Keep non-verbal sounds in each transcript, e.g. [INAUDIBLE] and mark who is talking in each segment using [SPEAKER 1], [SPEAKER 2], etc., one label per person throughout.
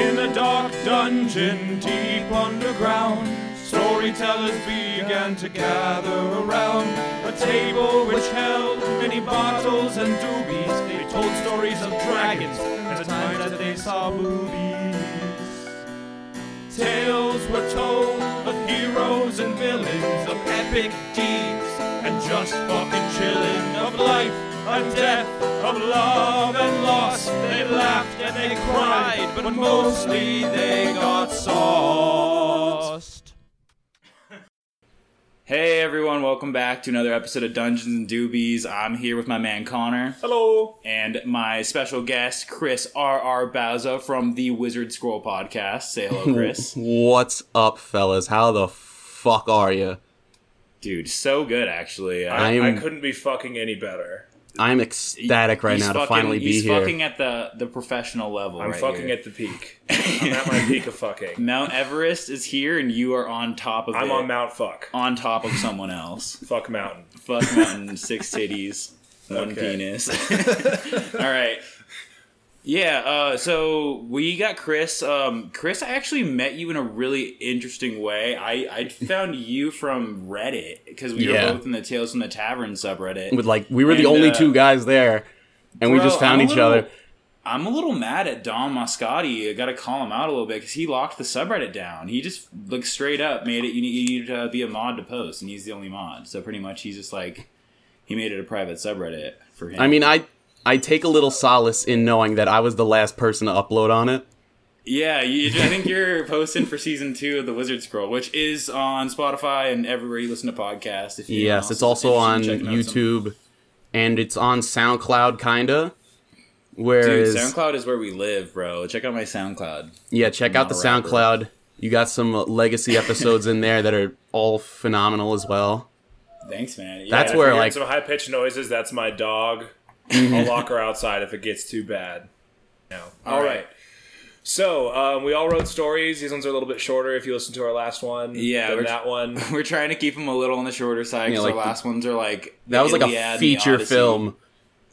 [SPEAKER 1] In a dark dungeon deep underground, storytellers began to gather around a table which held many bottles and doobies. They told stories of dragons and the times that they saw movies. Tales were told of heroes and villains, of epic deeds, and just fucking chilling, of life and death, of love and loss. They laughed and they cried, but mostly they got sauced.
[SPEAKER 2] Hey everyone, welcome back to another episode of Dungeons and Doobies. I'm here with my man Connor
[SPEAKER 1] Hello.
[SPEAKER 2] and my special guest Chris R.R. Bauza from the Wizard Scroll podcast. Say hello, [LAUGHS] Chris.
[SPEAKER 3] What's up, fellas? How the fuck are you?
[SPEAKER 2] Dude, so good actually.
[SPEAKER 3] I
[SPEAKER 4] I,
[SPEAKER 3] am-
[SPEAKER 4] couldn't be fucking any better.
[SPEAKER 3] I'm ecstatic right
[SPEAKER 2] he's
[SPEAKER 3] now to
[SPEAKER 2] fucking-
[SPEAKER 3] finally be
[SPEAKER 2] he's
[SPEAKER 3] here.
[SPEAKER 2] fucking at the the professional level.
[SPEAKER 4] I'm
[SPEAKER 2] right
[SPEAKER 4] fucking
[SPEAKER 2] here.
[SPEAKER 4] at the peak. [LAUGHS] I'm at my peak of fucking.
[SPEAKER 2] Mount Everest is here, and you are on top of it.
[SPEAKER 4] I'm
[SPEAKER 2] it.
[SPEAKER 4] on Mount Fuck.
[SPEAKER 2] on top of someone else. [LAUGHS]
[SPEAKER 4] Fuck Mountain.
[SPEAKER 2] Fuck mountain, six titties, [LAUGHS] one penis. All right. Yeah, uh, so we got Chris. Um, Chris, I actually met you in a really interesting way. I, I [LAUGHS] found you from Reddit because we
[SPEAKER 3] Yeah.
[SPEAKER 2] were both in the Tales from the Tavern subreddit.
[SPEAKER 3] With like, we were the only
[SPEAKER 2] uh,
[SPEAKER 3] two guys there, and we just found
[SPEAKER 2] I'm
[SPEAKER 3] each
[SPEAKER 2] little-
[SPEAKER 3] other.
[SPEAKER 2] I'm a little mad at Dom Moscati. I got to call him out a little bit because he locked the subreddit down. He just like straight up made it. You need, you need to be a mod to post, and he's the only mod. So pretty much, he's just like he made it a private subreddit for him.
[SPEAKER 3] I mean, I I take a little solace in knowing that I was the last person to upload on it.
[SPEAKER 2] yeah, you, I think you're posting for season two of the Wizard Scroll, which is on Spotify and everywhere you listen to podcasts. If you
[SPEAKER 3] Yes, it's also on YouTube, and it's on SoundCloud, kinda.
[SPEAKER 2] Dude,
[SPEAKER 3] Whereas,
[SPEAKER 2] SoundCloud is where we live, bro. Check out my SoundCloud.
[SPEAKER 3] yeah, check out the
[SPEAKER 2] not a rapper.
[SPEAKER 3] SoundCloud. You got some legacy episodes in there that are all phenomenal as well.
[SPEAKER 2] Thanks, man. Yeah,
[SPEAKER 3] That's where, like-
[SPEAKER 4] some high pitched noises. That's my dog. I'll lock her outside if it gets too bad. No.
[SPEAKER 2] All
[SPEAKER 4] all
[SPEAKER 2] right.
[SPEAKER 4] right. So um, we all wrote stories. These ones are a little bit shorter. If you listen to our last one,
[SPEAKER 2] Yeah,
[SPEAKER 4] than
[SPEAKER 2] we're-
[SPEAKER 4] that one. [LAUGHS]
[SPEAKER 2] we're trying to keep them a little on the shorter side
[SPEAKER 3] Yeah,
[SPEAKER 2] because
[SPEAKER 3] like
[SPEAKER 2] the
[SPEAKER 3] the-
[SPEAKER 2] last ones are like
[SPEAKER 3] That was like a feature film.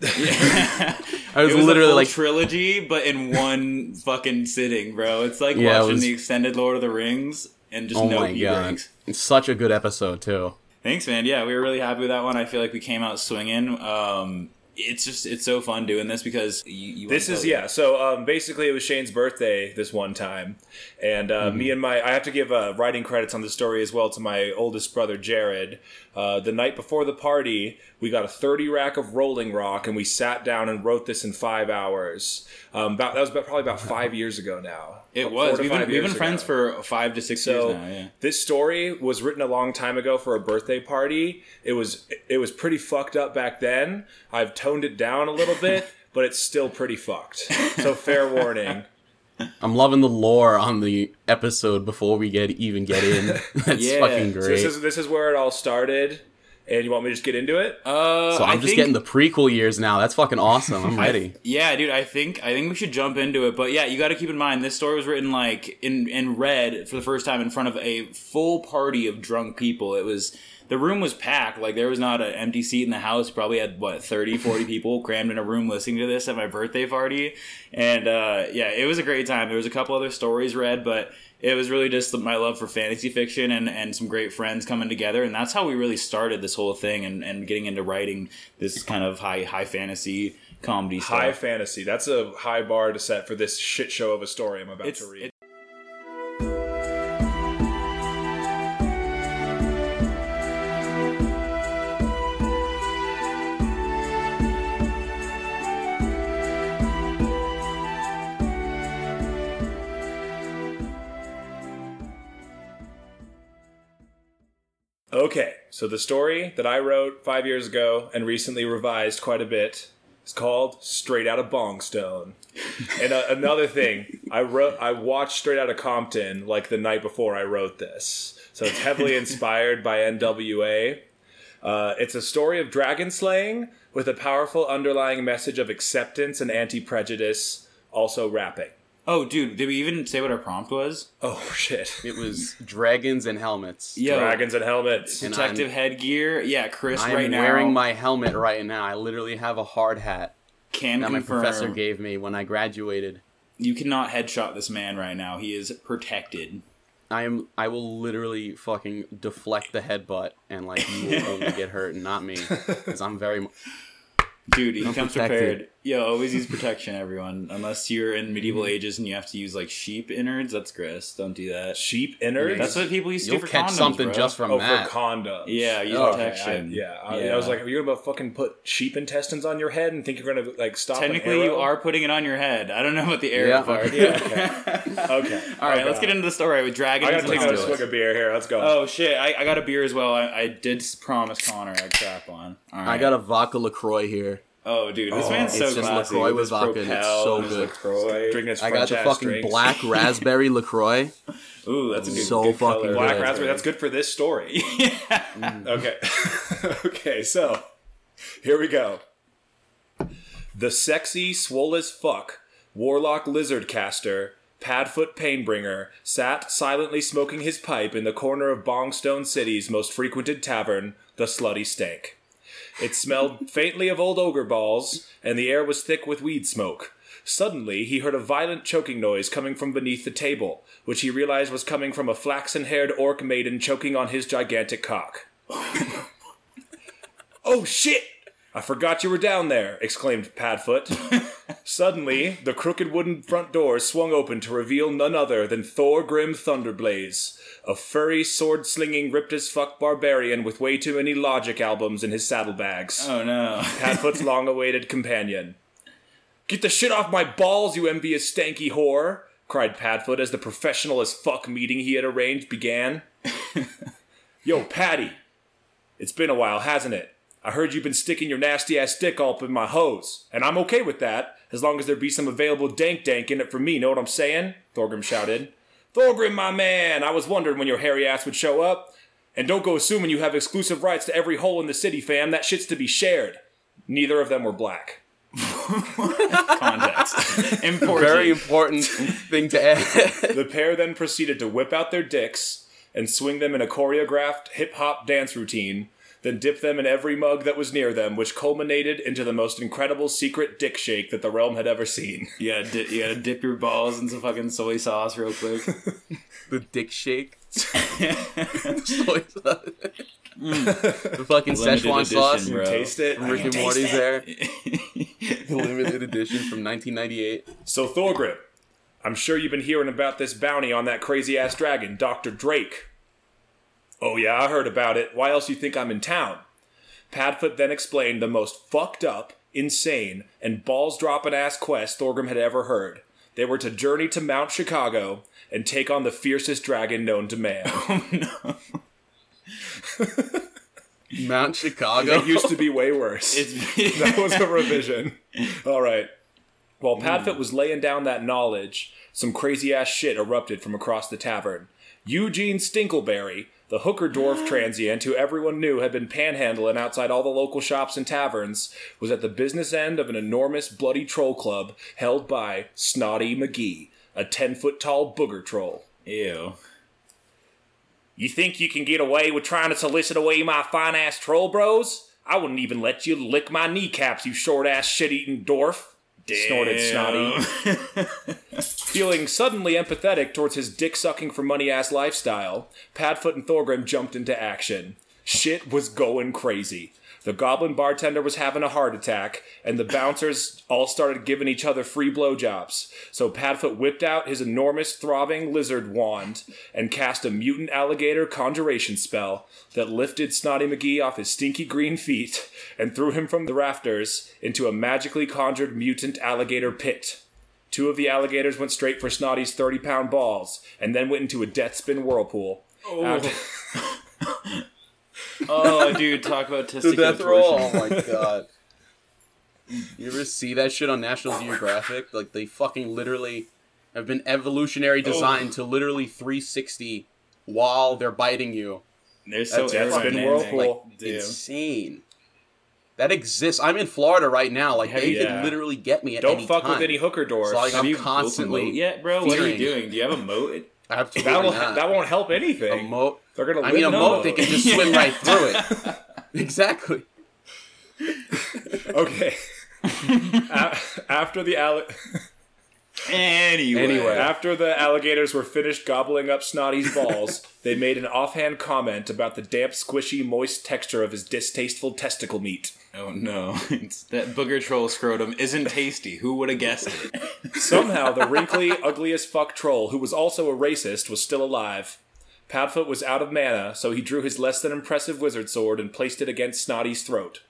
[SPEAKER 2] Yeah. [LAUGHS]
[SPEAKER 3] I was,
[SPEAKER 2] it was
[SPEAKER 3] literally
[SPEAKER 2] a full
[SPEAKER 3] like,
[SPEAKER 2] trilogy, but in one [LAUGHS] fucking sitting, bro. It's like
[SPEAKER 3] Yeah, it
[SPEAKER 2] watching
[SPEAKER 3] was-
[SPEAKER 2] the extended Lord of the Rings and just
[SPEAKER 3] oh
[SPEAKER 2] no
[SPEAKER 3] my god,
[SPEAKER 2] breaks.
[SPEAKER 3] it's such a good episode too.
[SPEAKER 2] Thanks, man. Yeah, we were really happy with that one. I feel like we came out swinging. Um, it's just it's so fun doing this because you. you
[SPEAKER 4] This is yeah. So um, basically, it was Shane's birthday this one time, and uh,
[SPEAKER 2] Mm-hmm.
[SPEAKER 4] me and my I have to give uh, writing credits on the story as well to my oldest brother Jared. Uh, the night before the party, we got a thirty rack of Rolling Rock, and we sat down and wrote this in five hours. Um, about, that was about, probably about five [LAUGHS] years ago now.
[SPEAKER 2] It was. We've been, we've been friends
[SPEAKER 4] ago.
[SPEAKER 2] for five to six
[SPEAKER 4] So
[SPEAKER 2] years now. Yeah.
[SPEAKER 4] this story was written a long time ago for a birthday party. It was it was pretty fucked up back then. I've toned it down a little bit, [LAUGHS] but it's still pretty fucked. So fair warning. [LAUGHS]
[SPEAKER 3] I'm loving the lore on the episode before we get even get in. That's
[SPEAKER 2] Yeah.
[SPEAKER 3] fucking
[SPEAKER 4] So
[SPEAKER 3] great.
[SPEAKER 4] this is this is where it all started. And you want me to just get into it?
[SPEAKER 2] Uh,
[SPEAKER 3] so I'm
[SPEAKER 2] I
[SPEAKER 3] just
[SPEAKER 2] think-
[SPEAKER 3] getting the prequel years now. That's fucking awesome. I'm [LAUGHS] ready.
[SPEAKER 2] Yeah, dude, I think I think we should jump into it. But yeah, you got to keep in mind this story was written like in in red for the first time in front of a full party of drunk people. It was the room was packed. Like there was not an empty seat in the house. Probably had what 30, 40 people crammed in a room listening to this at my birthday party. And uh, yeah, it was a great time. There was a couple other stories read, but it was really just my love for fantasy fiction and, and some great friends coming together and that's how we really started this whole thing and, and getting into writing this kind of high high fantasy comedy stuff.
[SPEAKER 4] High fantasy. That's a high bar to set for this shit show of a story I'm about
[SPEAKER 2] It's-
[SPEAKER 4] to read. Okay, so the story that I wrote five years ago and recently revised quite a bit is called Straight Out of Bongstone. and uh, another thing, I wrote, I watched Straight Out of Compton like the night before I wrote this, so it's heavily [LAUGHS] inspired by NWA. Uh, it's a story of dragon slaying with a powerful underlying message of acceptance and anti-prejudice, also rapping.
[SPEAKER 2] Oh, dude, did we even say what our prompt was?
[SPEAKER 4] Oh [LAUGHS] shit!
[SPEAKER 3] It was dragons and helmets.
[SPEAKER 2] Yeah,
[SPEAKER 4] Dragons and helmets.
[SPEAKER 3] And
[SPEAKER 2] protective headgear. Yeah, Chris,
[SPEAKER 3] I'm
[SPEAKER 2] right now
[SPEAKER 3] wearing my helmet right now. I literally have a hard hat
[SPEAKER 2] can
[SPEAKER 3] that my professor gave me when I graduated.
[SPEAKER 2] You cannot headshot this man right now. He is protected.
[SPEAKER 3] I am. I will literally fucking deflect the headbutt, and like you will only get hurt, and not me, because I'm very.
[SPEAKER 2] Dude, he
[SPEAKER 3] I'm
[SPEAKER 2] comes
[SPEAKER 3] protected.
[SPEAKER 2] prepared. Yo, always use protection, everyone. Unless you're in medieval
[SPEAKER 3] Mm-hmm.
[SPEAKER 2] ages and you have to use like sheep innards, that's gross. Don't do that.
[SPEAKER 4] Sheep innards.
[SPEAKER 2] That's what people used to
[SPEAKER 3] You'll
[SPEAKER 2] do for
[SPEAKER 3] catch
[SPEAKER 2] condoms,
[SPEAKER 3] something
[SPEAKER 2] bro.
[SPEAKER 3] just from
[SPEAKER 4] oh,
[SPEAKER 3] that.
[SPEAKER 4] for condoms.
[SPEAKER 2] Yeah, use
[SPEAKER 3] Oh,
[SPEAKER 4] Okay, I,
[SPEAKER 2] protection.
[SPEAKER 4] yeah, I,
[SPEAKER 2] Yeah.
[SPEAKER 4] I was like, are you gonna fucking put sheep intestines on your head and think you're gonna like stop? an
[SPEAKER 2] Technically, you
[SPEAKER 4] arrow?
[SPEAKER 2] are putting it on your head. I don't know about the arrow
[SPEAKER 3] Yeah.
[SPEAKER 2] part. [LAUGHS]
[SPEAKER 4] Okay.
[SPEAKER 2] All right,
[SPEAKER 4] Okay.
[SPEAKER 2] let's get into the story with dragons.
[SPEAKER 4] I gotta
[SPEAKER 2] and
[SPEAKER 4] take another
[SPEAKER 2] condoms.
[SPEAKER 4] swig of beer here. Let's go.
[SPEAKER 2] Oh shit! I, I got a beer as well. I, I did s- promise Connor I'd crap on. All right.
[SPEAKER 3] I got a vodka Lacroix here.
[SPEAKER 2] Oh, dude, this
[SPEAKER 4] Oh,
[SPEAKER 2] man's so
[SPEAKER 3] it's just
[SPEAKER 2] classy.
[SPEAKER 3] LaCroix with vodka, and it's so good.
[SPEAKER 2] LaCroix.
[SPEAKER 4] Drinking his
[SPEAKER 3] I got the fucking
[SPEAKER 4] drinks.
[SPEAKER 3] black [LAUGHS] raspberry Lacroix.
[SPEAKER 2] Ooh, that's a good,
[SPEAKER 3] So
[SPEAKER 2] good
[SPEAKER 3] fucking
[SPEAKER 2] color.
[SPEAKER 4] Black
[SPEAKER 3] good.
[SPEAKER 4] raspberry. That's good for this story. [LAUGHS] Mm. Okay. [LAUGHS] okay, so here we go. The sexy, swole as fuck, warlock lizard caster, Padfoot Painbringer, sat silently smoking his pipe in the corner of Bongstone City's most frequented tavern, the Slutty Stank. It smelled faintly of old ogre balls, and the air was thick with weed smoke. Suddenly, he heard a violent choking noise coming from beneath the table, which he realized was coming from a flaxen haired orc maiden choking on his gigantic cock. [LAUGHS] oh shit! I forgot you were down there, exclaimed Padfoot. [LAUGHS] Suddenly, the crooked wooden front door swung open to reveal none other than Thorgrim Thunderblaze, a furry, sword slinging, ripped as fuck barbarian with way too many Logic albums in his saddlebags.
[SPEAKER 2] Oh no. [LAUGHS]
[SPEAKER 4] Padfoot's long awaited companion. Get the shit off my balls, you envious stanky whore! cried Padfoot as the professional as fuck meeting he had arranged began. [LAUGHS] Yo, Paddy! It's been a while, hasn't it? I heard you've been sticking your nasty ass dick all up in my hose, and I'm okay with that, as long as there be some available dank dank in it for me, know what I'm saying? Thorgrim shouted. Thorgrim, my man! I was wondering when your hairy ass would show up. And don't go assuming you have exclusive rights to every hole in the city, fam. That shit's to be shared. Neither of them were black. [LAUGHS]
[SPEAKER 2] Context. Important.
[SPEAKER 3] Very important thing to add.
[SPEAKER 4] The pair then proceeded to whip out their dicks and swing them in a choreographed hip hop dance routine, then dip them in every mug that was near them, which culminated into the most incredible secret dick shake that the realm had ever seen. [LAUGHS]
[SPEAKER 2] Yeah, di- you gotta dip your balls in some fucking soy sauce real quick. [LAUGHS]
[SPEAKER 3] the dick shake. [LAUGHS] Soy sauce. The fucking
[SPEAKER 2] Limited
[SPEAKER 3] Szechuan
[SPEAKER 2] edition,
[SPEAKER 3] sauce.
[SPEAKER 2] bro.
[SPEAKER 4] Taste it.
[SPEAKER 3] Rick and Morty's there. The limited edition from 1998.
[SPEAKER 4] So Thorgrim, I'm sure you've been hearing about this bounty on that crazy ass dragon, Dr. Drake. Oh yeah, I heard about it. Why else you think I'm in town? Padfoot then explained the most fucked up, insane, and balls dropping ass quest Thorgrim had ever heard. They were to journey to Mount Chicago and take on the fiercest dragon known to man. [LAUGHS]
[SPEAKER 3] Oh, [LAUGHS] Mount Chicago.
[SPEAKER 4] It used to be way worse. [LAUGHS] That was a revision. All right. While hmm. Padfoot was laying down that knowledge, some crazy ass shit erupted from across the tavern. Eugene Stinkleberry, the hooker dwarf [GASPS] transient who everyone knew had been panhandling outside all the local shops and taverns, was at the business end of an enormous bloody troll club held by Snotty McGee, a 10 foot tall booger troll.
[SPEAKER 2] Ew.
[SPEAKER 4] You think you can get away with trying to solicit away my fine ass troll bros? I wouldn't even let you lick my kneecaps, you short ass shit eating dwarf. Snorted Snotty. [LAUGHS] Feeling suddenly empathetic towards his dick sucking for money ass lifestyle, Padfoot and Thorgrim jumped into action. Shit was going crazy. The goblin bartender was having a heart attack, and the bouncers all started giving each other free blowjobs. So Padfoot whipped out his enormous throbbing lizard wand and cast a mutant alligator conjuration spell that lifted Snotty McGee off his stinky green feet and threw him from the rafters into a magically conjured mutant alligator pit. Two of the alligators went straight for Snotty's 30 pound balls and then went into a death spin whirlpool. Oh. After- [LAUGHS]
[SPEAKER 2] Oh, dude, talk about
[SPEAKER 3] the
[SPEAKER 2] testicular
[SPEAKER 3] death roll. Oh my god. You ever see that shit on National Geographic? Like they fucking literally have been evolutionary oh. designed to literally 360 while they're biting you.
[SPEAKER 2] They're so
[SPEAKER 4] That's- that's been whirlpool.
[SPEAKER 3] Like
[SPEAKER 2] Dude.
[SPEAKER 3] insane. That exists. I'm in Florida right now. Like they
[SPEAKER 4] Yeah.
[SPEAKER 3] could literally get me at
[SPEAKER 4] Don't
[SPEAKER 3] any
[SPEAKER 4] fuck
[SPEAKER 3] time.
[SPEAKER 4] with any hooker doors.
[SPEAKER 3] So, like,
[SPEAKER 2] Have
[SPEAKER 3] I'm
[SPEAKER 2] you
[SPEAKER 3] constantly
[SPEAKER 2] moat yet, bro? What are you doing? Do you have a moat?
[SPEAKER 3] Absolutely
[SPEAKER 4] that, will,
[SPEAKER 3] not.
[SPEAKER 4] that won't help
[SPEAKER 3] a
[SPEAKER 4] anything.
[SPEAKER 3] moat.
[SPEAKER 4] They're gonna.
[SPEAKER 3] I mean, a
[SPEAKER 4] in
[SPEAKER 3] moat. They can just [LAUGHS] swim right through it. exactly.
[SPEAKER 4] Okay. A- After the alli-
[SPEAKER 2] Anyway.
[SPEAKER 3] Anyway.
[SPEAKER 4] After the alligators were finished gobbling up Snotty's balls, [LAUGHS] they made an offhand comment about the damp, squishy, moist texture of his distasteful testicle meat.
[SPEAKER 2] Oh no. It's that booger troll scrotum isn't tasty. Who would have guessed it?
[SPEAKER 4] Somehow, the wrinkly, ugly as fuck troll, who was also a racist, was still alive. Padfoot was out of mana, so he drew his less than impressive wizard sword and placed it against Snotty's throat.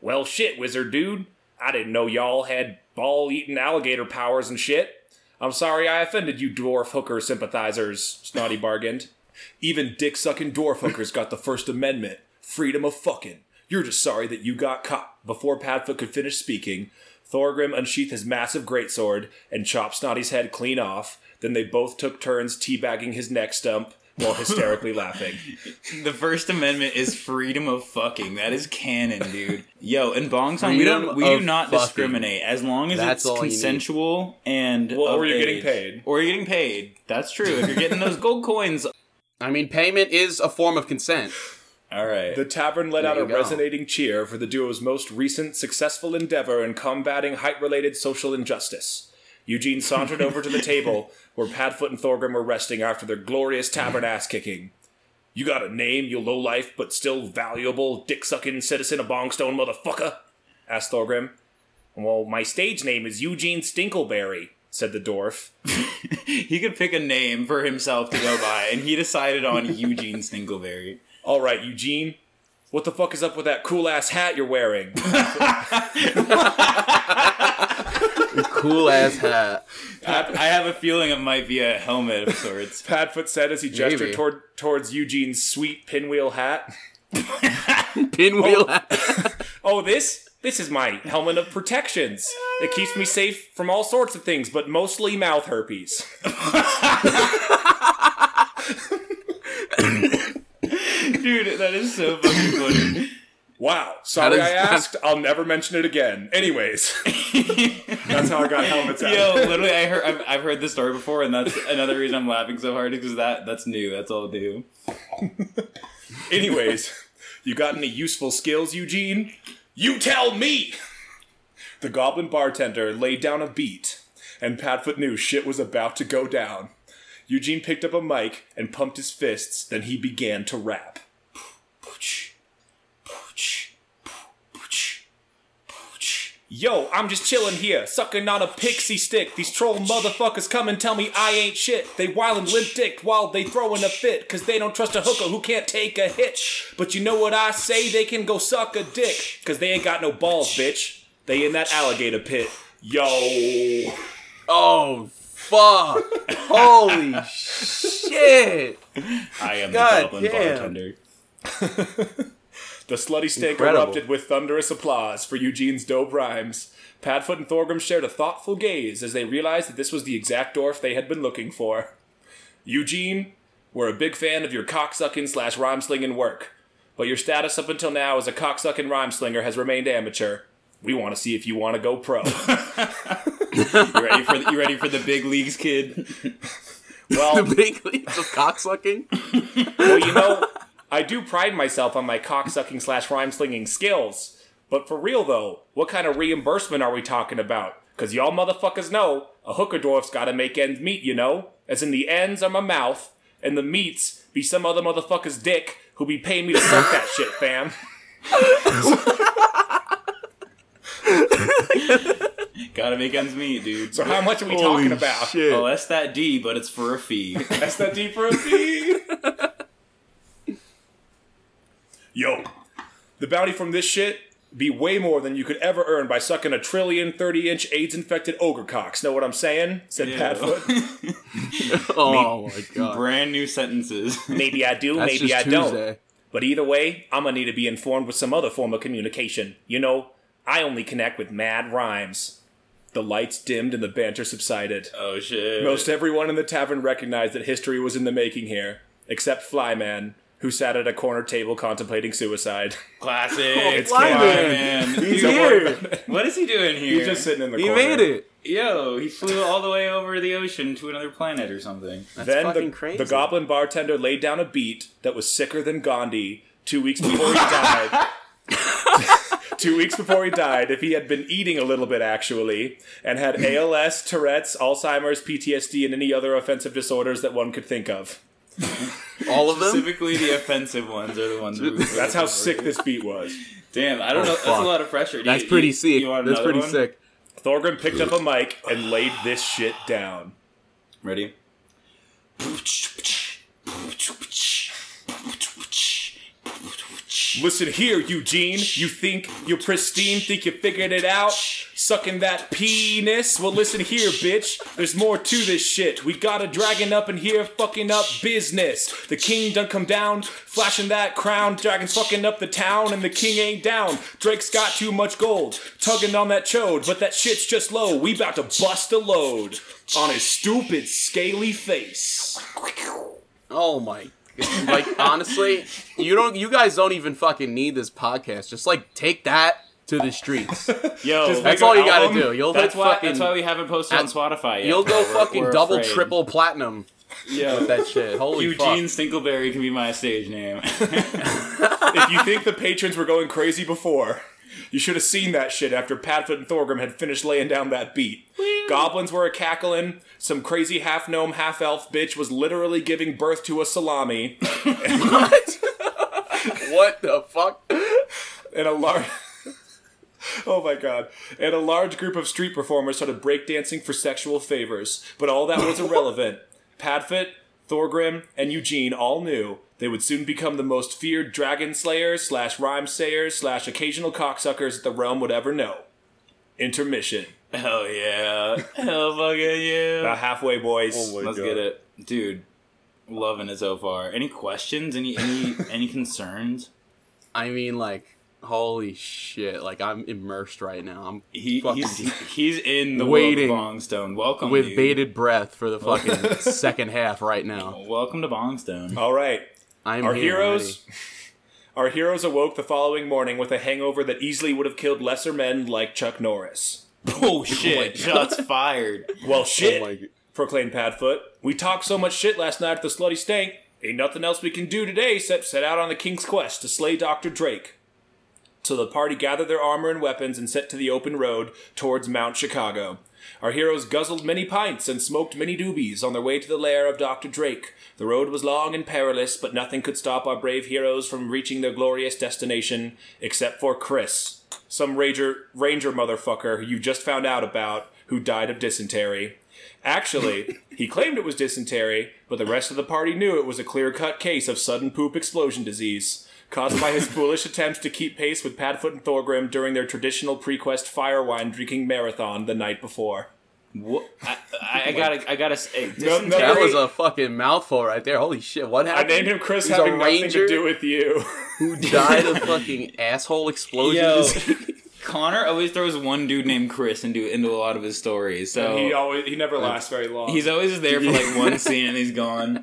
[SPEAKER 4] Well, shit, wizard dude. I didn't know y'all had ball eating alligator powers and shit. I'm sorry I offended you dwarf hooker sympathizers, Snotty bargained. Even dick sucking dwarf hookers got the First Amendment freedom of fucking. You're just sorry that you got caught. Before Padfoot could finish speaking, Thorgrim unsheathed his massive greatsword and chopped Snotty's head clean off. Then they both took turns teabagging his neck stump while [LAUGHS] hysterically laughing.
[SPEAKER 2] The First Amendment is freedom of fucking. That is canon, dude. Yo, in Bong Song, we don't we do not
[SPEAKER 3] fucking.
[SPEAKER 2] discriminate as long as
[SPEAKER 3] That's
[SPEAKER 2] it's
[SPEAKER 3] all you need.
[SPEAKER 2] consensual and
[SPEAKER 4] Well, or you're getting paid.
[SPEAKER 2] or you're getting paid. That's true. If you're getting those gold coins,
[SPEAKER 3] I mean, payment is a form of consent.
[SPEAKER 2] all right.
[SPEAKER 4] The tavern let
[SPEAKER 3] There
[SPEAKER 4] out a
[SPEAKER 3] go.
[SPEAKER 4] resonating cheer for the duo's most recent successful endeavor in combating height related social injustice. Eugene sauntered over to the table where Padfoot and Thorgrim were resting after their glorious tavern ass kicking. You got a name, you lowlife but still valuable, dick sucking citizen of Bongstone motherfucker? asked Thorgrim. Well, my stage name is Eugene Stinkleberry, said the dwarf. [LAUGHS]
[SPEAKER 2] he could pick a name for himself to go by, and he decided on [LAUGHS] Eugene Stinkleberry.
[SPEAKER 4] All right, Eugene. What the fuck is up with that cool ass hat you're wearing? [LAUGHS]
[SPEAKER 3] Cool ass hat.
[SPEAKER 2] I have a feeling it might be a helmet of sorts.
[SPEAKER 4] Padfoot said as he gestured
[SPEAKER 3] Maybe.
[SPEAKER 4] toward towards Eugene's sweet pinwheel hat. [LAUGHS]
[SPEAKER 3] Pinwheel oh. hat. [LAUGHS]
[SPEAKER 4] Oh, this this is my helmet of protections. It keeps me safe from all sorts of things, but mostly mouth herpes. [LAUGHS]
[SPEAKER 2] Dude, that is so fucking funny.
[SPEAKER 4] Wow. Sorry
[SPEAKER 3] does-
[SPEAKER 4] I asked. I'll never mention it again. Anyways, [LAUGHS] that's how I got helmets out.
[SPEAKER 2] Yo, literally, I heard I've, I've heard this story before, and that's another reason I'm laughing so hard because that that's new. That's all new. [LAUGHS]
[SPEAKER 4] Anyways, you got any useful skills, Eugene? You tell me! The goblin bartender laid down a beat, and Padfoot knew shit was about to go down. Eugene picked up a mic and pumped his fists, then he began to rap. Yo, I'm just chillin' here, sucking on a pixie stick. These troll motherfuckers come and tell me I ain't shit. They wildin' limp dick while they throwin' a fit, cause they don't trust a hooker who can't take a hit. But you know what I say? They can go suck a dick, cause they ain't got no balls, bitch. They in that alligator pit. Yo.
[SPEAKER 3] Oh, fuck. [LAUGHS] Holy shit.
[SPEAKER 2] I am
[SPEAKER 3] God
[SPEAKER 2] the goblin
[SPEAKER 3] damn.
[SPEAKER 2] bartender. [LAUGHS]
[SPEAKER 4] The slutty stank
[SPEAKER 3] Incredible.
[SPEAKER 4] erupted with thunderous applause for Eugene's dope rhymes. Padfoot and Thorgrim shared a thoughtful gaze as they realized that this was the exact dwarf they had been looking for. Eugene, we're a big fan of your cocksucking slash rhyme slinging work, but your status up until now as a cocksucking rhyme slinger has remained amateur. We want to see if you want to go pro. [LAUGHS]
[SPEAKER 2] You ready for the, you ready for the big leagues, kid? [LAUGHS]
[SPEAKER 4] well,
[SPEAKER 3] The big leagues of cocksucking.
[SPEAKER 4] well, you know, I do pride myself on my cocksucking slash rhyme slinging skills. But for real though, what kind of reimbursement are we talking about? Cause y'all motherfuckers know a hooker dwarf's gotta make ends meet, you know? As in the ends are my mouth, and the meats be some other motherfucker's dick who be paying me to suck that [LAUGHS] shit, fam.
[SPEAKER 2] Gotta make ends meet, dude.
[SPEAKER 4] So how much are we talking about?
[SPEAKER 3] Shit.
[SPEAKER 2] Oh, that's that D, but it's for a fee.
[SPEAKER 4] That's that D for a fee. [LAUGHS] Yo, the bounty from this shit be way more than you could ever earn by sucking a trillion 30 inch AIDS infected ogre cocks. Know what I'm saying? Said
[SPEAKER 2] Ew.
[SPEAKER 4] Padfoot. [LAUGHS] [LAUGHS]
[SPEAKER 3] Oh my god.
[SPEAKER 2] Brand new sentences. [LAUGHS]
[SPEAKER 4] Maybe I do,
[SPEAKER 3] That's
[SPEAKER 4] maybe
[SPEAKER 3] just
[SPEAKER 4] I don't. But either way, I'm gonna need to be informed with some other form of communication. You know, I only connect with mad rhymes. The lights dimmed and the banter subsided.
[SPEAKER 2] oh shit.
[SPEAKER 4] Most everyone in the tavern recognized that history was in the making here, except Flyman, who sat at a corner table contemplating suicide. [LAUGHS]
[SPEAKER 2] classic.
[SPEAKER 4] Oh, it's
[SPEAKER 3] Flyman.
[SPEAKER 2] Flyman.
[SPEAKER 3] He's here.
[SPEAKER 2] What is he doing here?
[SPEAKER 4] He's just sitting in the
[SPEAKER 3] He
[SPEAKER 4] corner.
[SPEAKER 3] He made it.
[SPEAKER 2] Yo, he flew all the way over the ocean to another planet or something.
[SPEAKER 3] That's
[SPEAKER 4] then
[SPEAKER 3] fucking
[SPEAKER 4] the,
[SPEAKER 3] crazy.
[SPEAKER 4] the goblin bartender laid down a beat that was sicker than Gandhi two weeks before he died. [LAUGHS] Two weeks before he died, if he had been eating a little bit actually, and had ALS, Tourette's, Alzheimer's, PTSD, and any other offensive disorders that one could think of.
[SPEAKER 3] All of them.
[SPEAKER 2] Specifically, the offensive ones are the ones. we-
[SPEAKER 4] That's how sick this beat was.
[SPEAKER 2] Damn, I don't
[SPEAKER 3] Oh,
[SPEAKER 2] know. That's a lot of pressure. Do
[SPEAKER 3] That's
[SPEAKER 2] you-
[SPEAKER 3] pretty
[SPEAKER 2] you-
[SPEAKER 3] sick.
[SPEAKER 2] you
[SPEAKER 3] That's pretty
[SPEAKER 2] one?
[SPEAKER 3] sick.
[SPEAKER 4] Thorgrim picked up a mic and laid this shit down.
[SPEAKER 2] Ready?
[SPEAKER 4] Listen here, Eugene. You think you're pristine, think you figured it out? Sucking that penis? Well, listen here, bitch. There's more to this shit. We got a dragon up in here fucking up business. The king done come down, flashing that crown. Dragon's fucking up the town, and the king ain't down. Drake's got too much gold, tugging on that chode, but that shit's just low. We about to bust a load on his stupid, scaly face.
[SPEAKER 3] Oh my. Like honestly, you don't. You guys don't even fucking need this podcast. Just like take that to the streets. [LAUGHS]
[SPEAKER 2] Yo,
[SPEAKER 3] That's all
[SPEAKER 4] an
[SPEAKER 3] you gotta do. You'll
[SPEAKER 2] that's why.
[SPEAKER 3] fucking.
[SPEAKER 2] That's why we haven't posted on Spotify yet.
[SPEAKER 3] You'll go
[SPEAKER 2] We're-
[SPEAKER 3] fucking
[SPEAKER 2] we're
[SPEAKER 3] double,
[SPEAKER 2] afraid.
[SPEAKER 3] triple platinum
[SPEAKER 2] Yeah.
[SPEAKER 3] with that shit. Holy
[SPEAKER 2] Eugene
[SPEAKER 3] fuck.
[SPEAKER 2] Stinkleberry can be my stage name. [LAUGHS] [LAUGHS]
[SPEAKER 4] if you think the patrons were going crazy before, you should have seen that shit after Padfoot and Thorgrim had finished laying down that beat. Goblins were a cackling. Some crazy half gnome, half elf bitch was literally giving birth to a salami,
[SPEAKER 3] What? [LAUGHS] what the fuck?
[SPEAKER 4] and a large. Oh my god. And a large group of street performers started breakdancing for sexual favors. But all that was irrelevant. Padfoot, Thorgrim, and Eugene all knew they would soon become the most feared dragon slayers slash rhyme sayers slash occasional cocksuckers that the realm would ever know. Intermission. [LAUGHS]
[SPEAKER 2] Hell yeah. Hell fucking yeah.
[SPEAKER 4] About halfway, boys.
[SPEAKER 3] Oh
[SPEAKER 2] Let's
[SPEAKER 3] God.
[SPEAKER 2] get it. Dude, loving it so far. Any questions? Any any [LAUGHS] any concerns?
[SPEAKER 3] I mean, like, holy shit! Like, I'm immersed right now. I'm
[SPEAKER 2] He, he's he's in the
[SPEAKER 3] Waiting
[SPEAKER 2] world of Bongstone. Welcome
[SPEAKER 3] with
[SPEAKER 2] dude.
[SPEAKER 3] bated breath for the fucking [LAUGHS] second half right now. [LAUGHS]
[SPEAKER 2] Welcome to Bongstone.
[SPEAKER 4] All right.
[SPEAKER 3] I'm
[SPEAKER 4] Our
[SPEAKER 3] here,
[SPEAKER 4] heroes. [LAUGHS] Our heroes awoke the following morning with a hangover that easily would have killed lesser men like Chuck Norris.
[SPEAKER 2] Oh shit! Oh Shots fired.
[SPEAKER 4] Well,
[SPEAKER 3] oh
[SPEAKER 4] shit,
[SPEAKER 3] Oh my g-
[SPEAKER 4] proclaimed Padfoot. We talked so much shit last night at the Slutty Stank. Ain't nothing else we can do today except set out on the King's quest to slay Dr. Drake. So the party gathered their armor and weapons and set to the open road towards Mount Chicago. Our heroes guzzled many pints and smoked many doobies on their way to the lair of Dr. Drake. The road was long and perilous, but nothing could stop our brave heroes from reaching their glorious destination, except for Chris, some ranger, ranger motherfucker who you just found out about who died of dysentery. Actually, he [LAUGHS] claimed it was dysentery, but the rest of the party knew it was a clear cut case of sudden poop explosion disease, caused by his foolish attempts to keep pace with Padfoot and Thorgrim during their traditional pre-quest fire wine drinking marathon the night before.
[SPEAKER 2] What? I, I, I gotta I gotta say.
[SPEAKER 4] No, no,
[SPEAKER 3] That was a fucking mouthful right there. Holy shit! What happened?
[SPEAKER 4] I named him Chris
[SPEAKER 3] He's a
[SPEAKER 4] having nothing
[SPEAKER 3] ranger?
[SPEAKER 4] to do with you.
[SPEAKER 3] Who [LAUGHS] died of fucking asshole explosions?
[SPEAKER 2] Yo. Connor always throws one dude named Chris into into a lot of his stories. So
[SPEAKER 4] he always he never lasts very long.
[SPEAKER 2] he's always there for like one [LAUGHS] scene and he's gone.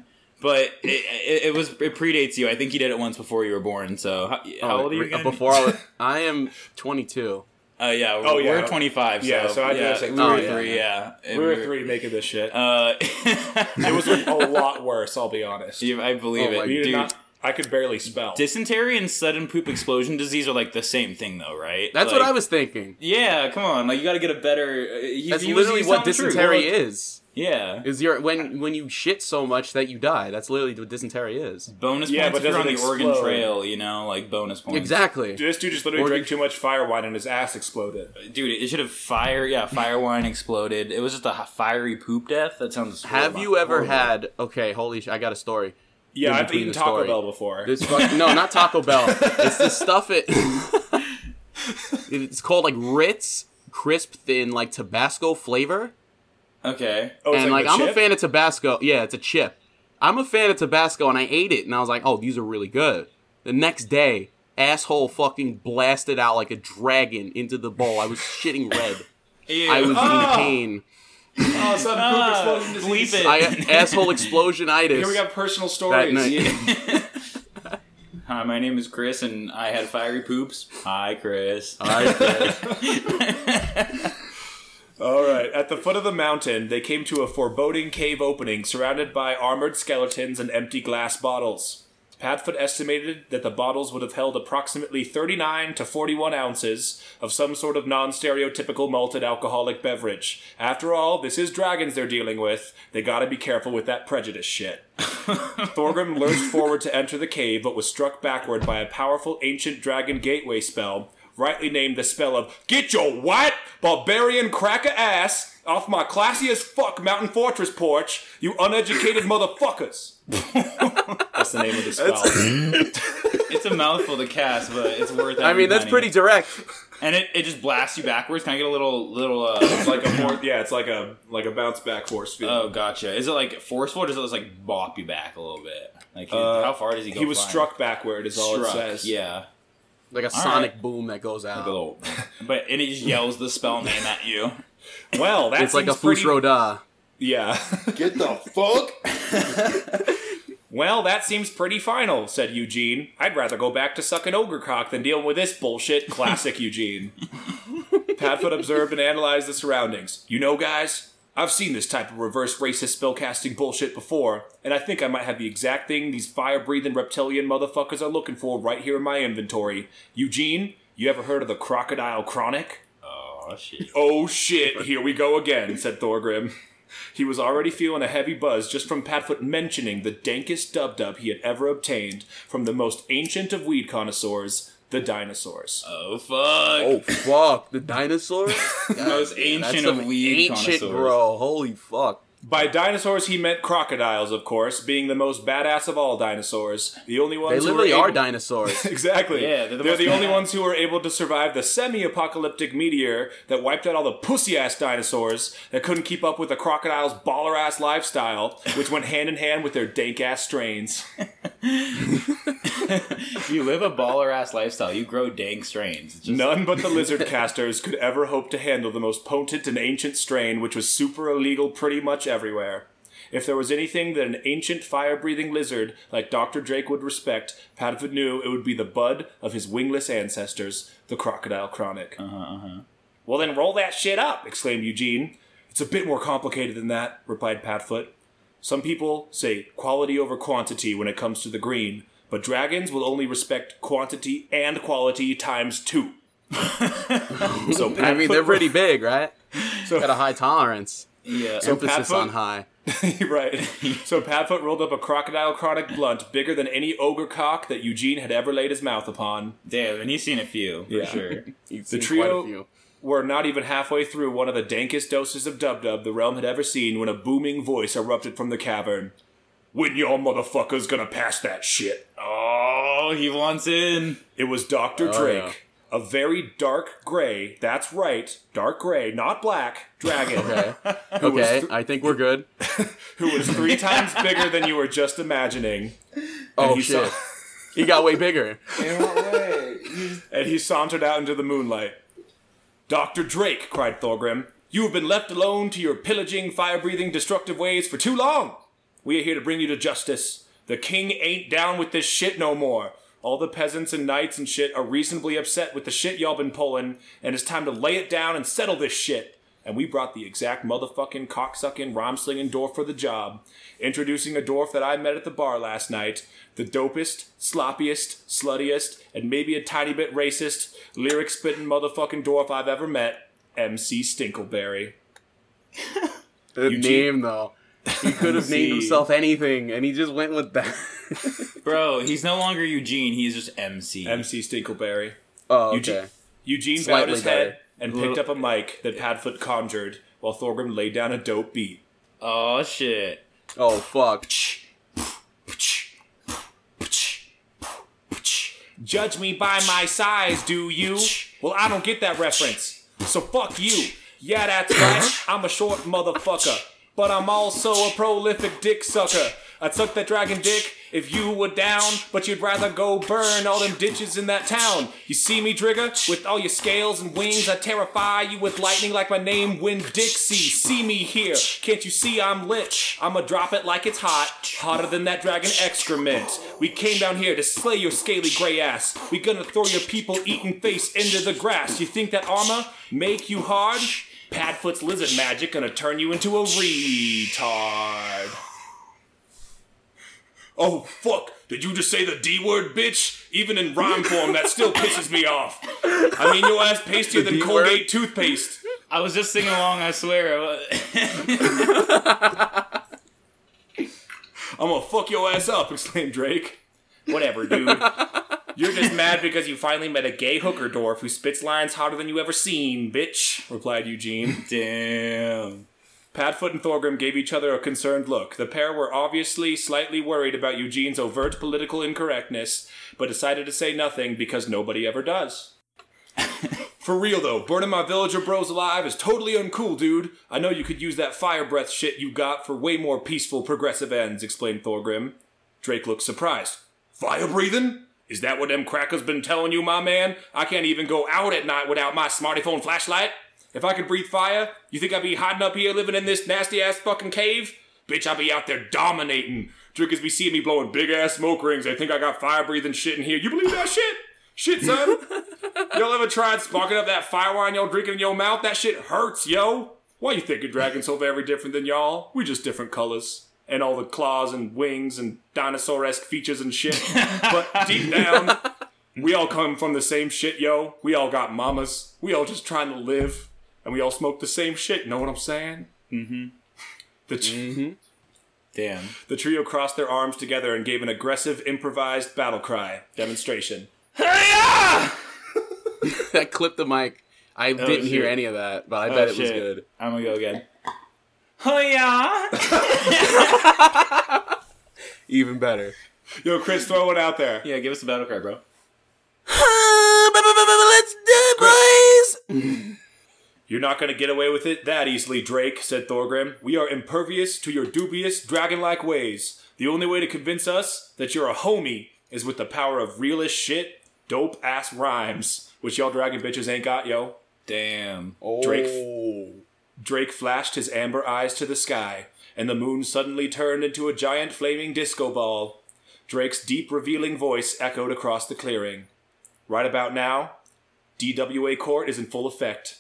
[SPEAKER 2] But it, it, it was it predates you. I think he did it once before you were born. So how, how old are you again?
[SPEAKER 3] Before I was, [LAUGHS] I am 22.
[SPEAKER 2] Uh, yeah,
[SPEAKER 4] Oh,
[SPEAKER 2] we're,
[SPEAKER 4] yeah.
[SPEAKER 2] we're 25.
[SPEAKER 4] Yeah, so I
[SPEAKER 2] yeah,
[SPEAKER 4] was like,
[SPEAKER 2] we
[SPEAKER 3] oh,
[SPEAKER 2] were
[SPEAKER 3] yeah.
[SPEAKER 2] three. Yeah,
[SPEAKER 4] we were three making this shit.
[SPEAKER 2] Uh,
[SPEAKER 4] it was [LAUGHS] a lot worse. I'll be honest.
[SPEAKER 2] you- I believe
[SPEAKER 3] Oh,
[SPEAKER 2] it,
[SPEAKER 3] my
[SPEAKER 2] dude.
[SPEAKER 4] not- I could barely spell.
[SPEAKER 2] Dysentery and sudden poop explosion disease are like the same thing, though, right?
[SPEAKER 3] That's
[SPEAKER 2] Like-
[SPEAKER 3] what I was thinking.
[SPEAKER 2] Yeah, come on, like you got to get a better. Uh, he,
[SPEAKER 3] That's
[SPEAKER 2] he was-
[SPEAKER 3] literally what
[SPEAKER 2] telling the truth.
[SPEAKER 3] dysentery
[SPEAKER 2] Well,
[SPEAKER 3] is.
[SPEAKER 2] Yeah,
[SPEAKER 3] Is your when when you shit so much that you die? That's literally what dysentery is.
[SPEAKER 2] bonus
[SPEAKER 4] Yeah,
[SPEAKER 2] points
[SPEAKER 4] but
[SPEAKER 2] if you're on the
[SPEAKER 4] doesn't
[SPEAKER 2] Oregon. Trail. You know, like bonus points.
[SPEAKER 3] Exactly.
[SPEAKER 4] this dude just literally
[SPEAKER 3] Or
[SPEAKER 4] drank
[SPEAKER 3] you-
[SPEAKER 4] too much fire wine and his ass exploded.
[SPEAKER 2] Dude, it should have fire. Yeah, fire wine exploded. It was just a fiery poop death. That sounds.
[SPEAKER 3] Have
[SPEAKER 2] horrible.
[SPEAKER 3] you ever
[SPEAKER 2] Horrible.
[SPEAKER 3] had? Okay, holy sh! I got a story.
[SPEAKER 4] Yeah, I've eaten Taco
[SPEAKER 3] story.
[SPEAKER 4] Bell before.
[SPEAKER 3] This fuck, no, not Taco Bell. [LAUGHS] It's the stuff it. [LAUGHS] it's called like Ritz crisp thin like Tabasco flavor,
[SPEAKER 2] Okay.
[SPEAKER 4] oh,
[SPEAKER 3] and like,
[SPEAKER 4] the
[SPEAKER 3] I'm a fan of Tabasco. Yeah, it's a chip. I'm a fan of Tabasco, and I ate it, and I was like, oh, these are really good. The next day, asshole fucking blasted out like a dragon into the bowl. I was [LAUGHS] shitting red.
[SPEAKER 2] Ew.
[SPEAKER 3] I was
[SPEAKER 4] Oh!
[SPEAKER 3] in pain.
[SPEAKER 4] Oh, sudden poop
[SPEAKER 2] Ah,
[SPEAKER 4] explosion
[SPEAKER 2] bleep
[SPEAKER 4] disease.
[SPEAKER 2] it.
[SPEAKER 3] I asshole explosionitis.
[SPEAKER 4] Here we got personal
[SPEAKER 3] that
[SPEAKER 4] stories.
[SPEAKER 3] night. [LAUGHS]
[SPEAKER 2] Hi, my name is Chris, and I had fiery poops. Hi, Chris.
[SPEAKER 3] I [LAUGHS]
[SPEAKER 4] All right. At the foot of the mountain, they came to a foreboding cave opening surrounded by armored skeletons and empty glass bottles. Padfoot estimated that the bottles would have held approximately 39 to 41 ounces of some sort of non stereotypical malted alcoholic beverage. After all, this is dragons they're dealing with. They gotta be careful with that prejudice shit. [LAUGHS] Thorgrim lurched forward to enter the cave, but was struck backward by a powerful ancient dragon gateway spell, rightly named the spell of Get your white barbarian cracker ass off my classy as fuck mountain fortress porch, you uneducated motherfuckers. [LAUGHS] That's the name of the spell. [LAUGHS]
[SPEAKER 2] It's a mouthful to cast, but it's worth.
[SPEAKER 3] It.
[SPEAKER 2] I
[SPEAKER 3] mean, that's
[SPEAKER 2] penny.
[SPEAKER 3] pretty direct.
[SPEAKER 2] And it, it just blasts you backwards. Can I get a little little? Uh,
[SPEAKER 4] It's like a [CLEARS THROAT] for- yeah, it's like a like a bounce back force field.
[SPEAKER 2] oh, gotcha. Is it like forceful, or does it just like bop you back a little bit? Like
[SPEAKER 4] Uh,
[SPEAKER 2] how far does he go?
[SPEAKER 4] he was
[SPEAKER 2] flying?
[SPEAKER 4] struck backward, is all
[SPEAKER 2] Struck,
[SPEAKER 4] it says.
[SPEAKER 2] Yeah,
[SPEAKER 3] Like a sonic boom that goes out.
[SPEAKER 2] like a little. [LAUGHS] But and it just yells the spell name at you.
[SPEAKER 4] Well,
[SPEAKER 3] that's like a
[SPEAKER 4] seems pretty-
[SPEAKER 3] Fusroda.
[SPEAKER 4] Yeah. [LAUGHS]
[SPEAKER 2] Get the fuck. [LAUGHS]
[SPEAKER 4] well, that seems pretty final, said Eugene. I'd rather go back to sucking ogre cock than dealing with this bullshit. Classic Eugene. Padfoot observed and analyzed the surroundings. You know, guys, I've seen this type of reverse racist spellcasting bullshit before, and I think I might have the exact thing these fire breathing reptilian motherfuckers are looking for right here in my inventory. Eugene, you ever heard of the Crocodile Chronic?
[SPEAKER 2] Oh shit.
[SPEAKER 4] Oh shit, here we go again, said Thorgrim. He was already feeling a heavy buzz just from Padfoot mentioning the dankest dub dub he had ever obtained from the most ancient of weed connoisseurs, the dinosaurs.
[SPEAKER 2] Oh fuck.
[SPEAKER 3] Oh fuck, the dinosaurs. [LAUGHS]
[SPEAKER 2] Most ancient
[SPEAKER 3] That's
[SPEAKER 2] of
[SPEAKER 3] some
[SPEAKER 2] weed
[SPEAKER 3] ancient,
[SPEAKER 2] connoisseurs.
[SPEAKER 3] bro. Holy fuck.
[SPEAKER 4] By dinosaurs, he meant crocodiles, of course, being the most badass of all dinosaurs. The only ones
[SPEAKER 3] They
[SPEAKER 4] who
[SPEAKER 3] literally
[SPEAKER 4] were
[SPEAKER 3] are
[SPEAKER 4] able-
[SPEAKER 3] dinosaurs. [LAUGHS]
[SPEAKER 4] Exactly.
[SPEAKER 2] Yeah,
[SPEAKER 4] they're the,
[SPEAKER 2] they're
[SPEAKER 4] the,
[SPEAKER 2] the
[SPEAKER 4] only ones who were able to survive the semi-apocalyptic meteor that wiped out all the pussy-ass dinosaurs that couldn't keep up with the crocodile's baller-ass lifestyle, which went hand in hand with their dank-ass strains. [LAUGHS]
[SPEAKER 2] You live a baller ass lifestyle. You grow dang strains.
[SPEAKER 4] None but the [LAUGHS] lizard casters could ever hope to handle the most potent and ancient strain, which was super illegal pretty much everywhere. If there was anything that an ancient fire breathing lizard like Dr. Drake would respect, Padfoot knew it would be the bud of his wingless ancestors, the crocodile chronic. Uh-huh, uh-huh. Well, then roll that shit up, exclaimed Eugene. It's a bit more complicated than that, replied Padfoot. Some people say quality over quantity when it comes to the green, but dragons will only respect quantity and quality times two. [LAUGHS] so Padfoot,
[SPEAKER 3] I mean, they're pretty big, right? [LAUGHS]
[SPEAKER 4] So-
[SPEAKER 3] Got a high tolerance.
[SPEAKER 2] yeah.
[SPEAKER 3] Emphasis
[SPEAKER 4] Padfoot-
[SPEAKER 3] on high. [LAUGHS]
[SPEAKER 4] right. So Padfoot rolled up a crocodile chronic blunt bigger than any ogre cock that Eugene had ever laid his mouth upon.
[SPEAKER 2] Damn, and he's seen a few for
[SPEAKER 4] Yeah.
[SPEAKER 2] sure.
[SPEAKER 3] You've
[SPEAKER 4] The
[SPEAKER 3] seen
[SPEAKER 4] trio-
[SPEAKER 3] quite a few.
[SPEAKER 4] Were not even halfway through one of the dankest doses of Dub Dub the realm had ever seen when a booming voice erupted from the cavern. When y'all motherfuckers gonna pass that shit?
[SPEAKER 2] Oh, he wants in.
[SPEAKER 4] It was Dr.
[SPEAKER 3] Oh,
[SPEAKER 4] Drake.
[SPEAKER 3] yeah.
[SPEAKER 4] A very dark gray, that's right, dark gray, not black, dragon.
[SPEAKER 3] Okay. [LAUGHS] Okay.
[SPEAKER 4] th-
[SPEAKER 3] I think we're good. [LAUGHS]
[SPEAKER 4] who was three times bigger than you were just imagining.
[SPEAKER 3] Oh
[SPEAKER 4] he
[SPEAKER 3] shit.
[SPEAKER 4] saw-
[SPEAKER 3] He got way bigger.
[SPEAKER 2] In what way? [LAUGHS]
[SPEAKER 4] and he sauntered out into the moonlight. Dr. Drake, cried Thorgrim, you have been left alone to your pillaging, fire breathing, destructive ways for too long. We are here to bring you to justice. The king ain't down with this shit no more. All the peasants and knights and shit are reasonably upset with the shit y'all been pulling, and it's time to lay it down and settle this shit. And we brought the exact motherfucking cocksucking, rhyme slinging dwarf for the job. Introducing a dwarf that I met at the bar last night. The dopest, sloppiest, sluttiest, and maybe a tiny bit racist, lyric spitting motherfucking dwarf I've ever met. MC Stinkleberry. [LAUGHS]
[SPEAKER 3] The
[SPEAKER 4] Eugene-
[SPEAKER 3] name though. He could have [LAUGHS] named himself anything, and he just went with that. [LAUGHS]
[SPEAKER 2] Bro, he's no longer Eugene. He's just MC.
[SPEAKER 4] MC Stinkleberry.
[SPEAKER 3] oh,
[SPEAKER 4] Eugene,
[SPEAKER 3] okay.
[SPEAKER 4] Eugene bowed
[SPEAKER 3] Slightly
[SPEAKER 4] his
[SPEAKER 3] better.
[SPEAKER 4] head and picked up a mic that Padfoot conjured while Thorgrim laid down a dope beat.
[SPEAKER 2] Oh shit.
[SPEAKER 3] Oh fuck.
[SPEAKER 4] Judge me by my size, do you? Well, I don't get that reference. So fuck you. Yeah, that's right. I'm a short motherfucker. But I'm also a prolific dick sucker. I'd suck that dragon dick if you were down, but you'd rather go burn all them ditches in that town. You see me, Drigger? With all your scales and wings, I terrify you with lightning like my name, Win Dixie. See me here. Can't you see I'm lit? I'ma drop it like it's hot. Hotter than that dragon excrement. We came down here to slay your scaly gray ass. We gonna throw your people eating face into the grass. You think that armor make you hard? Padfoot's lizard magic gonna turn you into a retard. Oh, fuck. Did you just say the D word, bitch? Even in rhyme form, that still [LAUGHS] pisses me off. I mean, your ass pastier than
[SPEAKER 3] D word?
[SPEAKER 4] Colgate toothpaste.
[SPEAKER 2] I was just singing along. I swear. [LAUGHS]
[SPEAKER 4] I'm gonna fuck your ass up, exclaimed Drake. Whatever, dude. You're just mad because you finally met a gay hooker dwarf who spits lines hotter than you ever seen, bitch, replied Eugene.
[SPEAKER 2] Damn.
[SPEAKER 4] Padfoot and Thorgrim gave each other a concerned look. The pair were obviously slightly worried about Eugene's overt political incorrectness, but decided to say nothing because nobody ever does. [LAUGHS] For real though, burning my villager bros alive is totally uncool, dude. I know you could use that fire breath shit you got for way more peaceful, progressive ends, explained Thorgrim. Drake looked surprised. Fire breathing? Is that what them crackers been telling you, my man? I can't even go out at night without my smartphone flashlight. If I could breathe fire, you think I'd be hiding up here living in this nasty ass fucking cave? Bitch, I'd be out there dominating. Drinkers be seeing me blowing big ass smoke rings. They think I got fire breathing shit in here. You believe that shit? Shit, son. [LAUGHS] y'all ever tried sparking up that fire wine y'all drinking in your mouth? That shit hurts, yo. Why you think a dragon's so very different than y'all? We just different colors. And all the claws and wings and dinosaur-esque features and shit. but deep [LAUGHS] down, we all come from the same shit, yo. We all got mamas. We all just trying to live. And we all smoke the same shit, know what I'm saying? Mm-hmm. The, tr-
[SPEAKER 2] Damn.
[SPEAKER 4] the trio crossed their arms together and gave an aggressive, improvised battle cry demonstration.
[SPEAKER 3] that [LAUGHS] clipped the mic. I didn't hear any of that, but I bet
[SPEAKER 2] Oh,
[SPEAKER 3] it was good.
[SPEAKER 2] I'm gonna go again. [LAUGHS] Oh yeah. [LAUGHS]
[SPEAKER 3] Even better.
[SPEAKER 4] Yo, Chris, throw one out there.
[SPEAKER 2] yeah, give us a battle cry, bro.
[SPEAKER 3] Let's do it, boys!
[SPEAKER 4] You're not going to get away with it that easily, Drake, said Thorgrim. We are impervious to your dubious, dragon like ways. The only way to convince us that you're a homie is with the power of realest shit, dope ass rhymes, which y'all dragon bitches ain't got, yo.
[SPEAKER 2] Damn.
[SPEAKER 3] Oh.
[SPEAKER 4] Drake. Drake flashed his amber eyes to the sky, and the moon suddenly turned into a giant flaming disco ball. Drake's deep, revealing voice echoed across the clearing. Right about now, DWA court is in full effect.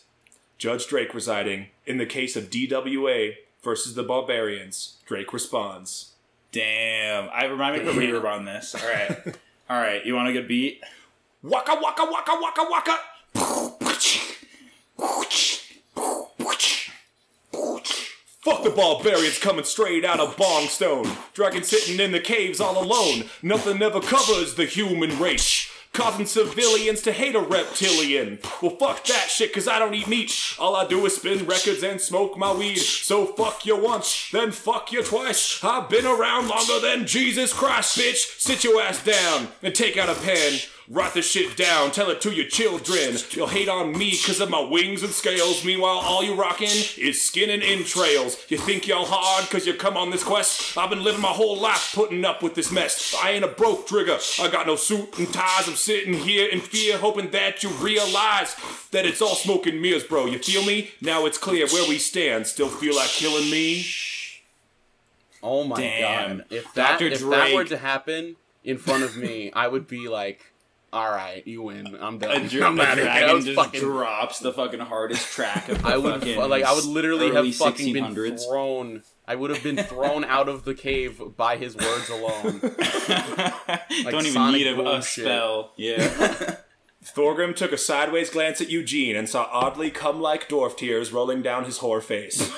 [SPEAKER 4] Judge Drake residing. In the case of DWA versus the Barbarians, Drake responds.
[SPEAKER 2] Damn. I remind me of a reverb on this. All right. [LAUGHS] All right. You want a good beat?
[SPEAKER 4] Waka waka waka waka waka! Fuck the barbarians coming straight out of Bongstone. Dragon sitting in the caves all alone. Nothing ever covers the human race. Causing civilians to hate a reptilian. Well, fuck that shit, cause I don't eat meat. All I do is spin records and smoke my weed. So fuck you once, then fuck you twice. I've been around longer than Jesus Christ, bitch. Sit your ass down and take out a pen. Write this shit down, tell it to your children. You'll hate on me cause of my wings and scales. Meanwhile, all you rockin' is skin and entrails. You think y'all hard cause you come on this quest? I've been living my whole life putting up with this mess. I ain't a broke trigger. I got no suit and ties. I'm sitting here in fear, hoping that you realize that it's all smoke and mirrors, bro. You feel me? Now it's clear where we stand. Still feel like killing me?
[SPEAKER 3] Oh my
[SPEAKER 2] Damn.
[SPEAKER 3] god. If that,
[SPEAKER 2] Dr.
[SPEAKER 3] if that were to happen in front of me, I would be like, alright, you win. I'm done. I'm
[SPEAKER 2] a
[SPEAKER 3] outta here. That
[SPEAKER 2] dragon
[SPEAKER 3] was
[SPEAKER 2] just
[SPEAKER 3] fucking-
[SPEAKER 2] drops the fucking hardest track of the [LAUGHS]
[SPEAKER 3] I would
[SPEAKER 2] fucking
[SPEAKER 3] like I would literally have fucking been thrown. I would have been thrown out of the cave by his words alone. [LAUGHS]
[SPEAKER 2] Don't even need a, a spell. Yeah. [LAUGHS]
[SPEAKER 4] Thorgrim took a sideways glance at Eugene and saw oddly cum like dwarf tears rolling down his whore face.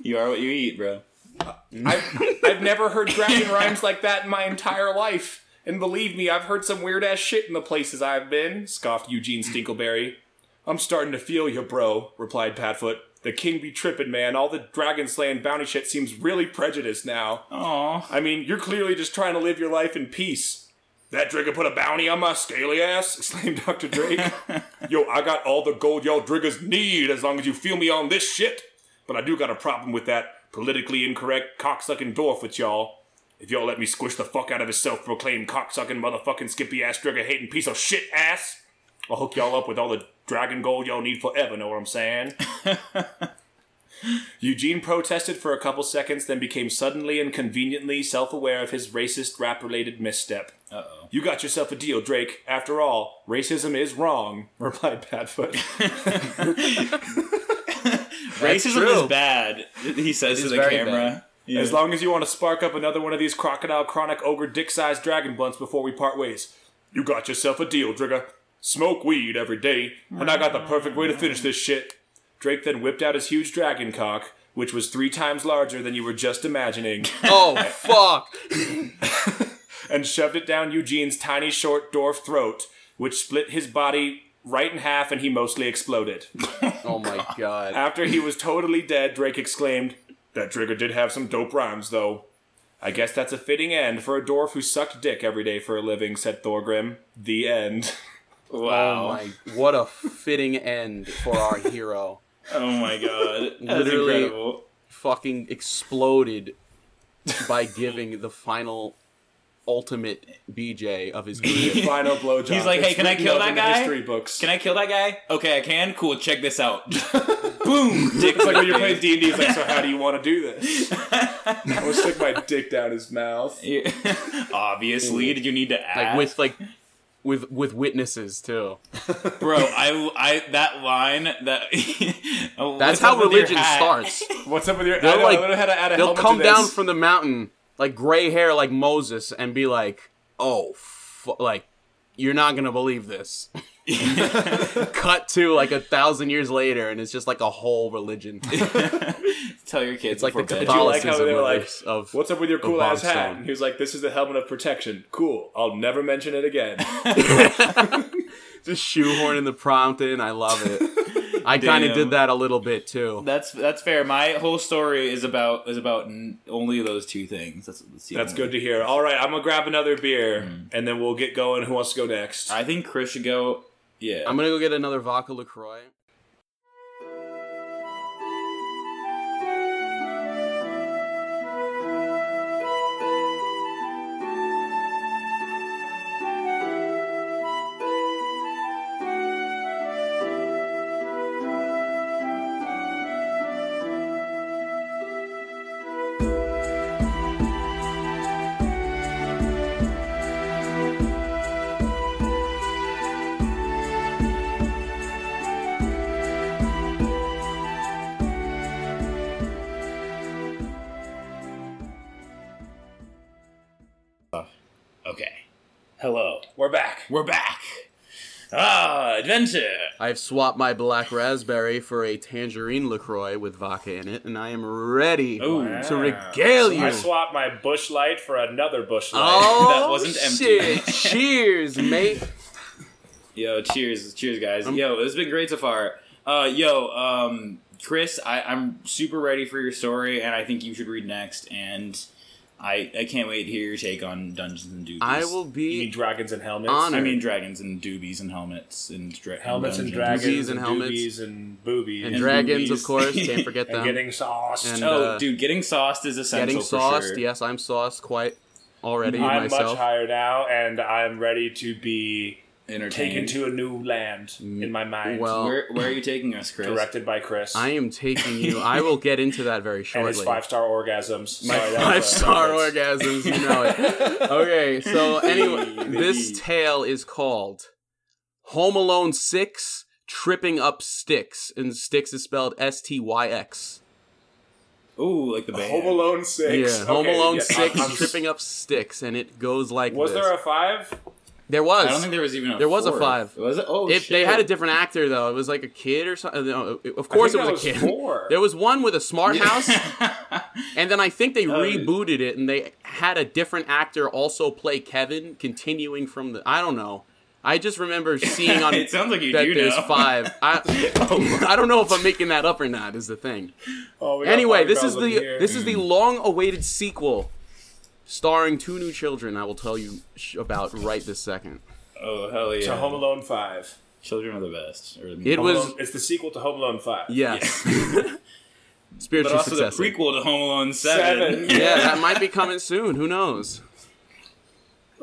[SPEAKER 2] you are what you eat, bro.
[SPEAKER 4] I've, I've never heard dragon [LAUGHS] rhymes like that in my entire life. And believe me, I've heard some weird ass shit in the places I've been, scoffed Eugene Stinkleberry. I'm starting to feel you, bro, replied Padfoot. The king be trippin', man. All the dragon slaying bounty shit seems really prejudiced now.
[SPEAKER 2] Aw.
[SPEAKER 4] I mean, you're clearly just trying to live your life in peace. That Drigger put a bounty on my scaly ass? [LAUGHS] exclaimed Dr. Drake. [LAUGHS] Yo, I got all the gold y'all Driggers need as long as you feel me on this shit. But I do got a problem with that politically incorrect cocksucking dwarf with y'all. If y'all let me squish the fuck out of his self-proclaimed cocksucking motherfucking skippy ass Drigger hating piece of shit ass, I'll hook y'all up with all the dragon gold y'all need forever, know what I'm saying? [LAUGHS] Eugene protested for a couple seconds, then became suddenly and conveniently self aware of his racist rap related misstep.
[SPEAKER 2] Uh oh.
[SPEAKER 4] You got yourself a deal, Drake. After all, racism is wrong, [LAUGHS] replied Padfoot. [LAUGHS]
[SPEAKER 2] Racism
[SPEAKER 3] true.
[SPEAKER 2] is bad. He says to the
[SPEAKER 3] very
[SPEAKER 2] camera.
[SPEAKER 4] As long as you want to spark up another one of these crocodile chronic ogre dick sized dragon blunts before we part ways, you got yourself a deal, Drigger. Smoke weed every day, and I got the perfect way to finish this shit. Drake then whipped out his huge dragon cock, which was three times larger than you were just imagining, [LAUGHS]
[SPEAKER 3] Oh fuck! [LAUGHS]
[SPEAKER 4] and shoved it down Eugene's tiny short dwarf throat, which split his body right in half and he mostly exploded. [LAUGHS]
[SPEAKER 3] Oh my god!
[SPEAKER 4] After he was totally dead, Drake exclaimed, That trigger did have some dope rhymes, though. I guess that's a fitting end for a dwarf who sucked dick every day for a living, said Thorgrim. The end. [LAUGHS]
[SPEAKER 2] Wow.
[SPEAKER 3] Oh my! What a fitting end for our hero. [LAUGHS]
[SPEAKER 2] Oh my god. That's
[SPEAKER 3] Literally-
[SPEAKER 2] incredible.
[SPEAKER 3] Fucking exploded by giving the final, ultimate BJ of his career.
[SPEAKER 4] Final [LAUGHS] blowjob.
[SPEAKER 2] He's like, "Hey, can I kill that
[SPEAKER 4] in the
[SPEAKER 2] guy?
[SPEAKER 4] History books.
[SPEAKER 2] Can I kill that guy? Okay, I can. Cool. Check this out. [LAUGHS] Boom. Dick
[SPEAKER 4] It's like when you're playing D&D, it's like, so how do you want to do this? [LAUGHS] I'm gonna stick my dick down his mouth.
[SPEAKER 2] Obviously, did you need to ask?
[SPEAKER 3] like with like, with with witnesses too.
[SPEAKER 2] bro. I, I that line that.
[SPEAKER 3] That's how
[SPEAKER 2] up
[SPEAKER 3] religion starts.
[SPEAKER 4] What's up with your... I
[SPEAKER 3] They're
[SPEAKER 4] know,
[SPEAKER 3] like-
[SPEAKER 4] I learned how to add a
[SPEAKER 3] They'll come down from the mountain like gray hair like Moses and be like, "Oh, fu-, like you're not gonna believe this." [LAUGHS] Cut to like a thousand years later, and it's just like a whole religion. [LAUGHS]
[SPEAKER 2] Tell your kids
[SPEAKER 3] It's like the
[SPEAKER 2] bed.
[SPEAKER 4] Did you like how
[SPEAKER 3] Catholicism
[SPEAKER 4] they were
[SPEAKER 3] of
[SPEAKER 4] like,
[SPEAKER 3] of
[SPEAKER 4] What's up with your cool ass hat? And he was like, This is the helmet of protection. Cool. I'll never mention it again. [LAUGHS]
[SPEAKER 3] just shoehorning the prompt in. I love it. I kind of did that a little bit too.
[SPEAKER 2] That's that's fair. My whole story is about is about n- only those two things. That's that's,
[SPEAKER 4] That's good to hear. All right, I'm gonna grab another beer,
[SPEAKER 3] Mm.
[SPEAKER 4] and then we'll get going. Who wants to go next?
[SPEAKER 2] I think Chris should go. Yeah.
[SPEAKER 3] I'm gonna go get another vodka Lacroix.
[SPEAKER 2] Adventure.
[SPEAKER 3] I've swapped my black raspberry for a tangerine Lacroix with vodka in it, and I am ready
[SPEAKER 2] Ooh.
[SPEAKER 3] to regale you.
[SPEAKER 4] I swapped my Busch Light for another Busch Light.
[SPEAKER 3] Oh, [LAUGHS]
[SPEAKER 2] That wasn't empty.
[SPEAKER 3] shit. Cheers, mate. [LAUGHS]
[SPEAKER 2] Yo, cheers, cheers, guys.
[SPEAKER 3] Um,
[SPEAKER 2] yo, it's been great so far. Uh, yo, um, Chris, I, I'm super ready for your story, and I think you should read next. And I, I can't wait to hear your take on Dungeons and Doobies.
[SPEAKER 3] I will
[SPEAKER 4] You
[SPEAKER 3] be
[SPEAKER 4] mean dragons and helmets?
[SPEAKER 3] Honored.
[SPEAKER 2] I mean, dragons and doobies and helmets and dra-
[SPEAKER 4] helmets and
[SPEAKER 2] dungeons.
[SPEAKER 4] dragons
[SPEAKER 3] Boobies
[SPEAKER 4] and,
[SPEAKER 3] and helmets.
[SPEAKER 4] doobies and boobies
[SPEAKER 3] and
[SPEAKER 2] And
[SPEAKER 3] dragons,
[SPEAKER 2] movies.
[SPEAKER 3] of course. Can't [LAUGHS] forget
[SPEAKER 4] and
[SPEAKER 3] them.
[SPEAKER 4] getting sauced.
[SPEAKER 3] And,
[SPEAKER 2] Oh,
[SPEAKER 3] uh,
[SPEAKER 2] dude, getting sauced is essential.
[SPEAKER 3] Getting
[SPEAKER 2] for
[SPEAKER 3] sauced.
[SPEAKER 2] sure.
[SPEAKER 3] Yes, I'm sauced quite already
[SPEAKER 4] I'm
[SPEAKER 3] myself.
[SPEAKER 4] much higher now, and I'm ready to be
[SPEAKER 2] Entertained.
[SPEAKER 4] Taken to a new land in mm, my mind.
[SPEAKER 3] well,
[SPEAKER 2] Where, where are you taking us, Chris?
[SPEAKER 4] directed by Chris
[SPEAKER 3] I am taking you. I will [LAUGHS] get into that very
[SPEAKER 4] and
[SPEAKER 3] shortly.
[SPEAKER 4] his five star orgasms.
[SPEAKER 3] My
[SPEAKER 4] Sorry, that
[SPEAKER 3] five
[SPEAKER 4] was a
[SPEAKER 3] star orgasms, you know it. [LAUGHS] Okay, so anyway, this tale is called Home Alone 6 Tripping Up Sticks. And Sticks is spelled S T Y X.
[SPEAKER 2] Ooh, like the band.
[SPEAKER 4] Home Alone Six.
[SPEAKER 3] Yeah, Home
[SPEAKER 4] Okay,
[SPEAKER 3] Alone
[SPEAKER 4] yeah,
[SPEAKER 3] 6
[SPEAKER 4] I'm- I'm-
[SPEAKER 3] Tripping Up Sticks. And it goes like
[SPEAKER 4] Was
[SPEAKER 3] this.
[SPEAKER 4] there a five?
[SPEAKER 3] There was.
[SPEAKER 2] I don't think there was even a
[SPEAKER 3] There was a five.
[SPEAKER 2] Was it? Oh,
[SPEAKER 3] If
[SPEAKER 2] shit.
[SPEAKER 3] they had a different actor though, it was like a kid or something. No, of
[SPEAKER 4] I
[SPEAKER 3] course, it
[SPEAKER 4] that
[SPEAKER 3] was a kid.
[SPEAKER 4] Four.
[SPEAKER 3] There was one with a smart house,
[SPEAKER 2] house. [LAUGHS]
[SPEAKER 3] and then I think they
[SPEAKER 2] Oh,
[SPEAKER 3] rebooted it, and they had a different actor also play Kevin, continuing from the. I don't know. I just remember [LAUGHS] seeing on
[SPEAKER 2] It sounds like you
[SPEAKER 3] that
[SPEAKER 2] do
[SPEAKER 3] there's
[SPEAKER 2] know.
[SPEAKER 3] five. [LAUGHS] I, oh I don't know if I'm making that up or not. Is the thing.
[SPEAKER 4] Oh,
[SPEAKER 3] Anyway, this is the
[SPEAKER 4] here.
[SPEAKER 3] this is the mm. long-awaited sequel, starring two new children. I will tell you sh- about right this second.
[SPEAKER 2] oh hell yeah!
[SPEAKER 4] to Home Alone Five.
[SPEAKER 2] Children are the best. Or
[SPEAKER 3] It
[SPEAKER 4] Home
[SPEAKER 3] was
[SPEAKER 4] Alone- it's the sequel to Home Alone Five.
[SPEAKER 3] yes, [LAUGHS]
[SPEAKER 2] but
[SPEAKER 3] spiritual
[SPEAKER 2] also
[SPEAKER 3] success.
[SPEAKER 2] the prequel to Home Alone Seven.
[SPEAKER 4] Seven. [LAUGHS]
[SPEAKER 3] yeah, that might be coming soon. Who knows?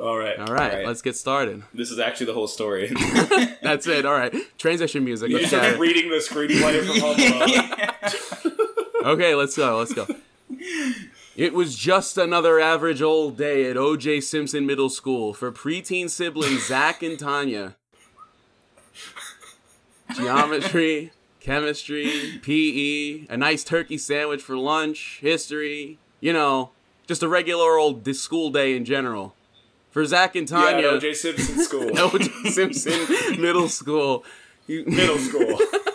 [SPEAKER 4] All right.
[SPEAKER 3] All right,
[SPEAKER 2] Alright.
[SPEAKER 3] let's get started.
[SPEAKER 2] This is actually the whole story. [LAUGHS]
[SPEAKER 3] That's it. All right, transition music.
[SPEAKER 4] You
[SPEAKER 3] Let's
[SPEAKER 4] just
[SPEAKER 3] go.
[SPEAKER 4] reading the screenplay from Home Alone.
[SPEAKER 3] Okay, let's go. Let's go. It was just another average old day at O.J. Simpson Middle School for preteen siblings Zach and Tanya. Geometry, chemistry, PE, a nice turkey sandwich for lunch, history, you know, just a regular old school day in general. For Zach and Tanya,
[SPEAKER 4] at OJ Simpson School. [LAUGHS]
[SPEAKER 3] O.J. Simpson Middle School. You-
[SPEAKER 4] Middle school. [LAUGHS]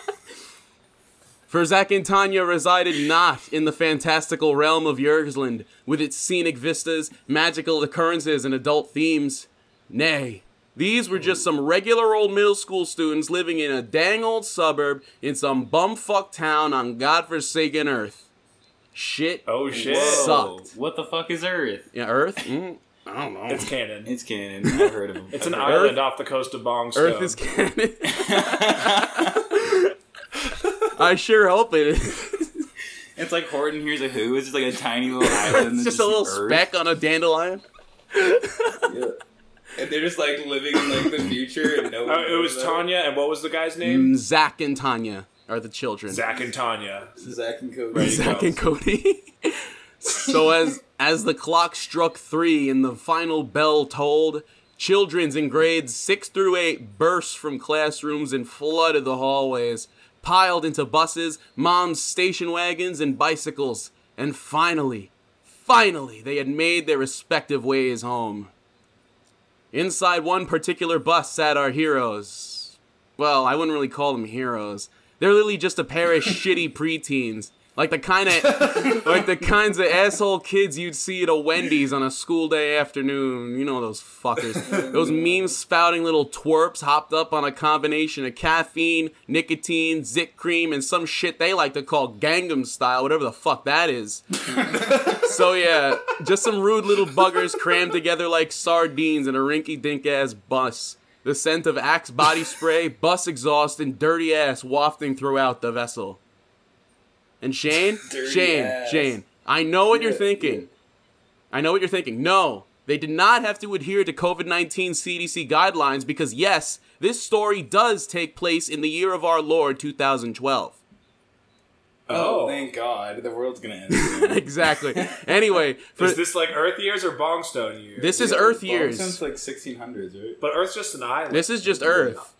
[SPEAKER 3] For Zach and Tanya resided not in the fantastical realm of Yersland, with its scenic vistas, magical occurrences, and adult themes. Nay, these were just some regular old middle school students living in a dang old suburb in some bumfuck town on godforsaken Earth. Shit.
[SPEAKER 4] Oh shit.
[SPEAKER 3] Whoa. Sucked.
[SPEAKER 2] What the fuck is Earth?
[SPEAKER 3] Yeah, Earth? Mm, I don't know.
[SPEAKER 4] It's canon.
[SPEAKER 2] It's canon. I've heard of [LAUGHS] them.
[SPEAKER 4] It's an
[SPEAKER 2] I've heard of
[SPEAKER 4] island off the coast of Bongstone.
[SPEAKER 3] Earth is canon. [LAUGHS] [LAUGHS] I sure hope it is. [LAUGHS]
[SPEAKER 2] It's like Horton Hears a Who. It's just like a tiny little [LAUGHS] island.
[SPEAKER 3] It's
[SPEAKER 2] that's
[SPEAKER 3] just a little
[SPEAKER 2] Earth.
[SPEAKER 3] speck on a dandelion.
[SPEAKER 2] And they're just like living in like the future and no.
[SPEAKER 4] Uh, it was Tanya, and what was the guy's name?
[SPEAKER 3] Mm, Zach and Tanya are the children.
[SPEAKER 4] Zach and Tanya.
[SPEAKER 2] Zach and Cody.
[SPEAKER 4] Right.
[SPEAKER 3] Zach and Cody. so as as the clock struck three and the final bell tolled, children's in grades six through eight burst from classrooms and flooded the hallways, piled into buses, moms' station wagons, and bicycles, and finally, finally, they had made their respective ways home. Inside one particular bus sat our heroes. Well, I wouldn't really call them heroes. They're literally just a pair of [LAUGHS] shitty preteens. Like the kind of, [LAUGHS] like the kinds of asshole kids you'd see at a Wendy's on a school day afternoon. You know those fuckers. Those [LAUGHS] meme spouting little twerps hopped up on a combination of caffeine, nicotine, zit cream, and some shit they like to call Gangnam style, whatever the fuck that is. [LAUGHS] So yeah, just some rude little buggers crammed together like sardines in a rinky-dink ass bus. The scent of Axe body spray, bus exhaust, and dirty ass wafting throughout the vessel. And Shane, [LAUGHS] Shane,
[SPEAKER 2] ass.
[SPEAKER 3] Shane, I know what you're
[SPEAKER 2] Yeah,
[SPEAKER 3] thinking. I know what you're thinking. No, they did not have to adhere to COVID 19 CDC guidelines because, yes, this story does take place in the year of our Lord 2012.
[SPEAKER 2] Oh,
[SPEAKER 4] Oh.
[SPEAKER 2] thank God. The world's gonna end. [LAUGHS] soon.
[SPEAKER 3] exactly. Anyway, [LAUGHS] for,
[SPEAKER 4] Is this like Earth years or Bongstone years?
[SPEAKER 3] this is
[SPEAKER 2] Yeah,
[SPEAKER 3] Earth
[SPEAKER 2] Boston's
[SPEAKER 3] years.
[SPEAKER 2] like 1600s, right?
[SPEAKER 4] but Earth's just an island.
[SPEAKER 3] This is just Earth.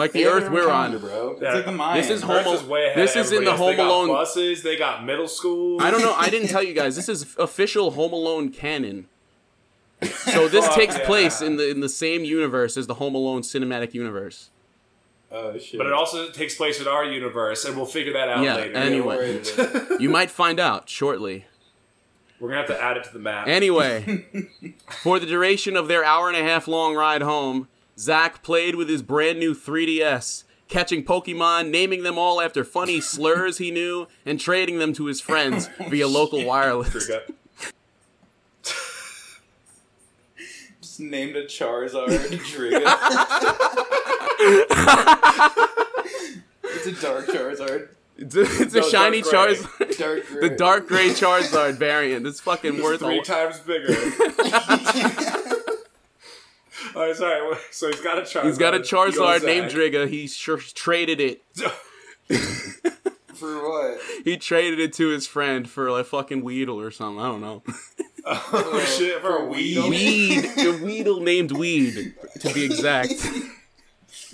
[SPEAKER 3] Like the Earth we're on.
[SPEAKER 2] bro. It's like the Mayans.
[SPEAKER 3] This is
[SPEAKER 4] Earth
[SPEAKER 3] Home-
[SPEAKER 4] is way ahead
[SPEAKER 3] this
[SPEAKER 4] of
[SPEAKER 3] is in the
[SPEAKER 4] everybody else. They
[SPEAKER 3] Home
[SPEAKER 4] got
[SPEAKER 3] Alone-
[SPEAKER 4] buses. They got middle school.
[SPEAKER 3] I don't know. I didn't [LAUGHS] tell you guys. This is official Home Alone canon. So this
[SPEAKER 4] Fuck
[SPEAKER 3] takes
[SPEAKER 4] yeah.
[SPEAKER 3] place in the in the same universe as the Home Alone cinematic universe.
[SPEAKER 2] Oh shit.
[SPEAKER 4] But it also takes place in our universe, and we'll figure that out
[SPEAKER 3] Yeah,
[SPEAKER 4] later.
[SPEAKER 3] anyway. You might find out shortly.
[SPEAKER 4] We're gonna have to add it to the map.
[SPEAKER 3] Anyway, [LAUGHS] for the duration of their hour and a half long ride home, Zach played with his brand new 3DS, catching Pokemon, naming them all after funny [LAUGHS] slurs he knew, and trading them to his friends [LAUGHS] via local wireless.
[SPEAKER 2] Just named a Charizard Driga. it's a dark Charizard.
[SPEAKER 3] It's a, it's a shiny
[SPEAKER 4] dark.
[SPEAKER 3] Charizard.
[SPEAKER 2] Dark. [LAUGHS]
[SPEAKER 3] The dark gray Charizard variant. It's fucking
[SPEAKER 4] It's
[SPEAKER 3] worth
[SPEAKER 4] three times bigger. [LAUGHS] oh, sorry. [LAUGHS] So he's got a Charizard.
[SPEAKER 3] He's got a
[SPEAKER 4] Yo,
[SPEAKER 3] Charizard
[SPEAKER 4] Zach.
[SPEAKER 3] named Driga. He sure traded it. [LAUGHS]
[SPEAKER 2] For what?
[SPEAKER 3] He traded it to his friend for a fucking Weedle or something. I don't know.
[SPEAKER 4] Oh shit! For a weed.
[SPEAKER 3] Weed. a Weedle named Weed, to be exact.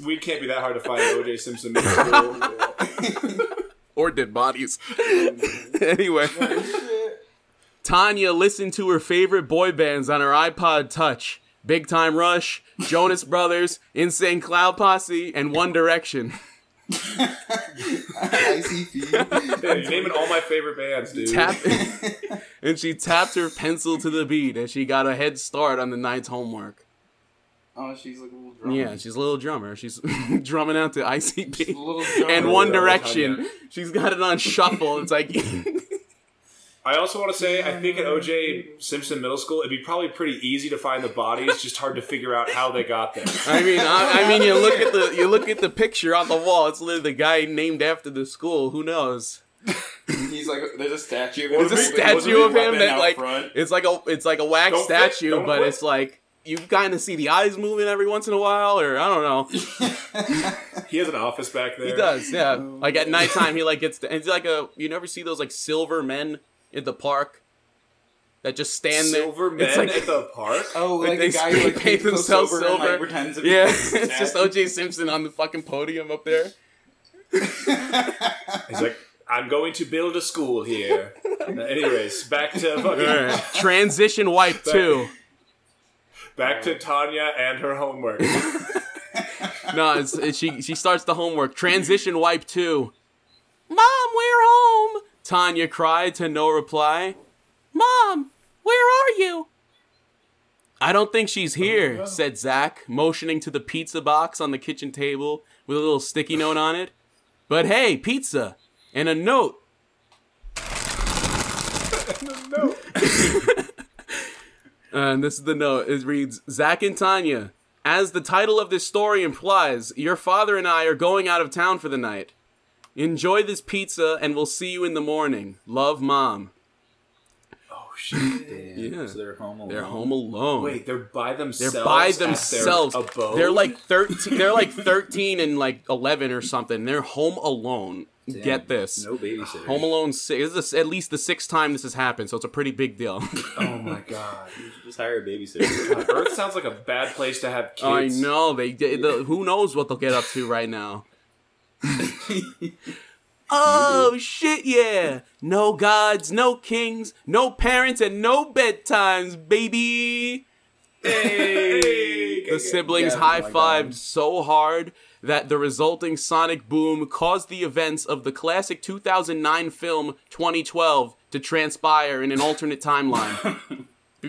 [SPEAKER 4] Weed can't be that hard to find OJ Simpson Middle
[SPEAKER 3] or dead bodies. anyway, Tanya listened to her favorite boy bands on her iPod Touch. Big Time Rush, Jonas Brothers, Insane Clown Posse, and One Direction.
[SPEAKER 2] ICP.
[SPEAKER 4] Damn, you're naming all my favorite bands, dude.
[SPEAKER 3] Tap [LAUGHS] and she tapped her pencil to the beat as she got a head start on the night's homework.
[SPEAKER 2] Oh, she's like a little drummer.
[SPEAKER 3] Yeah, she's a little drummer. She's [LAUGHS] drumming out to ICP and One Direction. She's got it on shuffle. It's like [LAUGHS]
[SPEAKER 4] I also want to say, I think at OJ Simpson Middle School, it'd be probably pretty easy to find the bodies, just hard to figure out how they got there. [LAUGHS]
[SPEAKER 3] I mean, I, I mean, you look at the you look at the picture on the wall. It's literally the guy named after the school. Who knows?
[SPEAKER 2] He's like, there's a statue.
[SPEAKER 3] There's a statue of him that like
[SPEAKER 2] front.
[SPEAKER 3] it's like a it's like a wax
[SPEAKER 4] Don't
[SPEAKER 3] statue,
[SPEAKER 4] don't
[SPEAKER 3] but
[SPEAKER 4] quit.
[SPEAKER 3] it's like you kind of see the eyes moving every once in a while, or I don't know. [LAUGHS]
[SPEAKER 4] He has an office back there.
[SPEAKER 3] He does, yeah. Like at oh. nighttime, he like gets. To, it's like a you never see those like silver men in the park that just stand
[SPEAKER 4] Silver
[SPEAKER 3] there.
[SPEAKER 4] men
[SPEAKER 3] It's like
[SPEAKER 4] at the park.
[SPEAKER 2] Oh,
[SPEAKER 3] Like
[SPEAKER 2] like,
[SPEAKER 3] they
[SPEAKER 2] the guy who like
[SPEAKER 3] paint
[SPEAKER 2] paints
[SPEAKER 3] themselves
[SPEAKER 2] themselves silver, and,
[SPEAKER 3] silver.
[SPEAKER 2] like, pretends to be
[SPEAKER 3] yeah,
[SPEAKER 2] a
[SPEAKER 3] it's just. OJ Simpson on the fucking podium up there. [LAUGHS]
[SPEAKER 4] He's like, I'm going to build a school here. Uh, anyways, back to fucking,
[SPEAKER 3] All right. Transition wipe two.
[SPEAKER 4] back to Tanya and her homework. [LAUGHS]
[SPEAKER 3] No, it's, it, she she starts the homework. Transition wipe two. Mom, we're home. Tanya cried to no reply. Mom, where are you? I don't think she's here, said Zach, motioning to the pizza box on the kitchen table with a little sticky note on it. But hey, pizza and a note. and [LAUGHS] this is the note. It reads Zach and Tanya. As the title of this story implies, your father and I are going out of town for the night. Enjoy this pizza and we'll see you in the morning. Love, Mom.
[SPEAKER 4] Oh shit! [LAUGHS]
[SPEAKER 3] Yeah.
[SPEAKER 2] So they're home alone.
[SPEAKER 3] They're home alone.
[SPEAKER 4] Wait, they're by themselves.
[SPEAKER 3] They're by
[SPEAKER 4] at their
[SPEAKER 3] themselves. They're like thirteen. They're like thirteen and like eleven or something. They're home alone.
[SPEAKER 2] Damn.
[SPEAKER 3] Get this.
[SPEAKER 2] No babysitter.
[SPEAKER 3] Home Alone six. This is at least the sixth time this has happened, so it's a pretty big deal. [LAUGHS] [LAUGHS]
[SPEAKER 4] Oh my god.
[SPEAKER 2] Just hire a babysitter.
[SPEAKER 4] Earth sounds like a bad place to have kids.
[SPEAKER 3] I know they. they the, who knows what they'll get up to right now? [LAUGHS] oh shit! Yeah, no gods, no kings, no parents, and no bedtimes, baby.
[SPEAKER 4] Hey,
[SPEAKER 3] The siblings
[SPEAKER 2] Yeah,
[SPEAKER 3] high fived so hard that the resulting sonic boom caused the events of the classic 2009 film 2012 to transpire in an alternate [LAUGHS] timeline.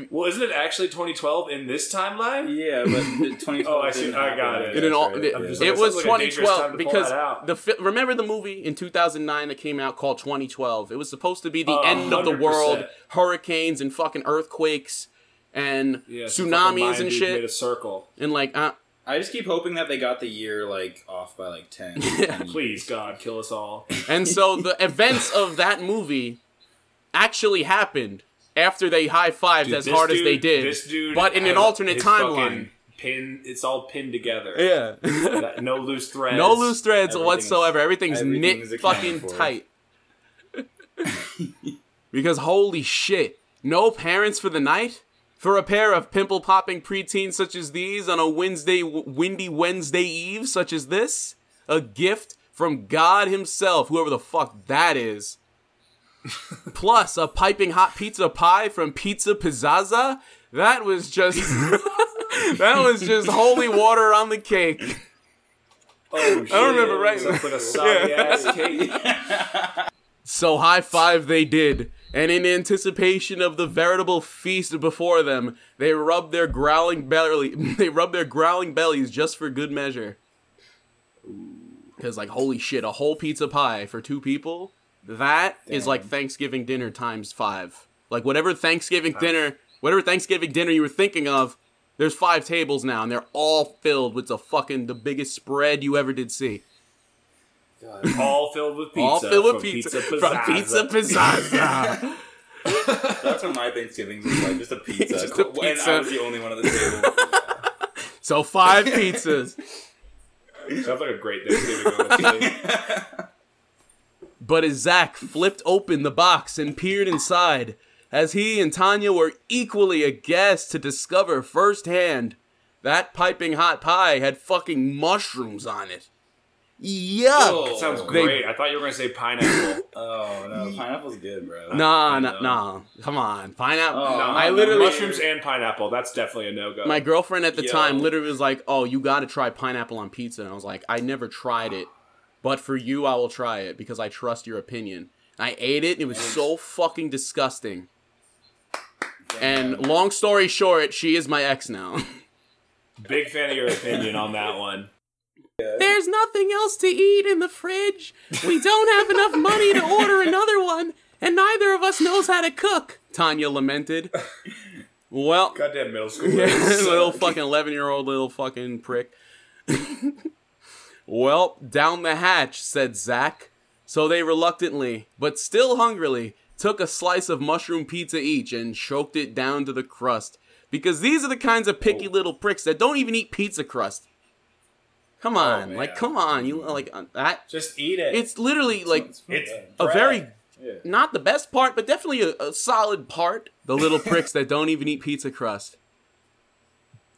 [SPEAKER 4] Well, isn't it actually 2012 in this timeline?
[SPEAKER 2] yeah, but [LAUGHS] 2012
[SPEAKER 4] Oh, I see. I got it.
[SPEAKER 2] guess,
[SPEAKER 3] in an al-
[SPEAKER 2] right?
[SPEAKER 3] it,
[SPEAKER 2] Yeah.
[SPEAKER 3] it
[SPEAKER 4] that
[SPEAKER 3] was
[SPEAKER 4] sounds like a dangerous time
[SPEAKER 3] 2012 because the fi- remember the movie in 2009 that came out called 2012. It was supposed to be the
[SPEAKER 4] Uh,
[SPEAKER 3] end of the world, hurricanes and fucking earthquakes and
[SPEAKER 4] Yeah,
[SPEAKER 3] tsunamis and
[SPEAKER 4] shit. Made a circle.
[SPEAKER 3] And like, uh,
[SPEAKER 2] I just keep hoping that they got the year like off by like 10. [LAUGHS]
[SPEAKER 3] Yeah.
[SPEAKER 2] 10
[SPEAKER 4] Please, God, kill us all.
[SPEAKER 3] and so the events of that movie actually happened after they high fived as hard as they did,
[SPEAKER 4] dude,
[SPEAKER 3] but in an alternate timeline.
[SPEAKER 4] Pin, it's all pinned together.
[SPEAKER 3] Yeah.
[SPEAKER 4] No [LAUGHS] loose threads.
[SPEAKER 3] no loose threads whatsoever. Everything's
[SPEAKER 2] everything
[SPEAKER 3] knit fucking
[SPEAKER 2] for.
[SPEAKER 3] tight. [LAUGHS] [LAUGHS] because holy shit, no parents for the night? For a pair of pimple popping preteens such as these on a Wednesday, windy Wednesday eve such as this? A gift from God Himself, whoever the fuck that is. Plus a piping hot pizza pie from Pizza Pizzazza. That was just [LAUGHS] that was just holy water on the cake.
[SPEAKER 4] Oh, shit.
[SPEAKER 3] I don't remember right
[SPEAKER 4] like a soggy ass cake. [LAUGHS]
[SPEAKER 3] So high five they did, and in anticipation of the veritable feast before them, they rubbed their growling belly [LAUGHS] they rubbed their growling bellies just for good measure. Cause like holy shit, a whole pizza pie for two people? That is
[SPEAKER 2] Damn.
[SPEAKER 3] like Thanksgiving dinner times five. Like whatever Thanksgiving dinner whatever Thanksgiving dinner you were thinking of, there's five tables now, and they're all filled with the fucking the biggest spread you ever did see.
[SPEAKER 4] all filled with pizza.
[SPEAKER 3] all filled with pizza,
[SPEAKER 4] Pizza
[SPEAKER 3] from. Pizza Pizzazza. [LAUGHS]
[SPEAKER 2] That's what my Thanksgivings was like. Just a pizza. [LAUGHS]
[SPEAKER 3] Just a
[SPEAKER 2] And
[SPEAKER 3] pizza.
[SPEAKER 2] I was the only one at the table.
[SPEAKER 3] so five pizzas. [LAUGHS]
[SPEAKER 4] Sounds like a great Thanksgiving. Honestly.
[SPEAKER 3] But as Zach flipped open the box and peered inside, as he and Tanya were equally aghast to discover firsthand that piping hot pie had fucking mushrooms on it. Yuck!
[SPEAKER 2] Oh.
[SPEAKER 4] Sounds
[SPEAKER 3] They-
[SPEAKER 4] great. I thought you were going to say pineapple. [LAUGHS]
[SPEAKER 2] oh no, pineapple's good, bro.
[SPEAKER 3] Nah,
[SPEAKER 2] I
[SPEAKER 3] nah,
[SPEAKER 2] know.
[SPEAKER 3] nah. Come on, pineapple.
[SPEAKER 2] Oh,
[SPEAKER 4] No,
[SPEAKER 3] I literally-
[SPEAKER 4] mushrooms and pineapple. That's definitely a no go.
[SPEAKER 3] My girlfriend at the
[SPEAKER 2] Yo.
[SPEAKER 3] time literally was like, "Oh, you got to try pineapple on pizza," and I was like, "I never tried it, but for you, I will try it because I trust your opinion." I ate it; and it was so fucking disgusting. And long story short, she is my ex now. [LAUGHS]
[SPEAKER 4] Big fan of your opinion on that one.
[SPEAKER 3] There's nothing else to eat in the fridge. We don't have enough money to order another one, and neither of us knows how to cook. Tanya lamented. Well,
[SPEAKER 4] Goddamn middle [LAUGHS] school.
[SPEAKER 3] yeah, little [LAUGHS] fucking 11 year old little fucking prick. Well, down the hatch, said Zach. So they reluctantly, but still hungrily, took a slice of mushroom pizza each and choked it down to the crust. Because these are the kinds of picky little pricks that don't even eat pizza crust. Come on,
[SPEAKER 2] man.
[SPEAKER 3] like, come on, you like uh, that.
[SPEAKER 4] Just eat it.
[SPEAKER 3] It's literally like
[SPEAKER 4] it's
[SPEAKER 3] a
[SPEAKER 4] bread.
[SPEAKER 3] very
[SPEAKER 2] Yeah.
[SPEAKER 3] not the best part, but definitely a, a solid part. The little [LAUGHS] pricks that don't even eat pizza crust.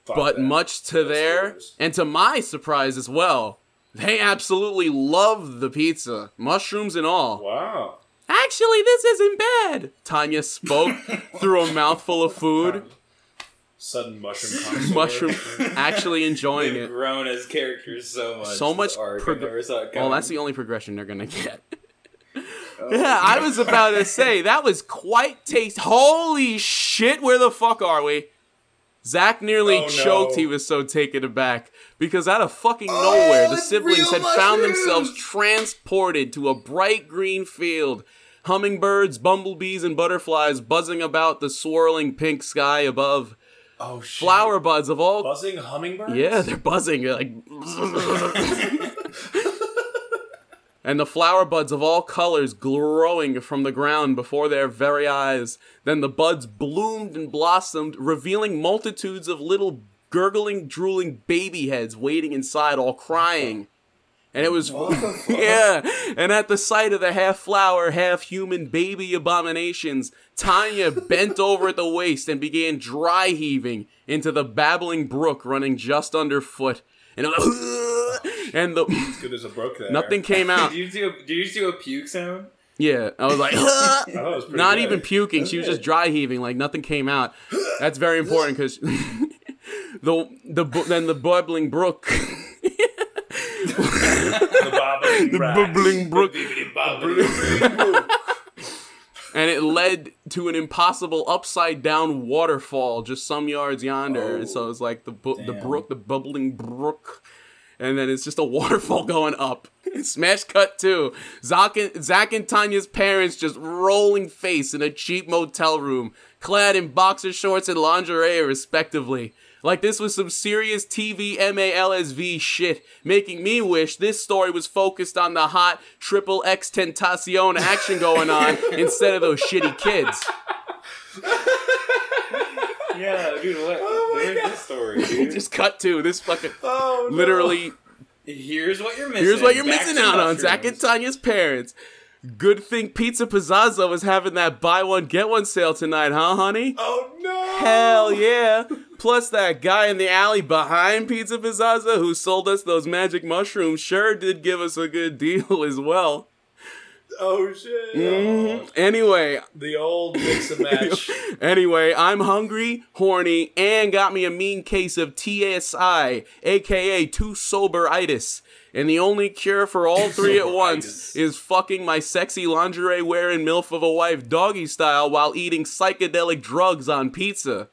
[SPEAKER 3] But much to their
[SPEAKER 4] gross.
[SPEAKER 3] and to my surprise as well, They absolutely loved the pizza, mushrooms and all.
[SPEAKER 4] Wow.
[SPEAKER 3] Actually, this isn't bad. Tanya spoke [LAUGHS] through a mouthful of food.
[SPEAKER 4] Sudden mushroom [LAUGHS] connoisseur.
[SPEAKER 3] Mushroom, actually enjoying
[SPEAKER 2] They've
[SPEAKER 3] it.
[SPEAKER 2] grown as characters so much.
[SPEAKER 3] So much prog-
[SPEAKER 2] never saw it
[SPEAKER 3] Well, that's the only progression they're gonna get. [LAUGHS] Oh, yeah, I was about to say that was quite taste. Holy shit! Where the fuck are we? Zach nearly
[SPEAKER 4] Oh, no.
[SPEAKER 3] choked. He was so taken aback because out of fucking nowhere, the
[SPEAKER 2] oh,
[SPEAKER 3] siblings
[SPEAKER 2] real
[SPEAKER 3] had found themselves transported to a bright green field. Hummingbirds, bumblebees, and butterflies buzzing about the swirling pink sky above.
[SPEAKER 4] Oh shit.
[SPEAKER 3] Flower buds of all
[SPEAKER 4] Buzzing hummingbirds?
[SPEAKER 3] yeah, they're buzzing like. [LAUGHS] and the flower buds of all colors growing from the ground before their very eyes. Then the buds bloomed and blossomed, revealing multitudes of little gurgling, drooling baby heads waiting inside, all crying. And it was, [LAUGHS] yeah. And at the sight of the half flower, half human baby abominations, Tanya bent [LAUGHS] over at the waist and began dry heaving into the babbling brook running just underfoot. And it was, and the
[SPEAKER 4] Good as a brook there.
[SPEAKER 3] nothing came [LAUGHS] out.
[SPEAKER 2] Did you do? A, did you do a puke sound?
[SPEAKER 3] Yeah, I was like,
[SPEAKER 4] I was
[SPEAKER 3] not
[SPEAKER 4] good.
[SPEAKER 3] even puking. She was just dry heaving, like nothing came out. That's very important because the the then the bubbling brook, [LAUGHS]
[SPEAKER 4] the bobbling
[SPEAKER 3] the
[SPEAKER 4] rat.
[SPEAKER 3] bubbling brook, [LAUGHS] and it led to an impossible upside down waterfall just some yards yonder. And so it's like the bu- the brook, the bubbling brook, and then it's just a waterfall going up. [LAUGHS] Smash cut too. Zach and, Zach and Tanya's parents just rolling face in a cheap motel room, clad in boxer shorts and lingerie respectively. Like this was some serious TV MALSV shit, making me wish this story was focused on the hot triple X Tentacion action going on [LAUGHS] instead of those shitty kids. [LAUGHS]
[SPEAKER 2] Yeah, dude. What? Oh Where's this story, dude? [LAUGHS]
[SPEAKER 3] Just cut to this fucking
[SPEAKER 4] oh, no.
[SPEAKER 3] literally.
[SPEAKER 2] Here's what you're missing.
[SPEAKER 3] Here's what you're
[SPEAKER 2] Back
[SPEAKER 3] missing
[SPEAKER 2] to
[SPEAKER 3] out on. Zach and Tanya's parents. Good thing Pizza Pizzazza was having that buy one get one sale tonight, huh, honey?
[SPEAKER 4] Oh no.
[SPEAKER 3] Hell yeah! Plus, that guy in the alley behind Pizza Pizzazza who sold us those magic mushrooms sure did give us a good [LAUGHS] deal as well.
[SPEAKER 4] Oh shit.
[SPEAKER 3] Mm-hmm. Anyway,
[SPEAKER 4] The old mix and match. [LAUGHS]
[SPEAKER 3] anyway, I'm hungry, horny, and got me a mean case of TSI, aka too soberitis. And the only cure for all [LAUGHS] three at once is fucking my sexy lingerie wearing MILF of a wife doggy style while eating psychedelic drugs on pizza.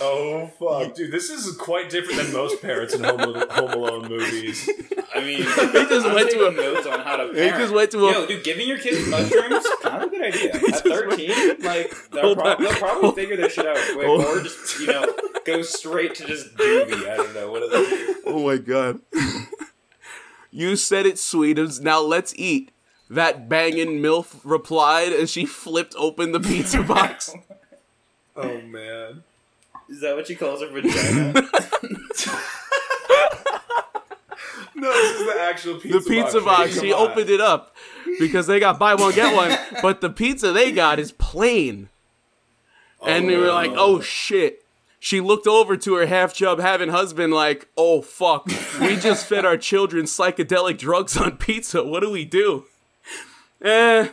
[SPEAKER 4] Oh fuck, dude, this is quite different than most parents in Home, Home Alone movies.
[SPEAKER 2] I mean, [LAUGHS] he
[SPEAKER 3] just went to a-
[SPEAKER 2] notes on how to.
[SPEAKER 3] He just went to a-
[SPEAKER 2] Yo, dude, giving your kids mushrooms kind of a good idea. [LAUGHS] At 13, like they'll,
[SPEAKER 3] Hold
[SPEAKER 2] prob- they'll probably figure this shit out quick, or just you know go straight to just juvie. I don't know what are they do.
[SPEAKER 3] Oh my god. you said it, Sweetums. Now let's eat. That bangin' MILF replied as she flipped open the pizza box. [LAUGHS]
[SPEAKER 4] Oh man.
[SPEAKER 2] Is that what she calls her vagina? [LAUGHS]
[SPEAKER 4] No, this is the actual pizza
[SPEAKER 3] the pizza
[SPEAKER 4] box.
[SPEAKER 3] box, she
[SPEAKER 4] on.
[SPEAKER 3] opened it up because they got buy one, get one, but the pizza they got is plain. and they were like, oh shit. She looked over to her half chub having husband, like, oh fuck, we just fed our children psychedelic drugs on pizza. What do we do? Eh,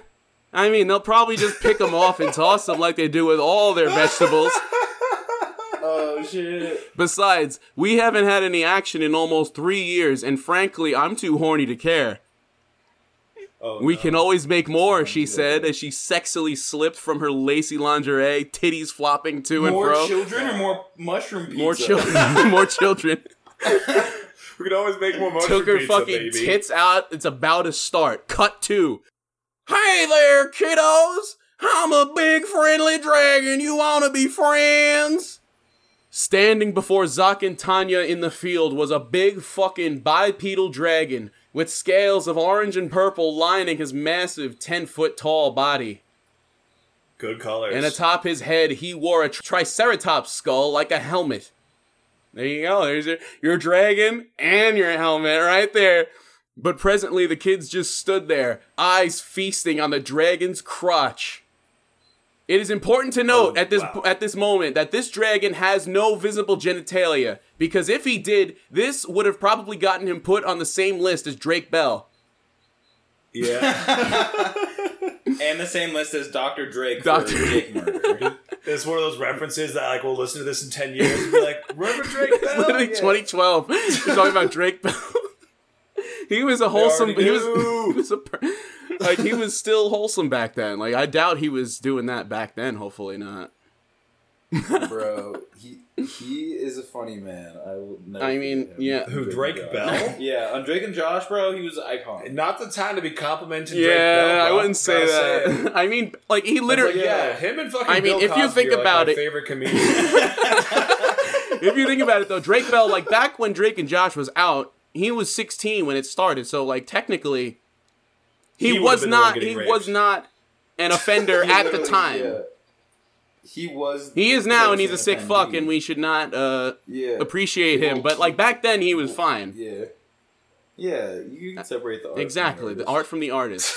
[SPEAKER 3] I mean, they'll probably just pick them off and toss them like they do with all their vegetables.
[SPEAKER 2] Oh shit!
[SPEAKER 3] Besides, we haven't had any action in almost three years, and frankly, I'm too horny to care.
[SPEAKER 4] Oh,
[SPEAKER 3] We
[SPEAKER 4] no.
[SPEAKER 3] can always make more, she said as she sexily slipped from her lacy lingerie, titties flopping to and fro.
[SPEAKER 2] More children or more mushroom pizza?
[SPEAKER 3] more children. [LAUGHS] more children. [LAUGHS]
[SPEAKER 4] We can always make more mushroom
[SPEAKER 3] Took her
[SPEAKER 4] pizza,
[SPEAKER 3] fucking
[SPEAKER 4] baby.
[SPEAKER 3] tits out. It's about to start. Cut two. Hey there, kiddos. I'm a big friendly dragon. You wanna be friends? Standing before Zach and Tanya in the field was a big fucking bipedal dragon with scales of orange and purple lining his massive 10 foot tall body.
[SPEAKER 4] Good colors.
[SPEAKER 3] And atop his head, he wore a triceratops skull like a helmet. There you go. There's your, your dragon and your helmet right there. But presently, the kids just stood there, eyes feasting on the dragon's crotch. It is important to note
[SPEAKER 4] Oh,
[SPEAKER 3] at this
[SPEAKER 4] wow.
[SPEAKER 3] at this moment that this dragon has no visible genitalia because if he did, this would have probably gotten him put on the same list as Drake Bell.
[SPEAKER 4] Yeah. [LAUGHS]
[SPEAKER 2] and the same list as Dr. Drake
[SPEAKER 3] Dr.
[SPEAKER 2] for Jake murder. [LAUGHS]
[SPEAKER 4] it's one of those references that like we'll listen to this in ten years and be like, remember Drake Bell?
[SPEAKER 3] Literally
[SPEAKER 4] Yeah.
[SPEAKER 3] 2012. We're talking about Drake Bell. [LAUGHS] he was a wholesome. He was, he was a, per- like he was still wholesome back then. Like I doubt he was doing that back then. Hopefully not. [LAUGHS]
[SPEAKER 5] bro. He he is a funny man. I will never.
[SPEAKER 3] I mean, yeah.
[SPEAKER 4] Who Drake Bell? [LAUGHS]
[SPEAKER 2] yeah, on Drake and Josh, bro, he was iconic.
[SPEAKER 4] Not the time to be complimenting Drake Bell.
[SPEAKER 3] Yeah, I wouldn't say that.
[SPEAKER 4] it. [LAUGHS]
[SPEAKER 3] I mean, like he literally.
[SPEAKER 4] like, yeah, him and fucking
[SPEAKER 3] I mean,
[SPEAKER 4] Bill
[SPEAKER 3] if you think
[SPEAKER 4] are, like,
[SPEAKER 3] about it-
[SPEAKER 4] favorite comedian.
[SPEAKER 3] if you think about it though, Drake Bell, like back when Drake and Josh was out, he was 16 when it started. So like technically, he,
[SPEAKER 4] He
[SPEAKER 3] was
[SPEAKER 4] been the one
[SPEAKER 3] not. He
[SPEAKER 4] raped.
[SPEAKER 3] was not an offender [LAUGHS] at the time.
[SPEAKER 5] yeah. He was.
[SPEAKER 3] He is now, and he's a sick
[SPEAKER 5] offendee.
[SPEAKER 3] fuck, and we should not uh,
[SPEAKER 5] yeah
[SPEAKER 3] appreciate him. But like back then, he was fine.
[SPEAKER 5] Yeah. Yeah, you can separate the art.
[SPEAKER 3] Exactly, the
[SPEAKER 5] artist.
[SPEAKER 3] art from the artist.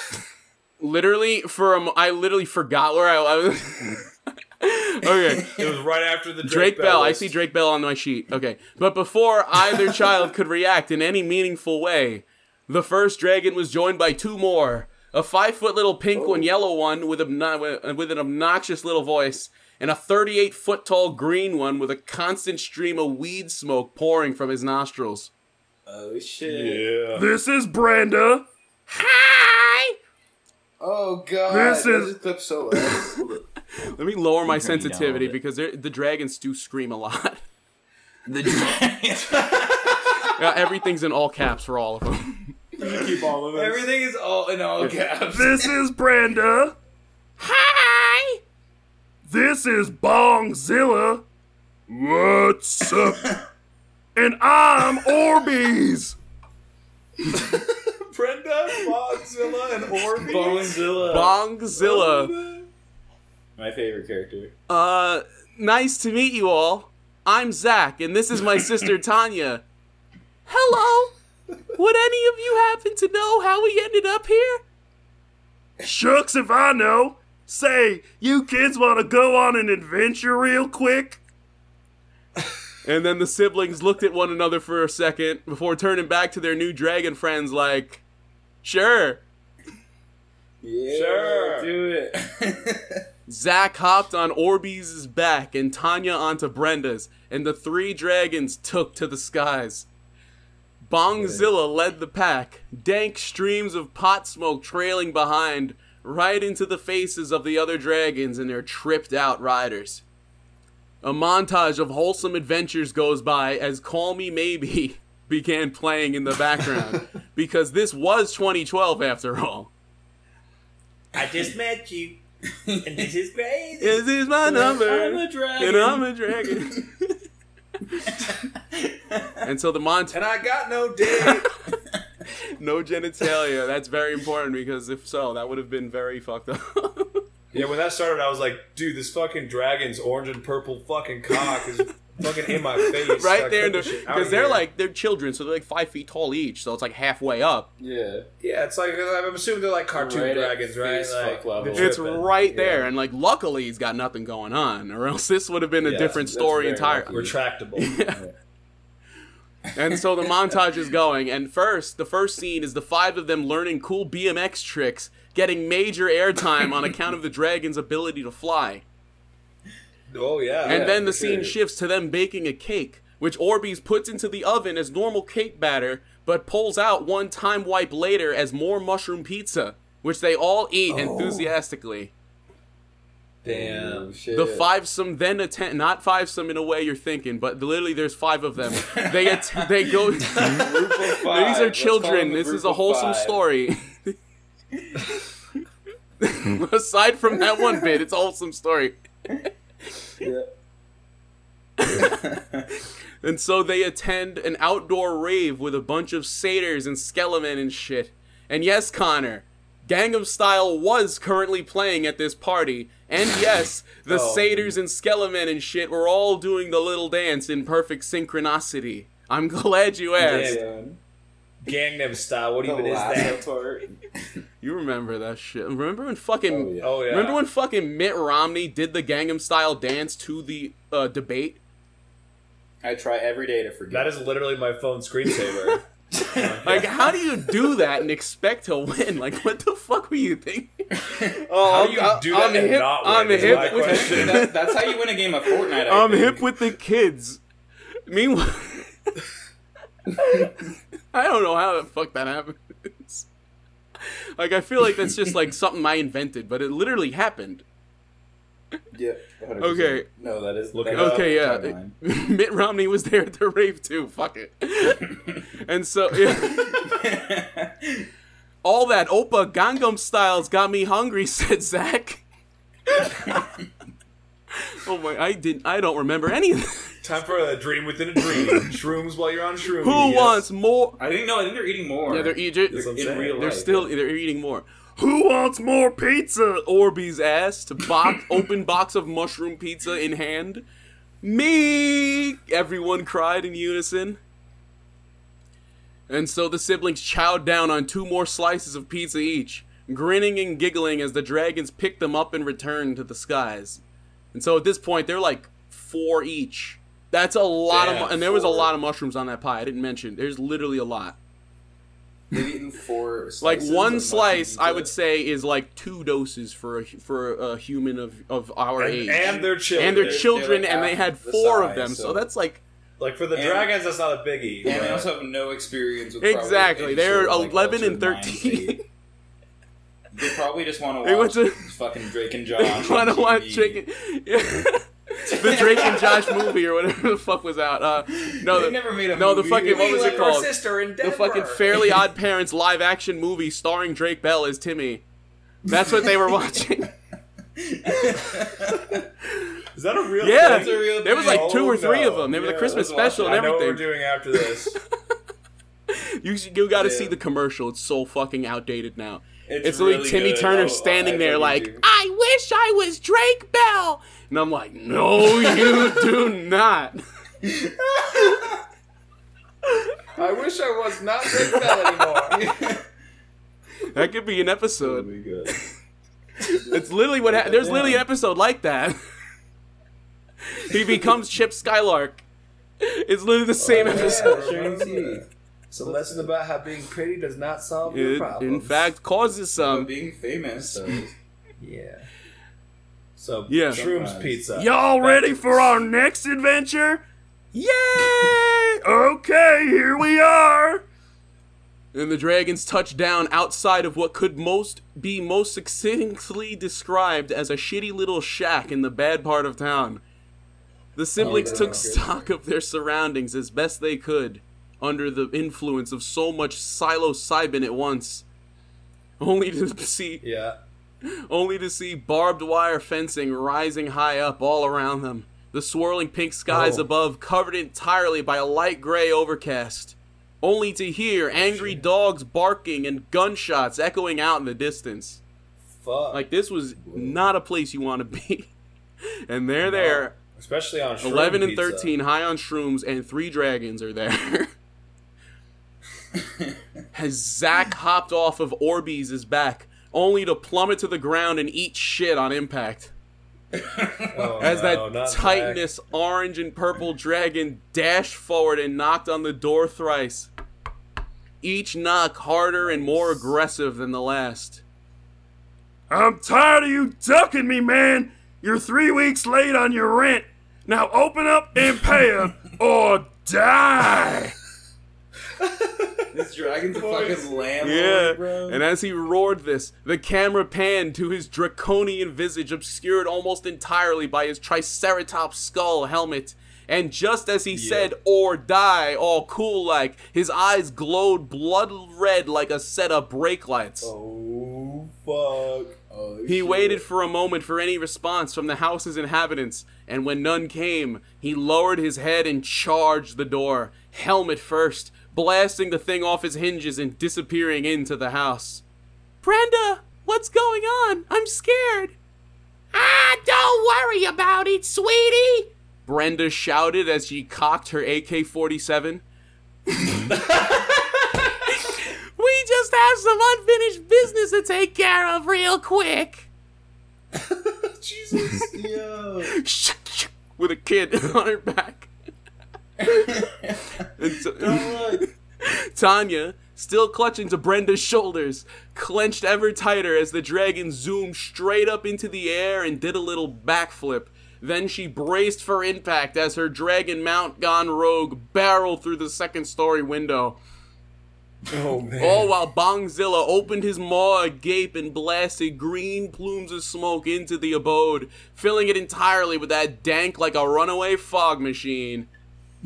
[SPEAKER 3] [LAUGHS] literally, for a mo- I literally forgot where I, I was. [LAUGHS] okay,
[SPEAKER 4] it was right after the
[SPEAKER 3] Drake,
[SPEAKER 4] Drake,
[SPEAKER 3] Bell. I see Drake Bell on my sheet. Okay, but before either child could react in any meaningful way, the first dragon was joined by two more: a five foot little pink oh. one, yellow one with obno- with an obnoxious little voice, and a thirty-eight foot tall green one with a constant stream of weed smoke pouring from his nostrils.
[SPEAKER 5] Oh shit!
[SPEAKER 4] Yeah.
[SPEAKER 1] This is Brenda.
[SPEAKER 3] Hi.
[SPEAKER 5] Oh god!
[SPEAKER 1] This
[SPEAKER 5] that
[SPEAKER 1] is-
[SPEAKER 5] just clip so. [LAUGHS]
[SPEAKER 3] Let me lower my
[SPEAKER 2] turn you down a
[SPEAKER 3] sensitivity because the dragons do scream a lot.
[SPEAKER 2] The dragon. [LAUGHS]
[SPEAKER 3] Yeah, everything's in all caps for all of them.
[SPEAKER 4] Keep all of it.
[SPEAKER 2] Everything is all in all caps.
[SPEAKER 1] This is Brenda.
[SPEAKER 3] Hi.
[SPEAKER 1] This is Bongzilla. What's up? [LAUGHS] and I'm Orbeez. [LAUGHS]
[SPEAKER 4] Brenda, Bongzilla, and Orbeez.
[SPEAKER 2] Bongzilla.
[SPEAKER 3] Bongzilla.
[SPEAKER 2] My favorite character.
[SPEAKER 3] Uh, nice to meet you all. I'm Zach, and this is my sister [LAUGHS] Tanya. Hello. Would any of you happen to know how we ended up here?
[SPEAKER 1] Shucks if I know. Say, you kids want to go on an adventure real quick?
[SPEAKER 3] And then the siblings looked at one another for a second before turning back to their new dragon friends, like, sure.
[SPEAKER 5] yeah,
[SPEAKER 4] Sure.
[SPEAKER 5] do it. [LAUGHS]
[SPEAKER 3] Zach hopped on Orbeez's back and Tanya onto Brenda's, and the three dragons took to the skies. Bongzilla led the pack, dank streams of pot smoke trailing behind, right into the faces of the other dragons and their tripped out riders. A montage of wholesome adventures goes by as Call Me Maybe [LAUGHS] began playing in the background, [LAUGHS] because this was 2012 after all.
[SPEAKER 4] I just met you, [LAUGHS] and this is crazy.
[SPEAKER 3] This is my number.
[SPEAKER 2] I'm a dragon.
[SPEAKER 3] and I'm a dragon. [LAUGHS] and so the montage,
[SPEAKER 4] And I got no dick. [LAUGHS]
[SPEAKER 3] no genitalia. That's very important because if so, that would have been very fucked up. [LAUGHS]
[SPEAKER 4] yeah, when that started, I was like, dude, this fucking dragon's orange and purple fucking cock is fucking in my [LAUGHS] face.
[SPEAKER 3] right there,
[SPEAKER 4] cut this shit
[SPEAKER 3] because
[SPEAKER 4] of
[SPEAKER 3] they're
[SPEAKER 4] here.
[SPEAKER 3] like they're children, so they're like five feet tall each, so it's like halfway up.
[SPEAKER 5] Yeah.
[SPEAKER 4] yeah, it's like I'm assuming they're like cartoon
[SPEAKER 2] Right
[SPEAKER 4] dragons, right? Like,
[SPEAKER 2] fuck level.
[SPEAKER 3] It's
[SPEAKER 4] tripping.
[SPEAKER 3] right there,
[SPEAKER 4] Yeah.
[SPEAKER 3] and like luckily he's got nothing going on, or else this would have been a
[SPEAKER 5] Yeah,
[SPEAKER 3] different story entirely.
[SPEAKER 5] lucky.
[SPEAKER 4] retractable. [LAUGHS]
[SPEAKER 3] And so the montage is going, and first, the first scene is the five of them learning cool BMX tricks, getting major airtime on account of the dragon's ability to fly.
[SPEAKER 4] Oh yeah.
[SPEAKER 3] And
[SPEAKER 5] Yeah,
[SPEAKER 3] then the scene
[SPEAKER 5] sure.
[SPEAKER 3] shifts to them baking a cake, which Orbeez puts into the oven as normal cake batter, but pulls out one time wipe later as more mushroom pizza, which they all eat
[SPEAKER 5] Oh.
[SPEAKER 3] enthusiastically.
[SPEAKER 5] Damn. Shit.
[SPEAKER 3] The fivesome then attend not fivesome in a way you're thinking, but literally there's five of them. They att- [LAUGHS] they go.
[SPEAKER 5] Group of five.
[SPEAKER 3] These are
[SPEAKER 5] Let's call them
[SPEAKER 3] children. This is a wholesome story. [LAUGHS] [LAUGHS] Aside from that one bit, it's a wholesome story.
[SPEAKER 5] Yeah. [LAUGHS]
[SPEAKER 3] And so they attend an outdoor rave with a bunch of satyrs and skelemen and shit. And yes, Connor, Gangnam Style was currently playing at this party. And yes, the
[SPEAKER 4] Oh.
[SPEAKER 3] satyrs and skelemen and shit were all doing the little dance in perfect synchronicity. I'm [LAUGHS] glad you asked.
[SPEAKER 5] Damn.
[SPEAKER 4] Gangnam Style. What even is that?
[SPEAKER 5] part. [LAUGHS]
[SPEAKER 3] You remember that shit? Remember when fucking?
[SPEAKER 5] Oh, yeah.
[SPEAKER 4] Oh yeah.
[SPEAKER 3] Remember when fucking Mitt Romney did the Gangnam Style dance to the uh, debate?
[SPEAKER 5] I try every day to forget.
[SPEAKER 4] That is literally my phone screensaver. [LAUGHS] [LAUGHS]
[SPEAKER 3] Like, how do you do that and expect to win? Like, what the fuck were you thinking?
[SPEAKER 4] How do you do that
[SPEAKER 3] I'm
[SPEAKER 4] and
[SPEAKER 3] hip,
[SPEAKER 4] not
[SPEAKER 3] I'm hip
[SPEAKER 4] my
[SPEAKER 3] with
[SPEAKER 4] question.
[SPEAKER 5] that, that's how you win a game of Fortnite. I
[SPEAKER 3] I'm
[SPEAKER 5] think.
[SPEAKER 3] hip with the kids. Meanwhile, [LAUGHS] I don't know how the fuck that happens. [LAUGHS] Like, I feel like that's just like [LAUGHS] something I invented, but it literally happened.
[SPEAKER 5] Yeah. 100%.
[SPEAKER 3] Okay.
[SPEAKER 5] No, that is.
[SPEAKER 4] looking.
[SPEAKER 5] that
[SPEAKER 4] up.
[SPEAKER 3] Okay, yeah. Mitt Romney was there at the rave too. Fuck it. and so, yeah. all that Opa Gangnam Styles got me hungry," said Zach. [LAUGHS] oh my! I didn't. I don't remember any of that.
[SPEAKER 4] Time for a dream within a dream. [LAUGHS] Shrooms while you're on shrooms.
[SPEAKER 3] Who wants more?
[SPEAKER 2] I think no. I think they're eating more.
[SPEAKER 3] Yeah, they're eating.
[SPEAKER 4] That's what I'm
[SPEAKER 2] in
[SPEAKER 4] saying.
[SPEAKER 2] real
[SPEAKER 3] They're
[SPEAKER 2] life.
[SPEAKER 3] still. They're eating more. Who wants more pizza? Orbeez asked. Box [LAUGHS] open box of mushroom pizza in hand. Me! Everyone cried in unison. And so the siblings chowed down on two more slices of pizza each, grinning and giggling as the dragons picked them up and returned to the skies. And so at this point, they're like four each. That's a lot of, mu- and there was a lot of mushrooms on that pie. I didn't mention. There's literally a lot.
[SPEAKER 5] They've eaten four. [LAUGHS]
[SPEAKER 3] Like one
[SPEAKER 5] of
[SPEAKER 3] slice, I would say, is like two doses for a for a human of of our
[SPEAKER 4] And,
[SPEAKER 3] age,
[SPEAKER 4] and their children.
[SPEAKER 3] and their
[SPEAKER 5] they're
[SPEAKER 3] children,
[SPEAKER 5] like
[SPEAKER 3] and they had
[SPEAKER 5] the
[SPEAKER 3] four of them. So.
[SPEAKER 5] so-
[SPEAKER 3] that's like
[SPEAKER 4] like for the
[SPEAKER 2] And-
[SPEAKER 4] dragons, that's not a biggie.
[SPEAKER 2] And they also have no experience with
[SPEAKER 3] exactly they're
[SPEAKER 2] sort of, like,
[SPEAKER 3] eleven and thirteen.
[SPEAKER 2] State. They probably just want to watch
[SPEAKER 3] went to-
[SPEAKER 2] fucking Drake and [LAUGHS]
[SPEAKER 3] I
[SPEAKER 2] Josh.
[SPEAKER 3] want to watch
[SPEAKER 2] TV.
[SPEAKER 3] chicken. [LAUGHS] the Drake and Josh movie or whatever the fuck was out. Uh, no,
[SPEAKER 2] They
[SPEAKER 3] the,
[SPEAKER 2] never made a
[SPEAKER 3] no, the
[SPEAKER 2] movie.
[SPEAKER 3] fucking what was
[SPEAKER 2] left
[SPEAKER 3] it called?
[SPEAKER 4] sister in
[SPEAKER 3] The fucking Fairly [LAUGHS] Odd Parents live action movie starring Drake Bell as Timmy. That's what they were watching.
[SPEAKER 4] Is that a real
[SPEAKER 3] Yeah,
[SPEAKER 4] thing?
[SPEAKER 2] a real
[SPEAKER 3] there was like two or three
[SPEAKER 4] no.
[SPEAKER 3] of them. They were the
[SPEAKER 2] Yeah,
[SPEAKER 3] Christmas special
[SPEAKER 2] it.
[SPEAKER 3] and
[SPEAKER 4] I know what we're
[SPEAKER 3] everything.
[SPEAKER 4] doing after this.
[SPEAKER 3] You you got to
[SPEAKER 2] Yeah.
[SPEAKER 3] see the commercial. It's so fucking outdated now. It's,
[SPEAKER 2] It's
[SPEAKER 3] literally
[SPEAKER 2] really
[SPEAKER 3] Timmy
[SPEAKER 2] good.
[SPEAKER 3] Turner
[SPEAKER 2] Oh, oh
[SPEAKER 3] standing
[SPEAKER 2] I
[SPEAKER 3] there like,
[SPEAKER 2] do.
[SPEAKER 3] I wish I was Drake Bell. And I'm like, no, you [LAUGHS] do not.
[SPEAKER 5] I wish I was not Drake Bell anymore. [LAUGHS]
[SPEAKER 3] That could be an episode.
[SPEAKER 5] That'd be good.
[SPEAKER 3] It's literally what ha- there's literally an episode like that. he becomes Chip Skylark. It's literally the same oh, episode.
[SPEAKER 5] Sure.
[SPEAKER 4] It's a lesson about how being pretty does not solve your
[SPEAKER 3] It,
[SPEAKER 4] problems.
[SPEAKER 3] in fact, causes
[SPEAKER 2] But
[SPEAKER 3] some.
[SPEAKER 2] being famous.
[SPEAKER 4] yeah. So
[SPEAKER 3] Yeah.
[SPEAKER 4] shrooms
[SPEAKER 5] Sometimes.
[SPEAKER 4] pizza.
[SPEAKER 3] Y'all ready for our next adventure? Yay! Okay, here we are. And the dragons touched down outside of what could most be most succinctly described as a shitty little shack in the bad part of town. The oh, siblings
[SPEAKER 5] that's
[SPEAKER 3] took stock of their surroundings as best they could, under the influence of so much psilocybin at once, only to see
[SPEAKER 4] Yeah.
[SPEAKER 3] only to see barbed wire fencing rising high up all around them. The swirling pink skies
[SPEAKER 4] Oh.
[SPEAKER 3] above covered entirely by a light gray overcast. Only to hear angry dogs barking and gunshots echoing out in the distance.
[SPEAKER 4] Fuck.
[SPEAKER 3] Like this was not a place you want to be. [LAUGHS] And they're there.
[SPEAKER 4] Especially on shroom
[SPEAKER 3] 11 and
[SPEAKER 4] pizza.
[SPEAKER 3] 13 high on shrooms and three dragons are there. [LAUGHS] [LAUGHS] As Zach hopped off of Orbeez' back, only to plummet to the ground and eat shit on impact.
[SPEAKER 4] Oh,
[SPEAKER 3] As
[SPEAKER 4] no,
[SPEAKER 3] that
[SPEAKER 4] not Zach.
[SPEAKER 3] Orange and purple dragon dashed forward and knocked on the door thrice. Each knock harder and more aggressive than the last. I'm tired of you ducking me, man. You're three weeks late on your rent. Now open up and pay up or die. [LAUGHS]
[SPEAKER 2] This dragon's a fucking landlord,
[SPEAKER 3] Yeah.
[SPEAKER 2] bro.
[SPEAKER 3] And as he roared this, the camera panned to his draconian visage, obscured almost entirely by his triceratops skull helmet. And just as he said, or die, all cool like, his eyes glowed blood red like a set of brake lights.
[SPEAKER 4] Oh, fuck.
[SPEAKER 5] Oh,
[SPEAKER 3] He
[SPEAKER 5] shit.
[SPEAKER 3] waited for a moment for any response from the house's inhabitants, and when none came, he lowered his head and charged the door, helmet first, blasting the thing off his hinges and disappearing into the house. Brenda, what's going on? I'm scared. Ah, don't worry about it, sweetie, Brenda shouted as she cocked her AK 47. [LAUGHS] we just have some unfinished business to take care of real quick. [LAUGHS]
[SPEAKER 5] Jesus. Yo. [LAUGHS]
[SPEAKER 3] With a kid on her back.
[SPEAKER 5] Don't [LAUGHS] look. [LAUGHS]
[SPEAKER 3] Tanya, still clutching to Brenda's shoulders, clenched ever tighter as the dragon zoomed straight up into the air and did a little backflip. Then she braced for impact as her dragon mount gone rogue barreled through the second story window.
[SPEAKER 4] Oh man.
[SPEAKER 3] All while Bongzilla opened his maw agape and blasted green plumes of smoke into the abode, filling it entirely with that dank like a runaway fog machine.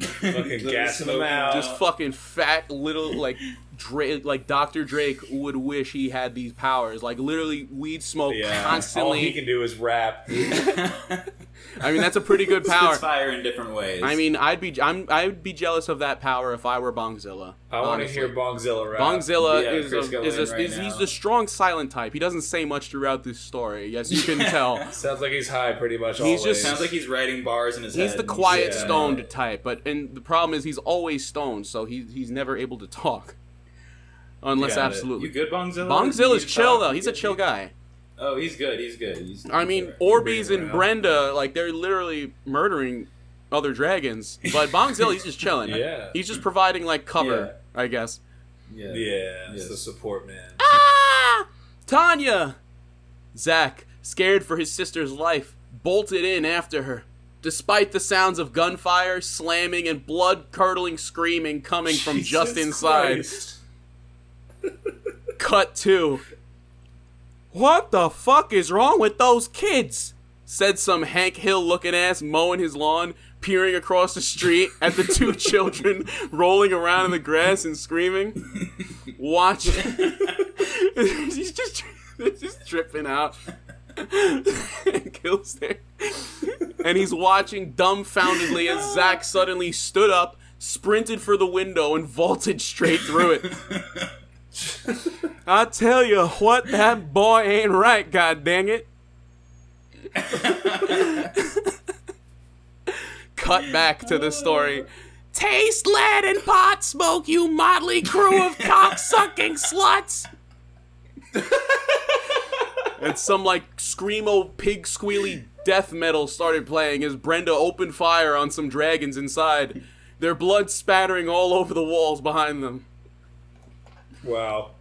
[SPEAKER 4] Fucking gassing them
[SPEAKER 5] smoke
[SPEAKER 4] out.
[SPEAKER 3] Just fucking fat little like Drake, like Dr. Drake would wish he had these powers. Like literally weed smoke
[SPEAKER 4] yeah. All
[SPEAKER 3] constantly.
[SPEAKER 4] he can do is rap. [LAUGHS] [LAUGHS]
[SPEAKER 3] I mean, that's a pretty good [LAUGHS] power.
[SPEAKER 2] Spits fire in different ways.
[SPEAKER 3] I mean, I'd be I'm I'd be jealous of that power if I were Bongzilla.
[SPEAKER 4] I want to hear Bongzilla rap.
[SPEAKER 3] Bongzilla
[SPEAKER 2] Yeah,
[SPEAKER 3] is, a, is, a,
[SPEAKER 2] right
[SPEAKER 3] is he's the strong silent type. He doesn't say much throughout this story, as you can tell. [LAUGHS]
[SPEAKER 4] Sounds like he's high pretty much
[SPEAKER 3] He's
[SPEAKER 4] always.
[SPEAKER 3] just-
[SPEAKER 2] sounds like he's writing bars in his head.
[SPEAKER 3] He's the quiet
[SPEAKER 4] Yeah.
[SPEAKER 3] stoned type, but and the problem is he's always stoned, so he, he's never able to talk. Unless
[SPEAKER 4] Got it.
[SPEAKER 3] absolutely.
[SPEAKER 2] You good, Bongzilla?
[SPEAKER 3] Bongzilla's
[SPEAKER 2] You
[SPEAKER 3] chill
[SPEAKER 2] talk?
[SPEAKER 3] though. He's a chill guy.
[SPEAKER 2] Oh, he's good. He's good. He's,
[SPEAKER 3] I
[SPEAKER 2] he's
[SPEAKER 3] mean,
[SPEAKER 2] alright.
[SPEAKER 3] Orbeez and. Brenda, like they're literally murdering other dragons. But [LAUGHS] Bongzilla, he's just chilling.
[SPEAKER 4] Yeah.
[SPEAKER 3] He's just providing like cover, I guess.
[SPEAKER 5] Yeah.
[SPEAKER 4] yeah, it's
[SPEAKER 5] Yes.
[SPEAKER 4] the support man.
[SPEAKER 3] Ah! Tanya! Zack, scared for his sister's life, bolted in after her. Despite the sounds of gunfire, slamming, and blood curdling screaming coming from just inside. Cut two. What the fuck is wrong with those kids? Said some Hank Hill looking ass mowing his lawn, peering across the street at the two [LAUGHS] children rolling around in the grass and screaming. Watch. [LAUGHS] He's just, just tripping out. [LAUGHS] Hank Hill's there. And he's watching dumbfoundedly as Zack suddenly stood up, sprinted for the window, and vaulted straight through it. I tell you what, that boy ain't right, god dang it. Cut back to the story. Taste lead and pot smoke, you motley crew of cock-sucking sluts! and some like screamo pig squealy death metal started playing as Brenda opened fire on some dragons inside, their blood spattering all over the walls behind them.
[SPEAKER 4] Wow.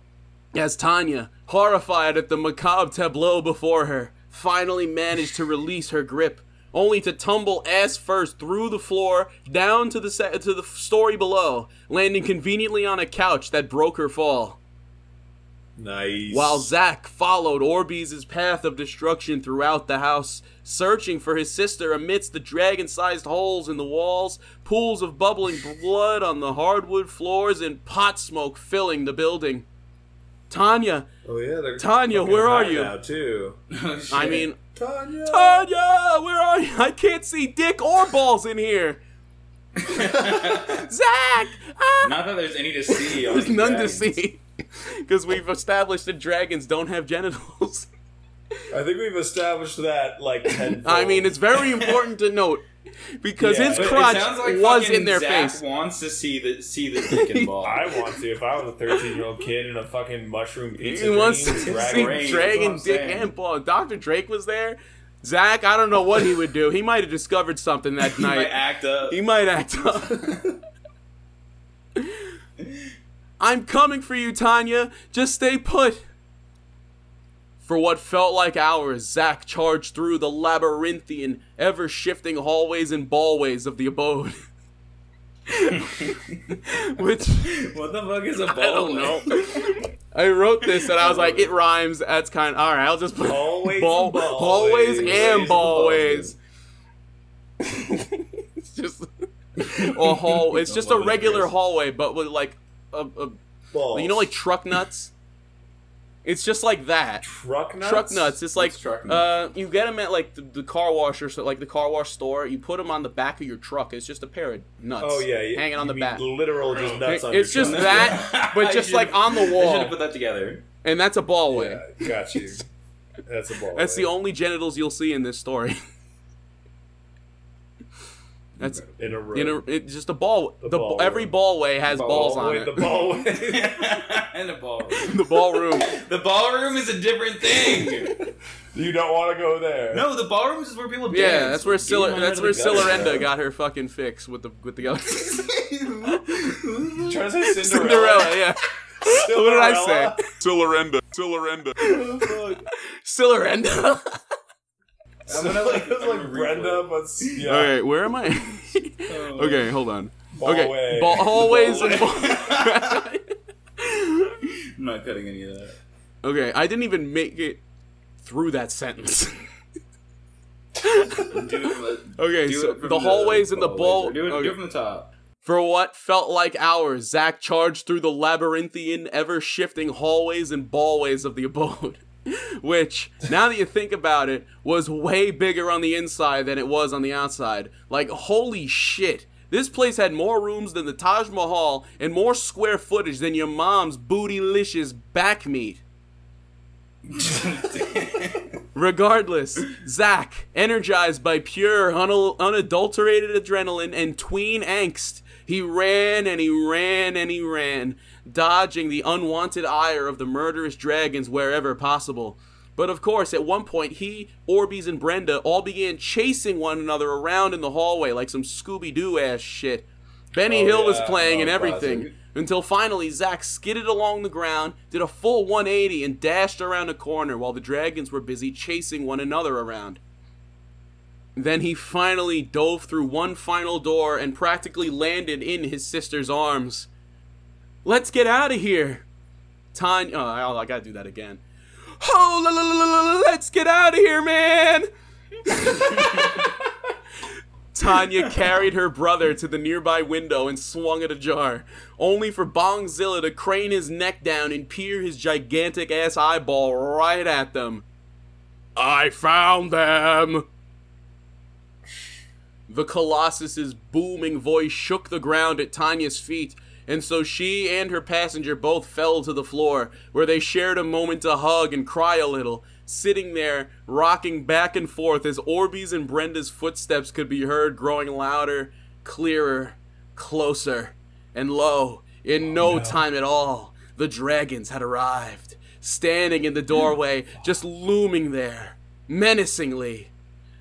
[SPEAKER 3] As Tanya, horrified at the macabre tableau before her, finally managed to release her grip, only to tumble ass first through the floor down to the se- to the story below, landing conveniently on a couch that broke her fall.
[SPEAKER 4] Nice.
[SPEAKER 3] While Zack followed Orbeez's path of destruction throughout the house, searching for his sister amidst the dragon-sized holes in the walls, pools of bubbling blood on the hardwood floors, and pot smoke filling the building. Tanya,
[SPEAKER 4] Oh yeah, they're
[SPEAKER 3] Tanya, where are you?
[SPEAKER 4] Now too. [LAUGHS]
[SPEAKER 2] Oh.
[SPEAKER 3] I mean,
[SPEAKER 4] Tanya.
[SPEAKER 3] Tanya, where are you? I can't see dick or balls in here. [LAUGHS] Zach. ah!
[SPEAKER 2] Not that there's any to see.
[SPEAKER 3] there's
[SPEAKER 2] these
[SPEAKER 3] none to see because we've established that dragons don't have genitals.
[SPEAKER 4] I think we've established that like [LAUGHS] ten.
[SPEAKER 3] I mean, it's very important to note because
[SPEAKER 4] Yeah,
[SPEAKER 3] his crotch
[SPEAKER 2] like
[SPEAKER 3] was in their
[SPEAKER 2] Zach
[SPEAKER 3] face.
[SPEAKER 2] wants to see the see the dick ball. [LAUGHS]
[SPEAKER 4] I want to. If I was a thirteen-year-old kid in a fucking mushroom pizza
[SPEAKER 3] He wants to
[SPEAKER 4] dream,
[SPEAKER 3] see
[SPEAKER 4] dragon
[SPEAKER 2] Rain,
[SPEAKER 3] dragon dick
[SPEAKER 2] saying.
[SPEAKER 3] and ball. Dr. Drake was there. Zach, I don't know what he would do. He might have discovered something that [LAUGHS]
[SPEAKER 2] He might
[SPEAKER 3] night.
[SPEAKER 2] act up.
[SPEAKER 3] He might act up. I'm coming for you, Tanya. Just stay put. For what felt like hours, Zack charged through the labyrinthian, ever shifting hallways and ballways of the abode. [LAUGHS] Which
[SPEAKER 2] what the fuck is a ball? [LAUGHS]
[SPEAKER 3] I don't know. I wrote this and I was like, it rhymes. That's kind of all right. I'll just put
[SPEAKER 4] Hallways
[SPEAKER 3] ball,
[SPEAKER 4] and ballways.
[SPEAKER 3] hallways and ballways. it's [LAUGHS] just a hall. It's just a regular hallway, but with like a, a you know like truck nuts. It's just like that.
[SPEAKER 4] truck nuts.
[SPEAKER 3] Truck nuts. It's like
[SPEAKER 2] What's truck
[SPEAKER 3] uh, you get them at like the, the car wash or so, like the car wash store. You put them on the back of your truck. It's just a pair of nuts.
[SPEAKER 4] Oh yeah, you,
[SPEAKER 3] hanging on the
[SPEAKER 4] mean
[SPEAKER 3] back.
[SPEAKER 4] Literal, just nuts on
[SPEAKER 3] It's
[SPEAKER 4] your
[SPEAKER 3] just
[SPEAKER 4] truck.
[SPEAKER 3] that, [LAUGHS] but just like on the wall.
[SPEAKER 2] I should
[SPEAKER 3] wall,
[SPEAKER 2] have put that together.
[SPEAKER 3] and that's a ball way.
[SPEAKER 4] Yeah, got you. [LAUGHS] That's a ball.
[SPEAKER 3] That's the only genitals you'll see in this story. That's
[SPEAKER 4] in a room.
[SPEAKER 3] in a it, just a ball. The,
[SPEAKER 4] ball
[SPEAKER 3] every ballway has balls on
[SPEAKER 4] Wait,
[SPEAKER 3] it.
[SPEAKER 4] the ballway.
[SPEAKER 2] and the ball. [LAUGHS] [LAUGHS]
[SPEAKER 3] the ballroom. [LAUGHS]
[SPEAKER 2] The ballroom is a different thing.
[SPEAKER 4] you don't want to go there.
[SPEAKER 2] no, the ballroom is where people dance.
[SPEAKER 3] Yeah, that's where
[SPEAKER 2] Get
[SPEAKER 3] that's where
[SPEAKER 2] the guts,
[SPEAKER 3] Sillarenda
[SPEAKER 2] bro.
[SPEAKER 3] got her fucking fix with the with the other
[SPEAKER 4] You trying to say Cinderella?
[SPEAKER 3] Cinderella. Yeah. What did I say?
[SPEAKER 4] Cinderella?
[SPEAKER 6] Sillarenda. Sillarenda.
[SPEAKER 3] Sillarenda.
[SPEAKER 2] I'm gonna like, [LAUGHS]
[SPEAKER 4] It was like
[SPEAKER 2] gonna
[SPEAKER 4] Brenda,
[SPEAKER 2] replay.
[SPEAKER 4] but s- yeah.
[SPEAKER 3] Okay, where am I? [LAUGHS] Okay, hold on.
[SPEAKER 4] Hallway.
[SPEAKER 3] Okay, ball, hallways and
[SPEAKER 4] Hallway. [LAUGHS]
[SPEAKER 2] I'm not cutting any of that.
[SPEAKER 3] Okay, I didn't even make it through that sentence.
[SPEAKER 2] Do it,
[SPEAKER 3] okay,
[SPEAKER 2] do
[SPEAKER 3] so
[SPEAKER 2] it from
[SPEAKER 3] the hallways and the
[SPEAKER 2] hallways,
[SPEAKER 3] ball.
[SPEAKER 2] or Do it,
[SPEAKER 3] okay.
[SPEAKER 2] do it from the top.
[SPEAKER 3] For what felt like hours, Zack charged through the labyrinthian, ever shifting hallways and ballways of the abode. [LAUGHS] Which, now that you think about it, was way bigger on the inside than it was on the outside. Like, holy shit. This place had more rooms than the Taj Mahal and more square footage than your mom's bootylicious back meat. [LAUGHS] Regardless, Zach, energized by pure, unal- unadulterated adrenaline and tween angst, he ran and he ran and he ran, dodging the unwanted ire of the murderous dragons wherever possible. But of course, at one point, he, Orbeez, and Brenda all began chasing one another around in the hallway like some Scooby Doo ass shit. Benny
[SPEAKER 4] Oh,
[SPEAKER 3] Hill was playing
[SPEAKER 4] Oh,
[SPEAKER 3] and everything.
[SPEAKER 4] classic.
[SPEAKER 3] Until finally, Zack skidded along the ground, did a full 180, and dashed around a corner while the dragons were busy chasing one another around. Then he finally dove through one final door and practically landed in his sister's arms. Let's get out of here! Tanya. Oh, oh, I gotta do that again. Oh, la, la, la, let's get out of here, man! [LAUGHS] Tanya carried her brother to the nearby window and swung it ajar, only for Bongzilla to crane his neck down and peer his gigantic ass eyeball right at them. I found them! The Colossus's booming voice shook the ground at Tanya's feet, and so she and her passenger both fell to the floor, where they shared a moment to hug and cry a little, sitting there, rocking back and forth as Orby's and Brenda's footsteps could be heard growing louder, clearer, closer, and lo, in no time at all, the dragons had arrived, standing in the doorway, just looming there, menacingly.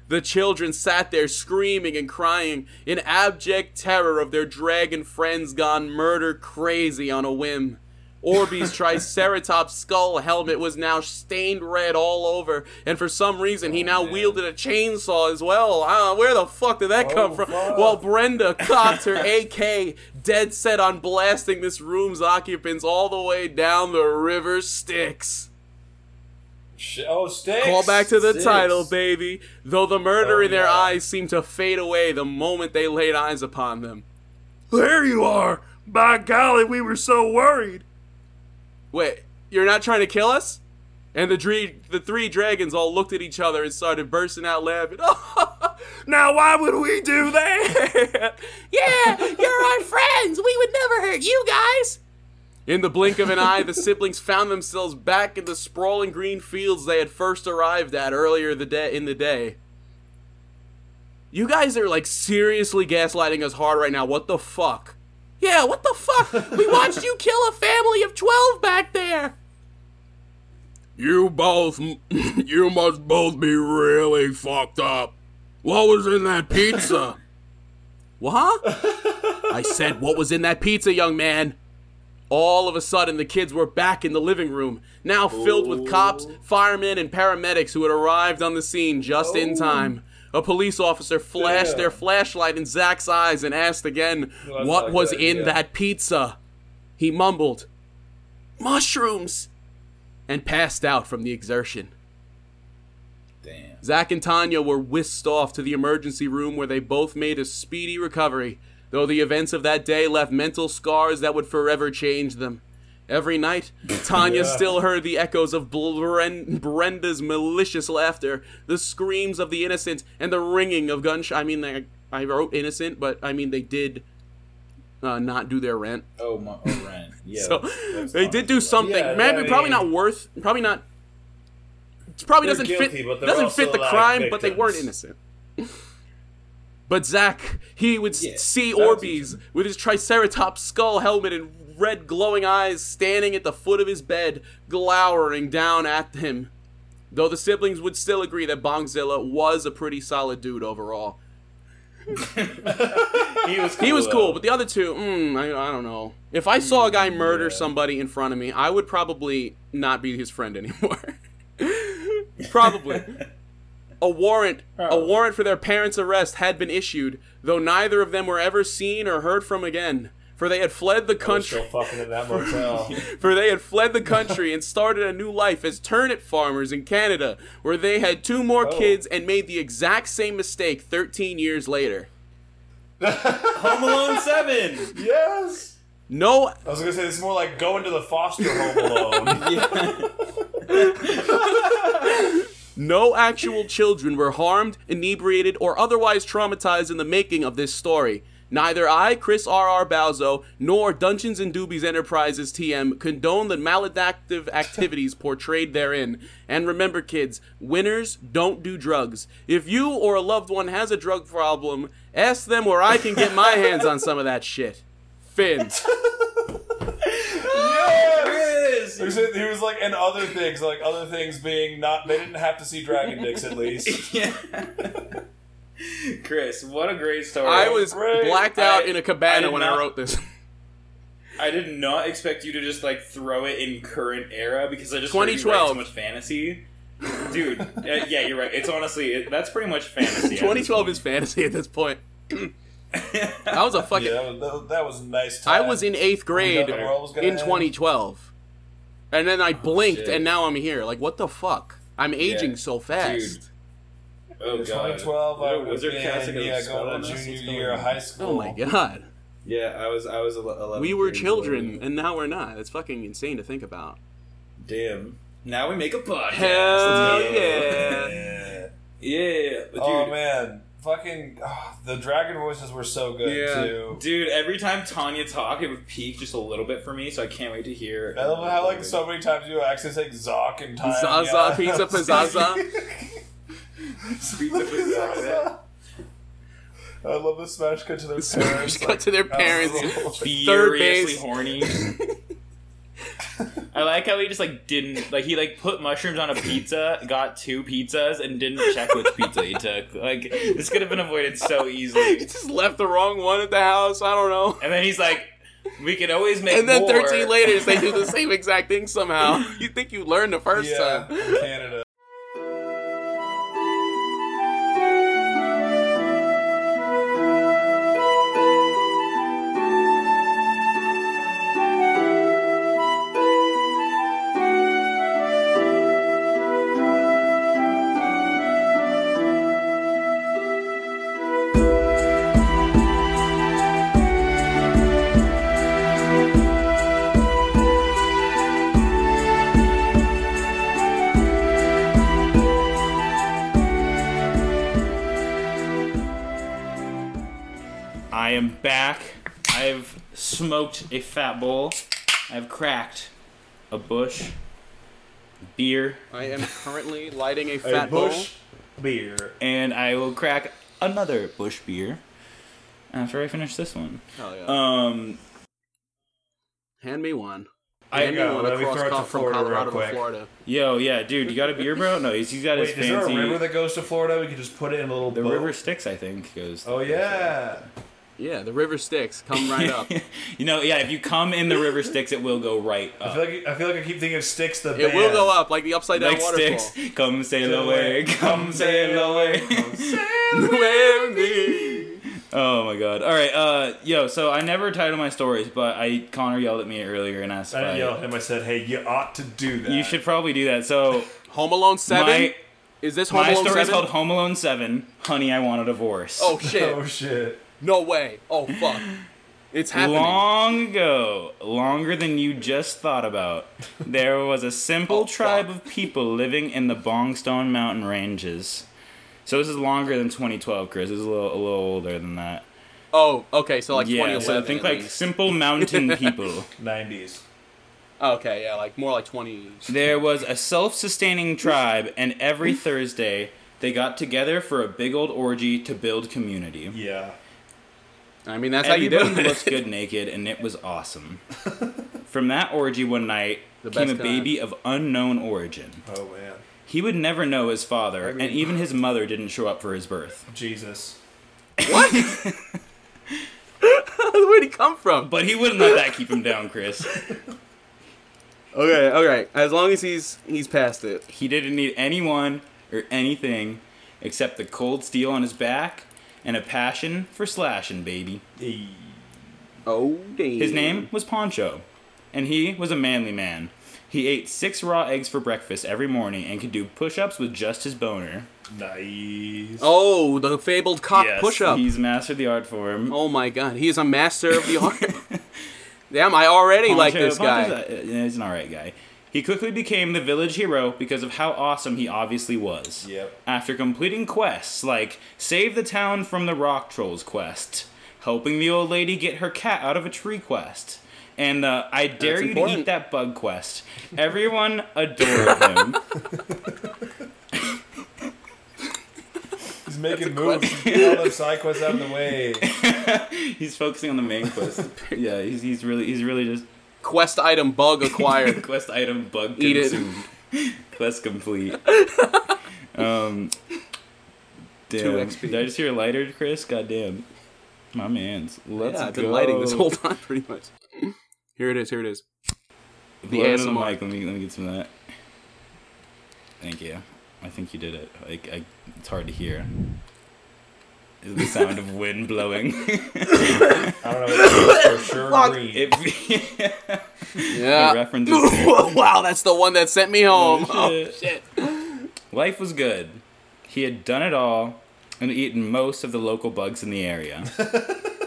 [SPEAKER 3] The children sat there screaming and crying in abject terror of their dragon friends gone murder crazy on a whim. Orbeez Triceratops [LAUGHS] skull helmet was now stained red all over, and for some reason he now wielded a chainsaw as well. Ah, where the fuck did that come
[SPEAKER 4] Oh,
[SPEAKER 3] from?
[SPEAKER 4] fuck.
[SPEAKER 3] While Brenda [LAUGHS] cocked her AK, dead set on blasting this room's occupants all the way down the river Styx.
[SPEAKER 4] Sh- Oh, sticks.
[SPEAKER 3] Call back to the
[SPEAKER 5] Six.
[SPEAKER 3] title, baby. Though the murder
[SPEAKER 4] Oh,
[SPEAKER 3] in their
[SPEAKER 4] yeah.
[SPEAKER 3] eyes seemed to fade away the moment they laid eyes upon them. There you are! By golly, we were so worried. Wait, you're not trying to kill us? And the, dre- the three dragons all looked at each other and started bursting out laughing. [LAUGHS] now, why would we do that? [LAUGHS] yeah, you're our friends. We would never hurt you guys. In the blink of an eye, the siblings found themselves back in the sprawling green fields they had first arrived at earlier the day in the day. You guys are like seriously gaslighting us hard right now. What the fuck? Yeah, what the fuck? We [LAUGHS] watched you kill a family of 12 back there. You both [CLEARS THROAT] you must both be really fucked up. What was in that pizza? [LAUGHS] what? I said what was in that pizza, young man? All of a sudden, the kids were back in the living room, now filled with cops, firemen, and paramedics who had arrived on the scene just in time. A police officer flashed
[SPEAKER 4] Damn.
[SPEAKER 3] their flashlight in Zach's eyes and asked again,
[SPEAKER 4] Well,
[SPEAKER 3] What was in
[SPEAKER 4] idea.
[SPEAKER 3] that pizza? He mumbled, Mushrooms! and passed out from the exertion.
[SPEAKER 5] Damn.
[SPEAKER 3] Zack and Tanya were whisked off to the emergency room where they both made a speedy recovery, though the events of that day left mental scars that would forever change them. Every night, [LAUGHS] Tanya
[SPEAKER 4] Yeah.
[SPEAKER 3] still heard the echoes of Bren- Brenda's malicious laughter, the screams of the innocent, and the ringing of gunshot. I mean, I, I wrote innocent, but I mean, they did uh, not do their rent.
[SPEAKER 5] Oh, my, oh, Ren. [LAUGHS] Yeah.
[SPEAKER 3] so [LAUGHS] they did do something.
[SPEAKER 4] Yeah,
[SPEAKER 3] Maybe
[SPEAKER 4] I
[SPEAKER 3] probably not worth. Probably not. It probably doesn't
[SPEAKER 4] guilty,
[SPEAKER 3] fit. Doesn't fit the
[SPEAKER 4] like,
[SPEAKER 3] crime, but they weren't innocent. But Zack, he would
[SPEAKER 5] Yeah,
[SPEAKER 3] see
[SPEAKER 5] that
[SPEAKER 3] Orbeez with his Triceratops skull helmet and red glowing eyes standing at the foot of his bed, glowering down at him. Though the siblings would still agree that Bongzilla was a pretty solid dude overall. [LAUGHS]
[SPEAKER 2] He was cool,
[SPEAKER 3] He was cool,
[SPEAKER 2] though.
[SPEAKER 3] but the other two, mm, I, I don't know. If I saw a guy murder somebody in front of me, I would probably not be his friend anymore. [LAUGHS] probably. A warrant, a oh. warrant for their parents' arrest had been issued, though neither of them were ever seen or heard from again. For they had fled the country.
[SPEAKER 4] still fucking in that [LAUGHS] motel. [LAUGHS]
[SPEAKER 3] For they had fled the country and started a new life as turnip farmers in Canada, where they had two more
[SPEAKER 4] Oh.
[SPEAKER 3] kids and made the exact same mistake 13 years later.
[SPEAKER 2] Home Alone [LAUGHS] Seven.
[SPEAKER 4] yes.
[SPEAKER 3] No
[SPEAKER 4] I was gonna say this is more like going to the foster home alone.
[SPEAKER 3] No actual children were harmed, inebriated, or otherwise traumatized in the making of this story. Neither I, Chris R.R. Balzo, nor Dungeons and Doobies Enterprises TM condone the maladaptive activities portrayed therein. And remember, kids, winners don't do drugs. If you or a loved one has a drug problem, ask them where I can get my hands on some of that shit. Finn. [LAUGHS]
[SPEAKER 4] He was, he was like, and other things, like other things being not, they didn't have to see dragon dicks at least. [LAUGHS]
[SPEAKER 2] Yeah. Chris, what a great story.
[SPEAKER 3] I was
[SPEAKER 4] Great.
[SPEAKER 3] blacked out
[SPEAKER 2] I-
[SPEAKER 3] in a cabana
[SPEAKER 2] did
[SPEAKER 3] when I
[SPEAKER 2] not-
[SPEAKER 3] wrote this.
[SPEAKER 2] I did not expect you to just like throw it in current era because I just heard you
[SPEAKER 3] 2012.
[SPEAKER 2] write so much fantasy. Dude, uh, yeah, you're right. It's honestly it, that's pretty much fantasy.
[SPEAKER 3] 2012 is fantasy at this point. [LAUGHS] I was a fucking.
[SPEAKER 4] Yeah, that was, that, that was a nice
[SPEAKER 3] I was in eighth grade
[SPEAKER 4] the world was gonna
[SPEAKER 3] in
[SPEAKER 4] end.
[SPEAKER 3] 2012, and then I oh, blinked,
[SPEAKER 2] shit.
[SPEAKER 3] and now I'm here. Like, what the fuck? I'm aging
[SPEAKER 2] Yeah,
[SPEAKER 3] so fast.
[SPEAKER 2] Oh
[SPEAKER 4] In
[SPEAKER 2] god.
[SPEAKER 4] 2012, I
[SPEAKER 2] was
[SPEAKER 4] was
[SPEAKER 2] there
[SPEAKER 4] been,
[SPEAKER 2] casting
[SPEAKER 4] yeah,
[SPEAKER 2] spell
[SPEAKER 4] going to junior year of high school.
[SPEAKER 3] Oh my god.
[SPEAKER 2] Yeah, I was I was ele- 11.
[SPEAKER 3] We were children,
[SPEAKER 2] old.
[SPEAKER 3] and now we're not. That's fucking insane to think about.
[SPEAKER 2] Damn. Now we make a podcast.
[SPEAKER 3] Hell
[SPEAKER 2] Let's
[SPEAKER 3] yeah. [LAUGHS]
[SPEAKER 4] Yeah.
[SPEAKER 2] Yeah, dude,
[SPEAKER 4] Oh man, fucking ah, [SIGHS] the dragon voices were so good
[SPEAKER 3] Yeah.
[SPEAKER 4] too.
[SPEAKER 2] dude, every time Tanya talked, it would peak just a little bit for me, so I can't wait to hear.
[SPEAKER 4] I love how like so many times you actually say Zoc and time.
[SPEAKER 3] Zaza, [LAUGHS] pizza, pizzazza. [LAUGHS]
[SPEAKER 2] Pizza Pizzazza.
[SPEAKER 4] I love the smash cut to their
[SPEAKER 3] Smash
[SPEAKER 4] parents.
[SPEAKER 3] cut to their parents.
[SPEAKER 2] furiously horny. [LAUGHS] I like how he just like didn't like he like put mushrooms on a pizza, got two pizzas, and didn't check which pizza he took. Like this could have been avoided so easily. [LAUGHS]
[SPEAKER 3] He just left the wrong one at the house. I don't know.
[SPEAKER 2] And then he's like, "We can always make."
[SPEAKER 3] And then
[SPEAKER 2] more.
[SPEAKER 3] 13 later, they do the [LAUGHS] same exact thing somehow. [LAUGHS] You think you learned the first
[SPEAKER 4] yeah,
[SPEAKER 3] time?
[SPEAKER 4] Canada.
[SPEAKER 2] I am back. I've smoked a fat bowl. I've cracked a Busch beer,
[SPEAKER 3] I am currently lighting a fat
[SPEAKER 4] A
[SPEAKER 3] fat
[SPEAKER 4] Busch beer.
[SPEAKER 2] and I will crack another Busch beer after I finish this one.
[SPEAKER 3] bowl. Hell yeah.
[SPEAKER 2] Um,
[SPEAKER 3] Hand me one.
[SPEAKER 4] I
[SPEAKER 3] Hand me one
[SPEAKER 4] Let me throw it to Florida real quick.
[SPEAKER 3] Florida.
[SPEAKER 2] yo, yeah, dude, you got a beer, bro? No, he's, he's got
[SPEAKER 4] Wait,
[SPEAKER 2] his
[SPEAKER 4] is there a river that goes to Florida? We can just put it in a little
[SPEAKER 2] the
[SPEAKER 4] boat?
[SPEAKER 2] river Styx, I think, goes.
[SPEAKER 4] Oh yeah.
[SPEAKER 3] Yeah, the river Styx. Come right up. [LAUGHS]
[SPEAKER 2] you know, yeah, if you come in the river Styx, it will go right
[SPEAKER 4] I feel like I feel like I keep thinking of Styx the
[SPEAKER 3] It will go up like the upside down
[SPEAKER 2] Like
[SPEAKER 3] waterfall.
[SPEAKER 2] Styx, come sail away, come sail away. [LAUGHS]
[SPEAKER 3] sail [LAUGHS] away With me.
[SPEAKER 2] Oh my god. All right, uh, yo. So I never title my stories, but I Connor yelled at me earlier and asked
[SPEAKER 4] I didn't yell at him. I said, "Hey, you ought to do that."
[SPEAKER 2] you should probably do that. So
[SPEAKER 3] Home Alone 7?
[SPEAKER 2] my
[SPEAKER 3] Is this Home
[SPEAKER 2] my
[SPEAKER 3] Alone
[SPEAKER 2] story is
[SPEAKER 3] 7?
[SPEAKER 2] called Home Alone Seven. Honey, I want a divorce.
[SPEAKER 3] oh shit.
[SPEAKER 4] Oh shit.
[SPEAKER 3] No way. Oh fuck. It's happening.
[SPEAKER 2] Long ago, longer than you just thought about, there was a simple
[SPEAKER 3] Oh,
[SPEAKER 2] tribe
[SPEAKER 3] fuck.
[SPEAKER 2] of people living in the Bongstone Mountain ranges. So this is longer than 2012, Chris. This is a little, a little older than that.
[SPEAKER 3] Oh, okay, so like
[SPEAKER 2] yeah,
[SPEAKER 3] 2011.
[SPEAKER 2] so think like
[SPEAKER 3] least.
[SPEAKER 2] simple mountain [LAUGHS] people.
[SPEAKER 4] Nineties.
[SPEAKER 3] Oh, okay, yeah, like more like 20.
[SPEAKER 2] There was a self sustaining tribe, and every Thursday, They got together for a big old orgy to build community.
[SPEAKER 4] Yeah.
[SPEAKER 3] I mean, that's how you do it.
[SPEAKER 2] looks good naked, and it was awesome. [LAUGHS] From that orgy one night
[SPEAKER 3] The
[SPEAKER 2] came a
[SPEAKER 3] best
[SPEAKER 2] baby of unknown origin.
[SPEAKER 4] Oh man.
[SPEAKER 2] He would never know his father,
[SPEAKER 4] I mean-
[SPEAKER 2] and even his mother didn't show up for his birth.
[SPEAKER 4] Jesus.
[SPEAKER 3] What? [LAUGHS] [LAUGHS] Where'd he come from?
[SPEAKER 2] But he wouldn't let that keep him down, Chris.
[SPEAKER 3] Okay, okay. As long as he's he's past it.
[SPEAKER 2] He didn't need anyone or anything except the cold steel on his back and a passion for slashing, baby.
[SPEAKER 3] Oh damn.
[SPEAKER 2] His name was Poncho, and he was a manly man. He ate six raw eggs for breakfast every morning and could do push ups with just his boner.
[SPEAKER 4] Nice.
[SPEAKER 3] Oh, the fabled cock
[SPEAKER 2] Yes,
[SPEAKER 3] push-up.
[SPEAKER 2] He's mastered the art form.
[SPEAKER 3] Oh my god, he is a master of the [LAUGHS] art. Damn, I already like
[SPEAKER 2] Poncho-
[SPEAKER 3] this guy.
[SPEAKER 2] A- he's an alright guy. He quickly became the village hero because of how awesome he obviously was.
[SPEAKER 4] Yep.
[SPEAKER 2] After completing quests like Save the Town from the Rock Trolls quest, helping the old lady get her cat out of a tree quest, and uh, I dare you to
[SPEAKER 3] important.
[SPEAKER 2] eat that bug quest, everyone adored him. [LAUGHS]
[SPEAKER 4] He's making moves. He's getting all those side quests out of the way. [LAUGHS]
[SPEAKER 2] he's focusing on the main quest. [LAUGHS] Yeah, he's, he's really he's really just
[SPEAKER 3] Quest item bug acquired. [LAUGHS]
[SPEAKER 2] quest item bug
[SPEAKER 3] Eat it.
[SPEAKER 2] consumed. quest complete. [LAUGHS] Um, damn.
[SPEAKER 3] 2 XP.
[SPEAKER 2] Did I just hear a lighter, Chris? Goddamn. My man's. Let's
[SPEAKER 3] yeah, I've
[SPEAKER 2] go.
[SPEAKER 3] been lighting this whole time, pretty much. Here it is. Here it is. The
[SPEAKER 2] it into the mic. Let me let me get some of that. Thank you. I think you did it. Like I, it's hard to hear. Is the sound of wind blowing? [LAUGHS]
[SPEAKER 4] I don't know. For sure green. [LAUGHS]
[SPEAKER 2] it,
[SPEAKER 3] Yeah.
[SPEAKER 2] references. [LAUGHS]
[SPEAKER 3] wow, that's the one that sent me home.
[SPEAKER 2] Oh,
[SPEAKER 3] Oh,
[SPEAKER 2] shit.
[SPEAKER 3] shit.
[SPEAKER 2] Life was good. He had done it all and eaten most of the local bugs in the area.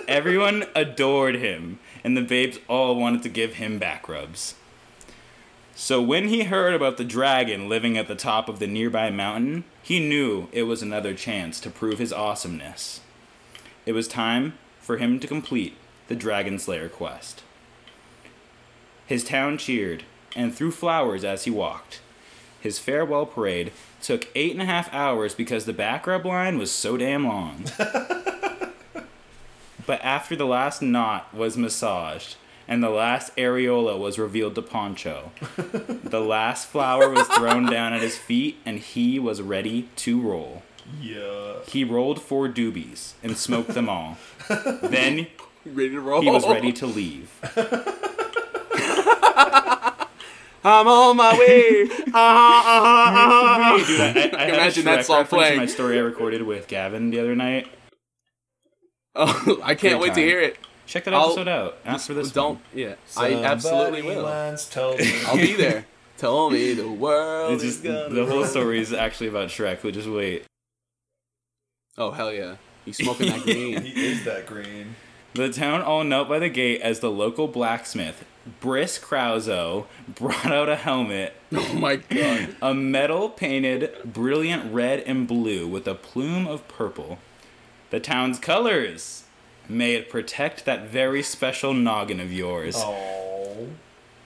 [SPEAKER 2] Everyone adored him, and the babes all wanted to give him back rubs. So when he heard about the dragon living at the top of the nearby mountain, he knew it was another chance to prove his awesomeness. It was time for him to complete the Dragon Slayer quest. His town cheered and threw flowers as he walked. His farewell parade took eight and a half hours because the back rub line was so damn long. [LAUGHS] but after the last knot was massaged and the last areola was revealed to Poncho, the last flower was thrown down at his feet and he was ready to roll.
[SPEAKER 4] Yeah.
[SPEAKER 2] He rolled four doobies and smoked them all. then [LAUGHS]
[SPEAKER 3] Ready to roll?
[SPEAKER 2] he was ready to leave.
[SPEAKER 3] I'm on my way. Uh-huh, uh-huh, uh-huh.
[SPEAKER 2] Dude, I, I, I had a
[SPEAKER 3] Imagine that
[SPEAKER 2] Shrek
[SPEAKER 3] song
[SPEAKER 2] reference in
[SPEAKER 3] playing.
[SPEAKER 2] my story I recorded with Gavin the other night.
[SPEAKER 3] Oh, [LAUGHS] I can't
[SPEAKER 2] Great
[SPEAKER 3] wait to
[SPEAKER 2] time.
[SPEAKER 3] hear it.
[SPEAKER 2] Check that
[SPEAKER 3] I'll-
[SPEAKER 2] episode out for this.
[SPEAKER 3] Don't.
[SPEAKER 2] one.
[SPEAKER 3] Yeah, I absolutely will.
[SPEAKER 4] Once me.
[SPEAKER 3] I'll be there. Tell me the [LAUGHS] world
[SPEAKER 2] It's
[SPEAKER 3] is
[SPEAKER 2] just
[SPEAKER 3] gonna.
[SPEAKER 2] the whole story is actually about Shrek. But just wait.
[SPEAKER 3] Oh hell yeah! He's smoking that [LAUGHS] green.
[SPEAKER 4] He is that green.
[SPEAKER 2] The town all knelt by the gate as the local blacksmith, Briss Krauso, brought out a helmet, [LAUGHS]
[SPEAKER 3] oh my god!
[SPEAKER 2] a metal painted brilliant red and blue with a plume of purple. The town's colors. May it protect that very special noggin of yours.
[SPEAKER 4] Oh. [LAUGHS]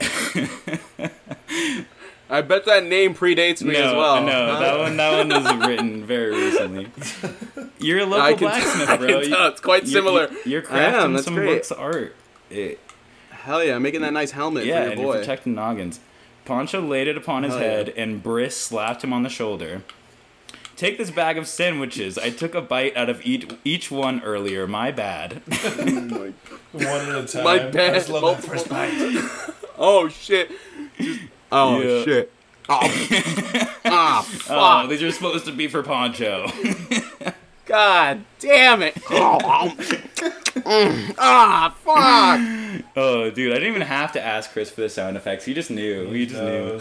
[SPEAKER 3] I bet that name predates me
[SPEAKER 2] no,
[SPEAKER 3] as well.
[SPEAKER 2] no,
[SPEAKER 3] huh?
[SPEAKER 2] that one, that one was written very recently. [LAUGHS] You're a local blacksmith,
[SPEAKER 3] I
[SPEAKER 2] bro.
[SPEAKER 3] can
[SPEAKER 2] You-
[SPEAKER 3] tell it's quite
[SPEAKER 2] you're-
[SPEAKER 3] similar.
[SPEAKER 2] You're
[SPEAKER 3] am,
[SPEAKER 2] crafting
[SPEAKER 3] that's
[SPEAKER 2] some
[SPEAKER 3] great.
[SPEAKER 2] works of art. It-
[SPEAKER 3] Hell yeah! Making that nice helmet
[SPEAKER 2] yeah,
[SPEAKER 3] for your
[SPEAKER 2] and
[SPEAKER 3] boy.
[SPEAKER 2] protecting noggins. Poncho laid it upon his
[SPEAKER 3] Hell yeah.
[SPEAKER 2] head, and Briss slapped him on the shoulder. Take this bag of sandwiches. I took a bite out of each, each one earlier. My bad. [LAUGHS]
[SPEAKER 4] One at a [LAUGHS] time.
[SPEAKER 3] My
[SPEAKER 4] I
[SPEAKER 3] bad.
[SPEAKER 4] just love that first bite. [LAUGHS]
[SPEAKER 3] oh shit! Just- oh
[SPEAKER 2] Yeah.
[SPEAKER 3] shit! Oh, ah,
[SPEAKER 2] Oh,
[SPEAKER 3] fuck!
[SPEAKER 2] these are supposed to be for Poncho.
[SPEAKER 3] God damn it! Oh, mm, ah, fuck!
[SPEAKER 2] oh, dude, I didn't even have to ask Chris for the sound effects. He just knew. He just knew.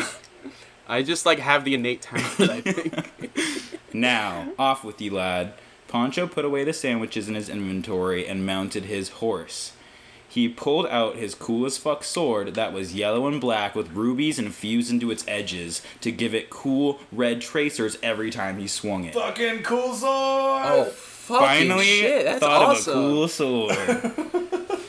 [SPEAKER 4] Knows.
[SPEAKER 3] I just like have the innate talent. I think. [LAUGHS]
[SPEAKER 2] Now, off with you, lad. Poncho put away the sandwiches in his inventory and mounted his horse. He pulled out his cool as fuck sword that was yellow and black with rubies infused into its edges to give it cool red tracers every time he swung it.
[SPEAKER 4] Fucking cool sword.
[SPEAKER 3] oh, fucking
[SPEAKER 2] Finally,
[SPEAKER 3] shit! That's
[SPEAKER 2] thought
[SPEAKER 3] awesome.
[SPEAKER 2] of a cool sword. [LAUGHS]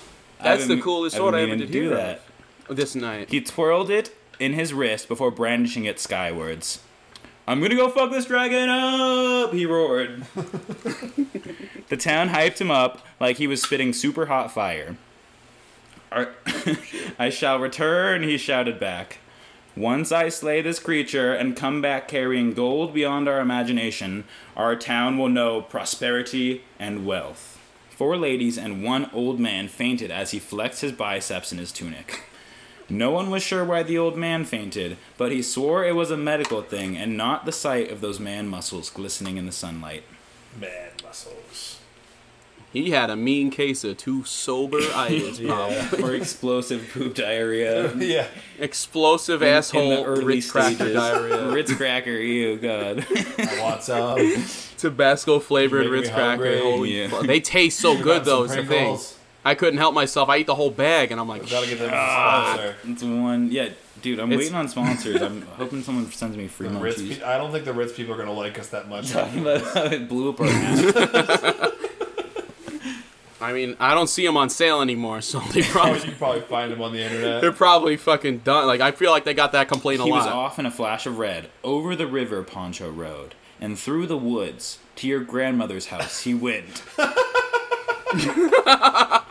[SPEAKER 3] That's
[SPEAKER 2] I've
[SPEAKER 3] the coolest sword I ever did
[SPEAKER 2] to do
[SPEAKER 3] hear
[SPEAKER 2] that.
[SPEAKER 3] This night.
[SPEAKER 2] He twirled it in his wrist before brandishing it skywards. I'm gonna go fuck this dragon up! He roared. [LAUGHS] the town hyped him up like he was spitting super hot fire. [LAUGHS] I shall return, he shouted back. Once I slay this creature and come back carrying gold beyond our imagination, our town will know prosperity and wealth. Four ladies and one old man fainted as he flexed his biceps in his tunic. No one was sure why the old man fainted, but he swore it was a medical thing and not the sight of those man muscles glistening in the sunlight.
[SPEAKER 4] Man muscles.
[SPEAKER 3] He had a mean case of two sober [LAUGHS] itis.
[SPEAKER 4] Yeah.
[SPEAKER 2] Or explosive poop diarrhea. [LAUGHS]
[SPEAKER 4] yeah.
[SPEAKER 3] Explosive
[SPEAKER 2] In- in
[SPEAKER 3] asshole
[SPEAKER 2] the early
[SPEAKER 3] Ritz cracker diarrhea. [LAUGHS]
[SPEAKER 2] Ritz cracker, ew, god.
[SPEAKER 4] I want some.
[SPEAKER 3] Tabasco flavored Ritz
[SPEAKER 4] me
[SPEAKER 3] cracker. Holy
[SPEAKER 2] Yeah.
[SPEAKER 3] fuck. They taste so good though. Is
[SPEAKER 4] Some
[SPEAKER 3] the thing.
[SPEAKER 4] Pringles.
[SPEAKER 3] I couldn't help myself. I eat the whole bag, and I'm like,
[SPEAKER 4] Gotta get them a sponsor.
[SPEAKER 2] It's one, yeah, dude. I'm
[SPEAKER 3] It's-
[SPEAKER 2] waiting on sponsors. I'm [LAUGHS] hoping someone sends me free
[SPEAKER 4] The Ritz
[SPEAKER 2] munchies.
[SPEAKER 4] pe- I don't think the Ritz people are gonna like us that much.
[SPEAKER 2] Talking about how it blew up our [LAUGHS] house.
[SPEAKER 3] I mean, I don't see them on sale anymore, so they
[SPEAKER 4] Oh, you
[SPEAKER 3] probably
[SPEAKER 4] can probably find them on the internet.
[SPEAKER 3] they're
[SPEAKER 4] internet.
[SPEAKER 3] probably fucking done. Like I feel like they got that complaint a
[SPEAKER 2] He was
[SPEAKER 3] lot.
[SPEAKER 2] off in a flash of red, over the river Poncho Road, and through the woods to your grandmother's house he went. [LAUGHS]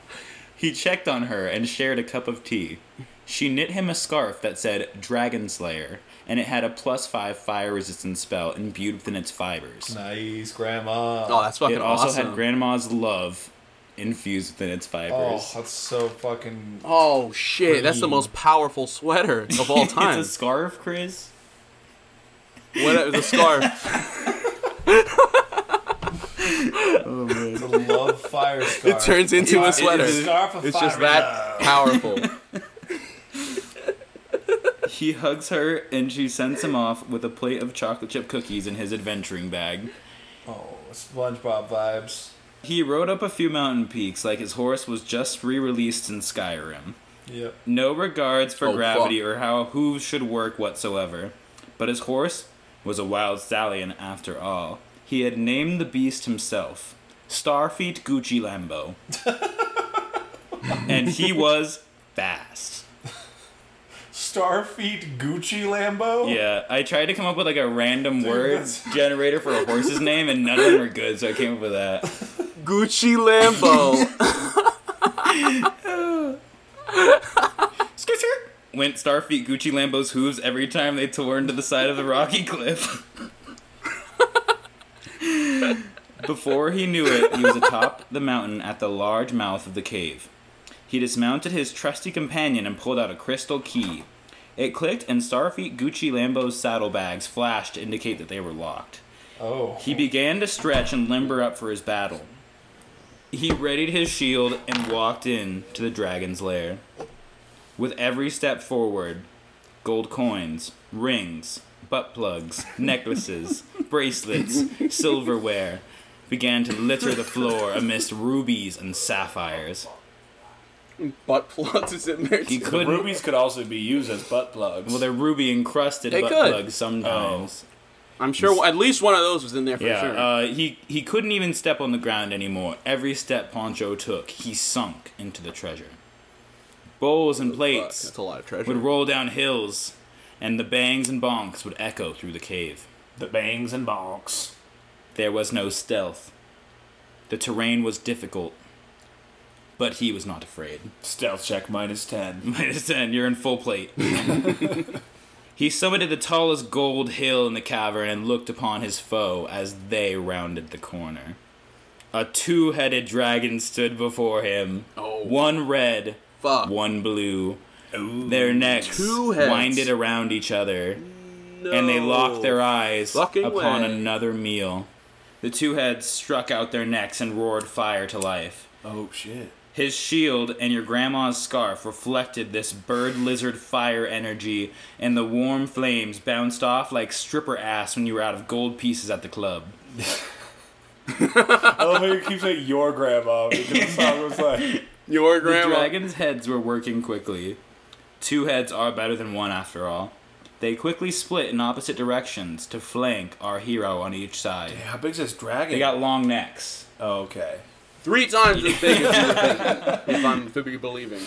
[SPEAKER 2] he checked on her and shared a cup of tea. She knit him a scarf that said Dragon Slayer, and it had a plus five fire resistance spell imbued within its fibers.
[SPEAKER 4] Nice, Grandma.
[SPEAKER 3] Oh, that's fucking
[SPEAKER 2] It also
[SPEAKER 3] awesome.
[SPEAKER 2] had Grandma's love infused within its fibers.
[SPEAKER 4] Oh, that's so fucking.
[SPEAKER 3] Oh shit, that's the most powerful sweater of all time. [LAUGHS]
[SPEAKER 2] it's a scarf, Chris.
[SPEAKER 3] what the scarf? [LAUGHS] [LAUGHS]
[SPEAKER 4] Oh, it's a love fire scarf.
[SPEAKER 3] It turns into a
[SPEAKER 4] It's
[SPEAKER 3] sweater.
[SPEAKER 4] scarf of
[SPEAKER 3] It's just that powerful. [LAUGHS]
[SPEAKER 2] He hugs her and she sends him off with a plate of chocolate chip cookies in his adventuring bag.
[SPEAKER 4] Oh, SpongeBob vibes.
[SPEAKER 2] He rode up a few mountain peaks like his horse was just re released in Skyrim.
[SPEAKER 4] Yep.
[SPEAKER 2] No regards for
[SPEAKER 3] Oh,
[SPEAKER 2] gravity
[SPEAKER 3] fuck.
[SPEAKER 2] or how hooves should work whatsoever. But his horse was a wild stallion after all. He had named the beast himself Starfeet Gucci Lambo. [LAUGHS] and he was fast.
[SPEAKER 4] Starfeet Gucci Lambo.
[SPEAKER 2] Yeah, I tried to come up with like a random
[SPEAKER 4] Dude,
[SPEAKER 2] word
[SPEAKER 4] that's- [LAUGHS]
[SPEAKER 2] generator for a horse's name, and none of them were good, so I came up with that.
[SPEAKER 3] Gucci Lambo. [LAUGHS]
[SPEAKER 2] Skirt, skirt. Went Starfeet Gucci Lambo's hooves every time they tore into the side of the rocky cliff. Before he knew it, he was atop the mountain at the large mouth of the cave. He dismounted his trusty companion and pulled out a crystal key. It clicked, and Starfeet Gucci Lambo's saddlebags flashed to indicate that they were locked.
[SPEAKER 4] Oh.
[SPEAKER 2] He began to stretch and limber up for his battle. He readied his shield and walked in to the dragon's lair. With every step forward, gold coins, rings, butt plugs, necklaces, bracelets, silverware began to litter the floor amidst rubies and sapphires.
[SPEAKER 3] Butt plugs is in there.
[SPEAKER 2] He
[SPEAKER 3] too.
[SPEAKER 2] Couldn't.
[SPEAKER 4] rubies could also be used as butt plugs.
[SPEAKER 2] Well, they're ruby encrusted
[SPEAKER 3] They
[SPEAKER 2] butt
[SPEAKER 3] could.
[SPEAKER 2] plugs sometimes.
[SPEAKER 3] I'm sure at least one of those was in there for
[SPEAKER 2] Yeah,
[SPEAKER 3] sure.
[SPEAKER 2] uh, he he couldn't even step on the ground anymore. Every step Poncho took, he sunk into the treasure. Bowls and plates
[SPEAKER 3] That's a lot of treasure.
[SPEAKER 2] would roll down hills, and the bangs and bonks would echo through the cave.
[SPEAKER 4] the bangs and bonks.
[SPEAKER 2] There was no stealth. The terrain was difficult, but he was not afraid.
[SPEAKER 4] Stealth check minus ten. [LAUGHS]
[SPEAKER 2] Minus 10, you're in full plate. [LAUGHS] he summited the tallest gold hill in the cavern and looked upon his foe as they rounded the corner. A two headed dragon stood before him,
[SPEAKER 3] Oh.
[SPEAKER 2] one red,
[SPEAKER 3] Fuck.
[SPEAKER 2] one blue. Ooh. Their necks winded around each other, no. and they locked their eyes upon
[SPEAKER 3] way.
[SPEAKER 2] another meal. The two heads struck out their necks and roared fire to life.
[SPEAKER 4] Oh shit.
[SPEAKER 2] His shield and your grandma's scarf reflected this bird lizard fire energy, and the warm flames bounced off like stripper ass when you were out of gold pieces at the club.
[SPEAKER 4] I love how you keep saying your grandma because the song was like.
[SPEAKER 3] Your grandma.
[SPEAKER 2] The dragon's heads were working quickly. Two heads are better than one after all. They quickly split in opposite directions to flank our hero on each side.
[SPEAKER 4] Damn, How big's this dragon?
[SPEAKER 2] They got long necks.
[SPEAKER 4] Oh, okay.
[SPEAKER 3] Three times as big as you were [LAUGHS] if I'm to be believing.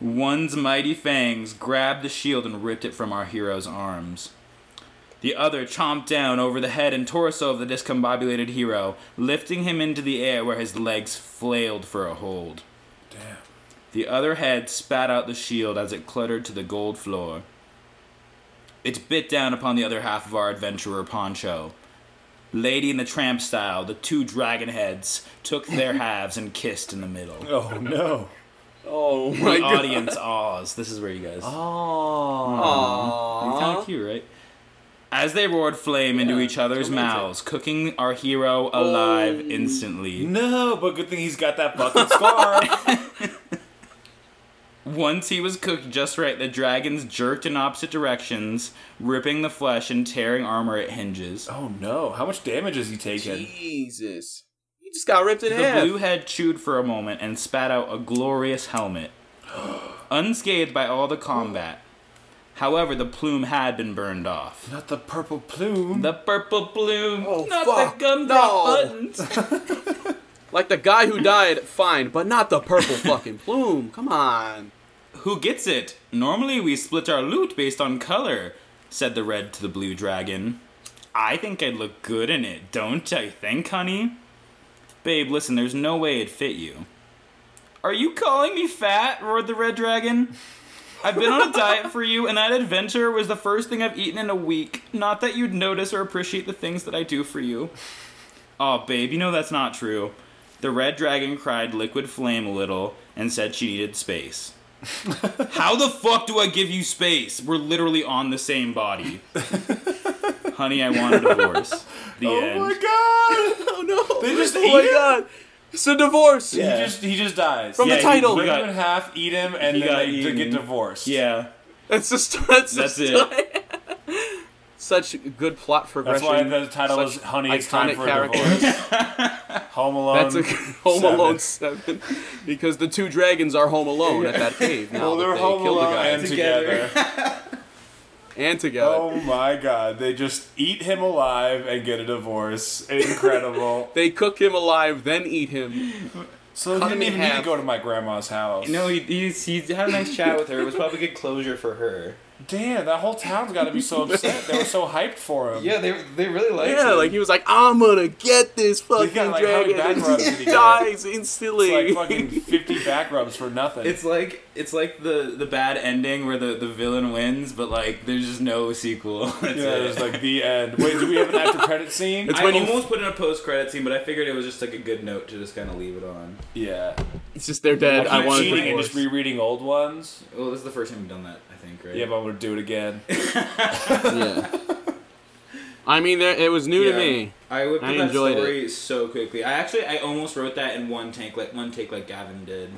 [SPEAKER 2] One's mighty fangs grabbed the shield and ripped it from our hero's arms. The other chomped down over the head and torso of the discombobulated hero, lifting him into the air where his legs flailed for a hold.
[SPEAKER 4] Damn.
[SPEAKER 2] The other head spat out the shield as it cluttered to the gold floor. It bit down upon the other half of our adventurer Poncho. Lady in the Tramp style, the two dragon heads took their [LAUGHS] halves and kissed in the middle.
[SPEAKER 4] Oh no.
[SPEAKER 3] Oh
[SPEAKER 2] The
[SPEAKER 3] my god.
[SPEAKER 2] audience awes. This is where you guys.
[SPEAKER 3] Aww. Hmm.
[SPEAKER 2] It's kind of cute, right? As they roared flame into each other's
[SPEAKER 3] romantic.
[SPEAKER 2] mouths, cooking our hero alive
[SPEAKER 3] Oh.
[SPEAKER 2] instantly.
[SPEAKER 4] No, but good thing he's got that bucket scarf. [LAUGHS]
[SPEAKER 2] Once he was cooked just right, the dragons jerked in opposite directions, ripping the flesh and tearing armor at hinges.
[SPEAKER 4] oh no. How much damage is he taking?
[SPEAKER 3] Jesus. He just got ripped in
[SPEAKER 2] The
[SPEAKER 3] half.
[SPEAKER 2] blue head chewed for a moment and spat out a glorious helmet, [GASPS] unscathed by all the combat. However, the plume had been burned off.
[SPEAKER 4] Not the purple plume.
[SPEAKER 2] The purple plume,
[SPEAKER 3] Oh,
[SPEAKER 2] not
[SPEAKER 3] fuck,
[SPEAKER 2] the gumdrop
[SPEAKER 3] no.
[SPEAKER 2] buttons. [LAUGHS]
[SPEAKER 3] Like the guy who died, fine, but not the purple fucking plume. Come on.
[SPEAKER 2] Who gets it? Normally we split our loot based on color, said the red to the blue dragon. I think I'd look good in it, don't I think, honey? Babe, listen, there's no way it'd fit you. Are you calling me fat? roared the red dragon. I've been on a diet for you, and that adventure was the first thing I've eaten in a week. Not that you'd notice or appreciate the things that I do for you. Aw, babe, you know that's not true. The red dragon cried liquid flame a little and said she needed space. [LAUGHS] How the fuck do I give you space? We're literally on the same body. Honey, I want a divorce. [LAUGHS] The
[SPEAKER 4] oh
[SPEAKER 2] end.
[SPEAKER 4] my god. [LAUGHS]
[SPEAKER 3] Oh no.
[SPEAKER 4] They just
[SPEAKER 3] oh
[SPEAKER 4] ate
[SPEAKER 3] my
[SPEAKER 4] him?
[SPEAKER 3] god. It's a divorce. Yeah.
[SPEAKER 4] He just he just dies.
[SPEAKER 3] From
[SPEAKER 2] Yeah,
[SPEAKER 3] the title.
[SPEAKER 2] he
[SPEAKER 4] Rip
[SPEAKER 2] got-
[SPEAKER 4] him in half, eat him, and
[SPEAKER 2] he
[SPEAKER 4] then
[SPEAKER 2] got
[SPEAKER 4] they
[SPEAKER 2] eaten.
[SPEAKER 4] get divorced.
[SPEAKER 2] Yeah.
[SPEAKER 3] That's just that's,
[SPEAKER 2] That's
[SPEAKER 3] just
[SPEAKER 2] it.
[SPEAKER 3] Such good plot progression.
[SPEAKER 4] That's why the title is Honey, It's Time
[SPEAKER 3] iconic
[SPEAKER 4] for a
[SPEAKER 3] characters.
[SPEAKER 4] Divorce. [LAUGHS] Home Alone.
[SPEAKER 3] That's a [LAUGHS] Home
[SPEAKER 4] seven.
[SPEAKER 3] Alone seven, because the two dragons are home alone at that cave. Now
[SPEAKER 4] Well, they're
[SPEAKER 3] they
[SPEAKER 4] home
[SPEAKER 3] killed the guy
[SPEAKER 4] and
[SPEAKER 2] Together.
[SPEAKER 4] together. [LAUGHS]
[SPEAKER 3] and together.
[SPEAKER 4] oh my god. They just eat him alive and get a divorce. Incredible.
[SPEAKER 3] They cook him alive, then eat him.
[SPEAKER 4] so
[SPEAKER 3] Cut
[SPEAKER 4] he didn't
[SPEAKER 3] in
[SPEAKER 4] even need to go to my grandma's house.
[SPEAKER 2] No, he, he's, he had a nice chat with her. It was probably good closure for her.
[SPEAKER 4] Damn, that whole town's got to be so upset. They were so hyped for him.
[SPEAKER 2] Yeah, they, they really liked
[SPEAKER 3] Yeah, like he was like, I'm gonna get this fucking
[SPEAKER 4] got, like,
[SPEAKER 3] dragon,
[SPEAKER 4] back rubs did
[SPEAKER 3] he [LAUGHS]
[SPEAKER 4] he
[SPEAKER 3] dies instantly.
[SPEAKER 4] It's like fucking 50 back rubs for nothing.
[SPEAKER 2] It's like it's like the the bad ending where the, the villain wins, but like there's just no sequel. [LAUGHS] That's
[SPEAKER 4] yeah,
[SPEAKER 2] it.
[SPEAKER 4] it's like the end. Wait, do we have an after credit scene?
[SPEAKER 3] It's
[SPEAKER 2] I
[SPEAKER 3] when you-
[SPEAKER 2] almost put in a post credit scene, but I figured it was just like a good note to just kind of leave it on.
[SPEAKER 4] yeah.
[SPEAKER 3] it's just they're dead.
[SPEAKER 4] I
[SPEAKER 3] I,
[SPEAKER 4] keep
[SPEAKER 3] want to
[SPEAKER 4] cheating and
[SPEAKER 3] divorce.
[SPEAKER 4] just rereading old ones.
[SPEAKER 2] Well, this is the first time we've done that, I think, right?
[SPEAKER 4] Yeah, but I'm gonna do it again. [LAUGHS]
[SPEAKER 3] yeah. I mean, there, it was new
[SPEAKER 2] Yeah.
[SPEAKER 3] to me.
[SPEAKER 2] I whipped
[SPEAKER 3] I
[SPEAKER 2] up that
[SPEAKER 3] enjoyed
[SPEAKER 2] story so quickly. I actually I almost wrote that in one take, like one take, like Gavin did.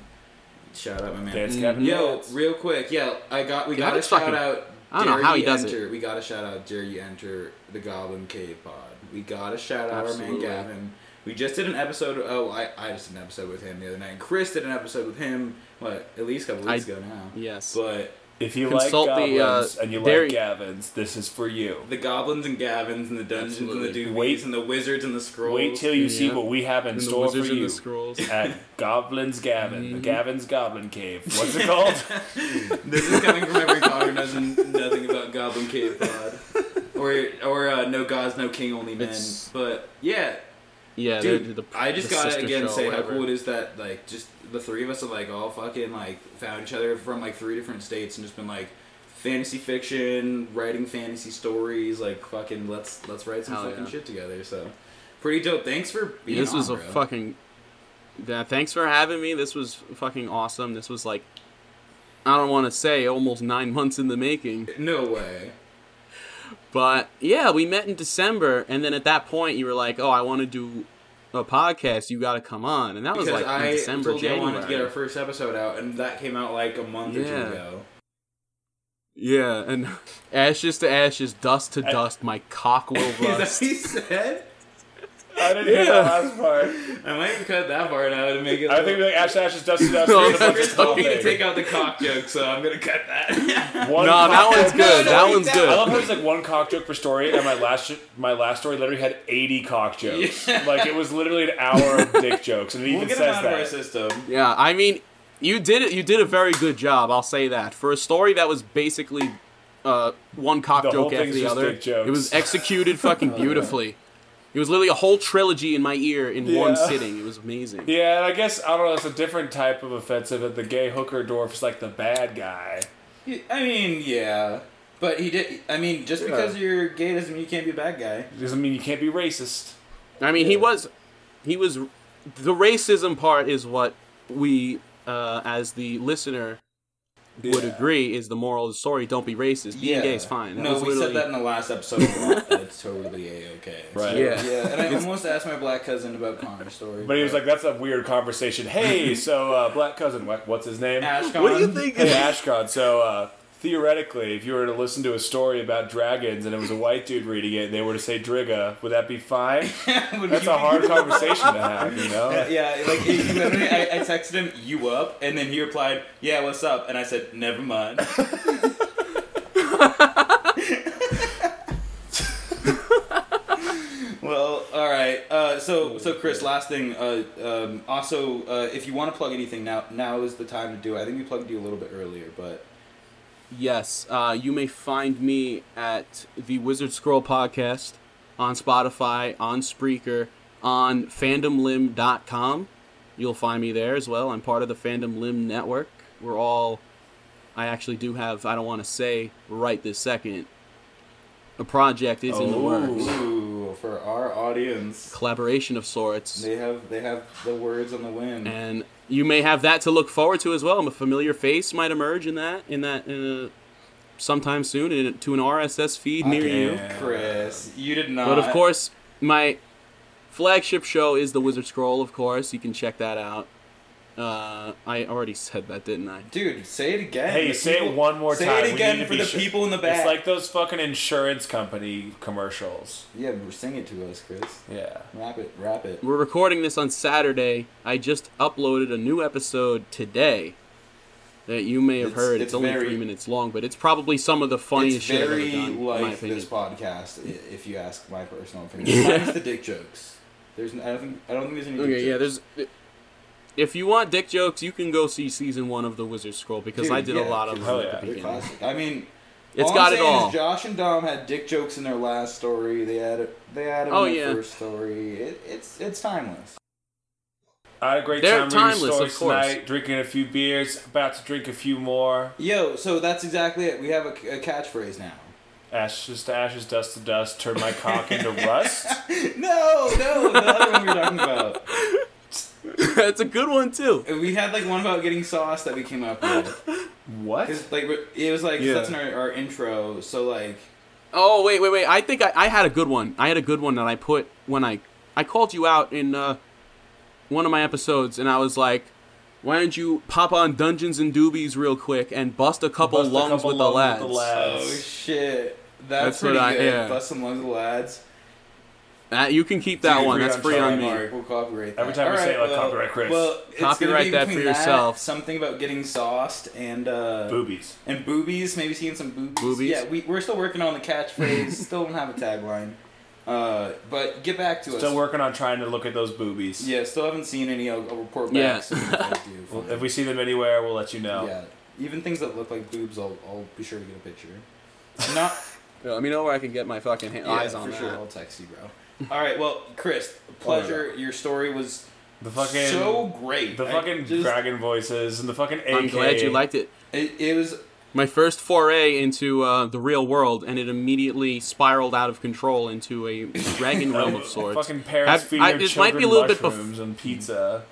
[SPEAKER 2] Shout out, my man.
[SPEAKER 4] Dance
[SPEAKER 3] Mm.
[SPEAKER 4] Gavin
[SPEAKER 2] Yo,
[SPEAKER 4] Dance.
[SPEAKER 2] real quick, yeah, I got we got a shout
[SPEAKER 3] fucking-
[SPEAKER 2] out.
[SPEAKER 3] I don't know how he
[SPEAKER 2] you
[SPEAKER 3] does it.
[SPEAKER 2] enter, We got a shout out. Dare you enter the Goblin Cave Pod? We got a shout out our man Gavin. We just did an episode. Oh, I, I just did an episode with him the other night. And Chris did an episode with him. What? At least a couple weeks
[SPEAKER 3] I-
[SPEAKER 2] ago now.
[SPEAKER 3] Yes.
[SPEAKER 2] But
[SPEAKER 4] If you
[SPEAKER 3] Consult
[SPEAKER 4] like
[SPEAKER 3] the, uh,
[SPEAKER 4] goblins and you
[SPEAKER 3] Dairy-
[SPEAKER 4] like Gavins, this is for you.
[SPEAKER 2] the goblins and Gavins and the dungeons and the doobies
[SPEAKER 4] Wait-
[SPEAKER 2] and the wizards and the scrolls.
[SPEAKER 4] Wait till you see what we have in
[SPEAKER 3] And the
[SPEAKER 4] store for
[SPEAKER 3] wizards and
[SPEAKER 4] you
[SPEAKER 3] the scrolls.
[SPEAKER 4] at Goblin's Gavin,
[SPEAKER 3] Mm-hmm.
[SPEAKER 4] Gavin's Goblin Cave. What's it called? [LAUGHS]
[SPEAKER 2] This is coming from every dog who knows nothing about Goblin Cave Pod. Or, or uh, No Gods, No King, Only Men.
[SPEAKER 3] It's-
[SPEAKER 2] But yeah,
[SPEAKER 3] Yeah,
[SPEAKER 2] dude,
[SPEAKER 3] the,
[SPEAKER 2] I just gotta again say how cool it is that like just the three of us have like all fucking like found each other from like three different states and just been like fantasy fiction, writing fantasy stories, like fucking let's let's write some
[SPEAKER 3] Hell
[SPEAKER 2] fucking
[SPEAKER 3] yeah.
[SPEAKER 2] shit together. So pretty dope. Thanks for being
[SPEAKER 3] This
[SPEAKER 2] on,
[SPEAKER 3] was a
[SPEAKER 2] bro.
[SPEAKER 3] fucking. Yeah, thanks for having me. This was fucking awesome. This was like, I don't want to say almost nine months in the making,
[SPEAKER 2] No way.
[SPEAKER 3] But yeah, we met in December, and then at that point you were like, "Oh, I want to do a podcast. You got to come on," and that was
[SPEAKER 2] Because
[SPEAKER 3] like
[SPEAKER 2] I
[SPEAKER 3] in December,
[SPEAKER 2] told you I
[SPEAKER 3] January.
[SPEAKER 2] wanted to get our first episode out, and that came out like a month or two ago.
[SPEAKER 3] yeah, and [LAUGHS] ashes to ashes, dust to
[SPEAKER 4] I-
[SPEAKER 3] dust, my cock will [LAUGHS]
[SPEAKER 2] Is that what he said?
[SPEAKER 4] I didn't hear
[SPEAKER 3] Yeah.
[SPEAKER 4] that last part.
[SPEAKER 2] I might cut that part out and make it.
[SPEAKER 4] I think like Ash Ash is dusty dust.
[SPEAKER 3] No,
[SPEAKER 4] and a bunch
[SPEAKER 3] that's
[SPEAKER 4] of
[SPEAKER 2] told me to take out the cock joke, so I'm gonna cut that. [LAUGHS]
[SPEAKER 4] One
[SPEAKER 3] no,
[SPEAKER 4] cock
[SPEAKER 3] that one's good. That
[SPEAKER 2] No,
[SPEAKER 3] one's
[SPEAKER 2] good.
[SPEAKER 4] I love how it's like one cock joke per story, and my last my last story literally had eighty cock [LAUGHS] jokes.
[SPEAKER 2] Yeah.
[SPEAKER 4] Like it was literally an hour of dick [LAUGHS] jokes, and it
[SPEAKER 2] we'll
[SPEAKER 4] even
[SPEAKER 2] get them
[SPEAKER 4] says
[SPEAKER 2] out of our system.
[SPEAKER 3] Yeah, I mean, you did it. You did a very good job. I'll say that for a story that was basically uh, one cock
[SPEAKER 4] The
[SPEAKER 3] joke after the other. It was executed fucking beautifully. It was literally a whole trilogy in my ear in one sitting. It was amazing.
[SPEAKER 4] Yeah, and I guess I don't know. It's a different type of offensive. That the gay hooker dwarf is like the bad guy.
[SPEAKER 2] I mean, yeah, but he did. I mean, just
[SPEAKER 4] Yeah.
[SPEAKER 2] because you're gay doesn't mean you can't be a bad guy.
[SPEAKER 4] Doesn't mean you can't be racist.
[SPEAKER 3] I mean, he was, he was, the racism part is what we, uh, as the listener, would agree is the moral of the story. Don't be racist. Being gay is fine. That
[SPEAKER 2] No,
[SPEAKER 3] was
[SPEAKER 2] we said that in the last episode. a lot, that it's [LAUGHS] totally a okay.
[SPEAKER 4] Right.
[SPEAKER 3] Yeah.
[SPEAKER 2] Yeah, and I almost asked my black cousin about Connor's story.
[SPEAKER 4] But he was like, "That's a weird conversation." Hey, [LAUGHS] so uh, black cousin, what, what's his name?
[SPEAKER 2] Ashcon.
[SPEAKER 3] What do you think?
[SPEAKER 4] Hey, Ashcon. So uh, theoretically, if you were to listen to a story about dragons and it was a white dude reading it, and they were to say "Driga," would that be fine? [LAUGHS] That's a hard [LAUGHS] conversation to have, you know.
[SPEAKER 2] Uh, yeah, like [LAUGHS] he- he I, I texted him, "You up?" and then he replied, "Yeah, what's up?" and I said, "Never mind." well, all right. Uh, so, so Chris, last thing. Uh, um, also, uh, if you want to plug anything now, now is the time to do it. I think we plugged you a little bit earlier, but
[SPEAKER 3] Yes, uh, you may find me at the Wizard Scroll podcast on Spotify, on Spreaker, on fandomlim.com. You'll find me there as well. I'm part of the Fandom Lim network. We're all, I actually do have, I don't want to say right this second, a project is in the works.
[SPEAKER 2] ooh, for our audience,
[SPEAKER 3] Collaboration of sorts.
[SPEAKER 2] they have they have the words on the wind.
[SPEAKER 3] and you may have that to look forward to as well. A familiar face might emerge in that in that uh, sometime soon in, to an RSS feed near you.
[SPEAKER 2] Chris, you did not.
[SPEAKER 3] But of course, my flagship show is the Wizard Scroll. Of course, you can check that out. Uh, I already said that, didn't I?
[SPEAKER 2] Dude, say it again.
[SPEAKER 4] Hey,
[SPEAKER 2] The
[SPEAKER 4] say it one more time.
[SPEAKER 2] say
[SPEAKER 4] time.
[SPEAKER 2] it
[SPEAKER 4] We
[SPEAKER 2] again
[SPEAKER 4] to
[SPEAKER 2] for
[SPEAKER 4] be
[SPEAKER 2] the
[SPEAKER 4] sure-
[SPEAKER 2] people in the back.
[SPEAKER 4] It's like those fucking insurance company commercials.
[SPEAKER 2] yeah, sing it to us, Chris.
[SPEAKER 4] Yeah.
[SPEAKER 2] Rap it, rap it.
[SPEAKER 3] We're recording this on Saturday. I just uploaded a new episode today that you may have
[SPEAKER 2] It's-
[SPEAKER 3] heard. It's,
[SPEAKER 2] it's
[SPEAKER 3] only
[SPEAKER 2] very-
[SPEAKER 3] three minutes long, but it's probably some of the funniest
[SPEAKER 2] it's
[SPEAKER 3] shit I've ever
[SPEAKER 2] very
[SPEAKER 3] done, in my
[SPEAKER 2] like
[SPEAKER 3] opinion.
[SPEAKER 2] this podcast, i- if you ask my personal opinion. [LAUGHS] Minus the dick jokes. There's, n- I don't think, I don't think there's any. Dick
[SPEAKER 3] Okay, yeah,
[SPEAKER 2] jokes.
[SPEAKER 3] there's. If you want dick jokes, you can go see season one of the Wizard Scroll because
[SPEAKER 2] Dude,
[SPEAKER 3] I did
[SPEAKER 2] yeah,
[SPEAKER 3] a lot of them
[SPEAKER 4] hell
[SPEAKER 3] at
[SPEAKER 4] yeah.
[SPEAKER 3] the beginning.
[SPEAKER 2] I mean,
[SPEAKER 3] It's
[SPEAKER 2] all
[SPEAKER 3] got
[SPEAKER 2] I'm
[SPEAKER 3] it all.
[SPEAKER 2] Is Josh and Dom had dick jokes in their last story. They had it. They had it
[SPEAKER 3] Oh,
[SPEAKER 2] in their
[SPEAKER 3] yeah.
[SPEAKER 2] first story. It, it's it's timeless.
[SPEAKER 4] I had a great
[SPEAKER 3] They're
[SPEAKER 4] time reading
[SPEAKER 3] timeless,
[SPEAKER 4] stories
[SPEAKER 3] of course.
[SPEAKER 4] tonight, drinking a few beers, about to drink a few more.
[SPEAKER 2] Yo, so that's exactly it. We have a, a catchphrase now.
[SPEAKER 4] Ashes to ashes, dust to dust, turn my cock into rust. [LAUGHS]
[SPEAKER 2] No, no, the other one we were talking about. [LAUGHS] [LAUGHS]
[SPEAKER 3] That's a good one too.
[SPEAKER 2] We had like one about getting sauce that we came up with. [LAUGHS]
[SPEAKER 4] what?
[SPEAKER 2] like it was like
[SPEAKER 3] Yeah.
[SPEAKER 2] that's in our, our intro. So like
[SPEAKER 3] Oh wait, wait, wait! I think I, I had a good one. I had a good one that I put when I I called you out in uh, one of my episodes, and I was like, "Why don't you pop on Dungeons and Doobies real quick and bust a couple
[SPEAKER 4] Bust a
[SPEAKER 3] lungs
[SPEAKER 4] couple
[SPEAKER 3] with the
[SPEAKER 4] lungs
[SPEAKER 3] lads?"
[SPEAKER 4] with the lads.
[SPEAKER 2] oh shit, that's,
[SPEAKER 3] That's
[SPEAKER 2] pretty
[SPEAKER 3] what I-
[SPEAKER 2] good.
[SPEAKER 3] yeah.
[SPEAKER 2] Bust some lungs with the lads.
[SPEAKER 3] Uh, you can keep that
[SPEAKER 2] Dude,
[SPEAKER 3] one. That's
[SPEAKER 2] on
[SPEAKER 3] free on me.
[SPEAKER 2] trademark. We'll copyright that.
[SPEAKER 4] Every time we say it, like, copyright Chris.
[SPEAKER 2] Well, it's gonna
[SPEAKER 3] Copyright
[SPEAKER 2] be
[SPEAKER 3] that for
[SPEAKER 2] between
[SPEAKER 3] yourself.
[SPEAKER 2] something about getting sauced and uh,
[SPEAKER 4] Boobies.
[SPEAKER 2] and boobies. Maybe seeing some boobies.
[SPEAKER 3] Boobies?
[SPEAKER 2] Yeah, we we're still working on the catchphrase. [LAUGHS] still don't have a tagline. Uh, but get back to us.
[SPEAKER 4] Still working on trying to look at those boobies.
[SPEAKER 2] Yeah, still haven't seen any. I'll, I'll report back.
[SPEAKER 3] Yeah.
[SPEAKER 2] soon if I.
[SPEAKER 4] Well, if we see them anywhere, we'll let you know.
[SPEAKER 2] Yeah, even things that look like boobs, I'll, I'll be sure to get a picture. [LAUGHS] Not
[SPEAKER 3] let me know where I can get my fucking ha-
[SPEAKER 2] yeah,
[SPEAKER 3] eyes on
[SPEAKER 2] for
[SPEAKER 3] that.
[SPEAKER 2] sure. I'll text you, bro. All right, well, Chris, pleasure. Your story was
[SPEAKER 4] The fucking
[SPEAKER 2] so great.
[SPEAKER 4] the
[SPEAKER 2] I
[SPEAKER 4] fucking
[SPEAKER 2] just-
[SPEAKER 4] dragon voices and the fucking AK.
[SPEAKER 3] I'm glad you liked it.
[SPEAKER 2] It, it was
[SPEAKER 3] My first foray into uh, the real world, and it immediately spiraled out of control into a dragon realm of [LAUGHS] sorts.
[SPEAKER 4] Fucking parents
[SPEAKER 3] Have-
[SPEAKER 4] feeding
[SPEAKER 3] I-
[SPEAKER 4] their
[SPEAKER 3] this might
[SPEAKER 4] children
[SPEAKER 3] be a little bit bef-
[SPEAKER 4] mushrooms and pizza.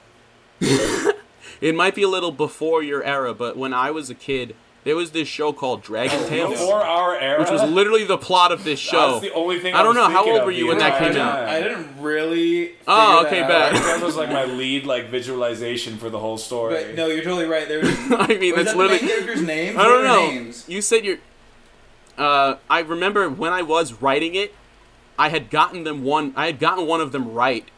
[SPEAKER 4] [LAUGHS]
[SPEAKER 3] It might be a little before your era, but when I was a kid, there was this show called Dragon Tales,
[SPEAKER 4] Before our era,
[SPEAKER 3] which was literally the plot of this show.
[SPEAKER 4] That's the only thing.
[SPEAKER 3] I don't
[SPEAKER 4] was
[SPEAKER 3] know, how old
[SPEAKER 4] of
[SPEAKER 3] were you when that
[SPEAKER 4] entire
[SPEAKER 3] came out?
[SPEAKER 2] I didn't really.
[SPEAKER 3] Oh, okay,
[SPEAKER 2] that
[SPEAKER 3] bet.
[SPEAKER 2] out.
[SPEAKER 4] That was like my lead, like visualization for the whole story.
[SPEAKER 2] But no, you're totally right. There was. [LAUGHS]
[SPEAKER 3] I mean, that's
[SPEAKER 2] that
[SPEAKER 3] literally.
[SPEAKER 2] the main character's name?
[SPEAKER 3] I don't
[SPEAKER 2] What are
[SPEAKER 3] know.
[SPEAKER 2] Names?
[SPEAKER 3] You said you're. Uh, I remember when I was writing it, I had gotten them one. I had gotten one of them right,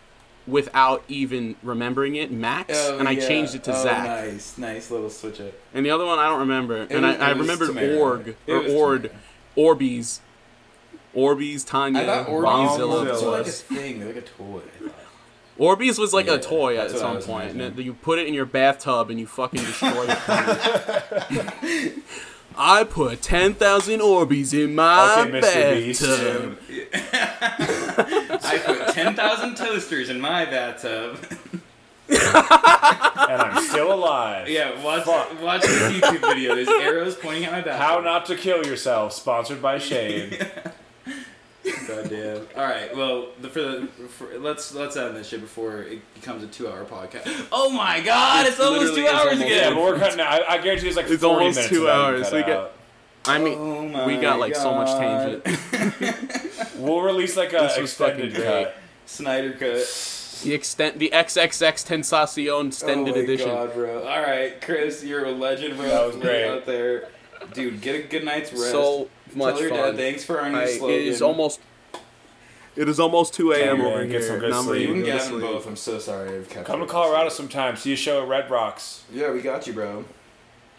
[SPEAKER 3] without even remembering it, Max,
[SPEAKER 2] Oh,
[SPEAKER 3] and I
[SPEAKER 2] yeah.
[SPEAKER 3] changed it to
[SPEAKER 2] oh,
[SPEAKER 3] Zach.
[SPEAKER 2] Nice, nice little switch up.
[SPEAKER 3] And the other one I don't remember. and
[SPEAKER 2] was-
[SPEAKER 3] I, I remembered
[SPEAKER 2] Tamara.
[SPEAKER 3] Org
[SPEAKER 2] It
[SPEAKER 3] or Ord,
[SPEAKER 2] Tamara.
[SPEAKER 3] Orbeez, Orbeez, Tanya,
[SPEAKER 2] I thought
[SPEAKER 3] Bonzilla.
[SPEAKER 2] was like a thing, like a toy. I.
[SPEAKER 3] Orbeez was like
[SPEAKER 2] Yeah,
[SPEAKER 3] a toy at
[SPEAKER 2] that's what I
[SPEAKER 3] some point. And you put it in your bathtub and you fucking destroy the planet. [LAUGHS] I put 10,000 Orbeez in my
[SPEAKER 4] Okay, Mr. Beast.
[SPEAKER 3] bathtub. [LAUGHS]
[SPEAKER 2] I put 10,000 toasters in my bathtub. [LAUGHS]
[SPEAKER 4] and I'm still alive.
[SPEAKER 2] yeah, watch,
[SPEAKER 4] Fuck.
[SPEAKER 2] watch this YouTube video. There's arrows pointing at my bathtub.
[SPEAKER 4] How not to kill yourself, sponsored by [LAUGHS] Shane.
[SPEAKER 2] Goddamn. All right. Well, the, for the for, let's let's end this shit before it becomes a two-hour podcast. Oh my God! It's,
[SPEAKER 3] It
[SPEAKER 2] almost two hours
[SPEAKER 3] almost-
[SPEAKER 4] yeah,
[SPEAKER 2] again.
[SPEAKER 4] but we're cutting out. I, I guarantee it's like
[SPEAKER 3] It's
[SPEAKER 4] 40
[SPEAKER 3] almost
[SPEAKER 4] minutes
[SPEAKER 3] two
[SPEAKER 4] of that
[SPEAKER 3] hours. We get- I mean,
[SPEAKER 2] Oh
[SPEAKER 3] we got
[SPEAKER 2] my
[SPEAKER 3] like so much tangent. [LAUGHS]
[SPEAKER 4] We'll release like a
[SPEAKER 3] This was fucking
[SPEAKER 4] extended
[SPEAKER 3] great.
[SPEAKER 4] cut.
[SPEAKER 2] Snyder cut.
[SPEAKER 3] The extent, the XXX Tentacion extended
[SPEAKER 2] oh my
[SPEAKER 3] edition.
[SPEAKER 2] God, bro. All right, Chris, you're a legend, bro.
[SPEAKER 4] That was great.
[SPEAKER 2] out there, dude. Get a good night's rest.
[SPEAKER 3] So much
[SPEAKER 2] Tell your
[SPEAKER 3] fun.
[SPEAKER 2] dad thanks for our new
[SPEAKER 3] I, it
[SPEAKER 2] slogan.
[SPEAKER 3] is almost. It is almost 2 a.m.
[SPEAKER 4] man,
[SPEAKER 3] over
[SPEAKER 4] get some
[SPEAKER 3] here.
[SPEAKER 4] good
[SPEAKER 3] and I'm
[SPEAKER 4] sleep.
[SPEAKER 2] you
[SPEAKER 3] to
[SPEAKER 2] and
[SPEAKER 3] go
[SPEAKER 2] Gavin both. I'm so sorry I've kept
[SPEAKER 4] Come to Colorado
[SPEAKER 2] this
[SPEAKER 4] sometime. See a show at Red Rocks.
[SPEAKER 2] Yeah, we got you, bro.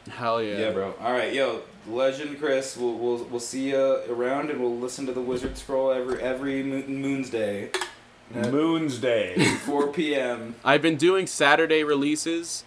[SPEAKER 3] Hell yeah.
[SPEAKER 2] Yeah, bro. All right, yo, legend Chris. We'll we'll, we'll see you around, and we'll listen to the Wizard Scroll every every Moon's Day, at
[SPEAKER 4] Moon's Day.
[SPEAKER 2] 4 p.m.
[SPEAKER 3] I've been doing Saturday releases,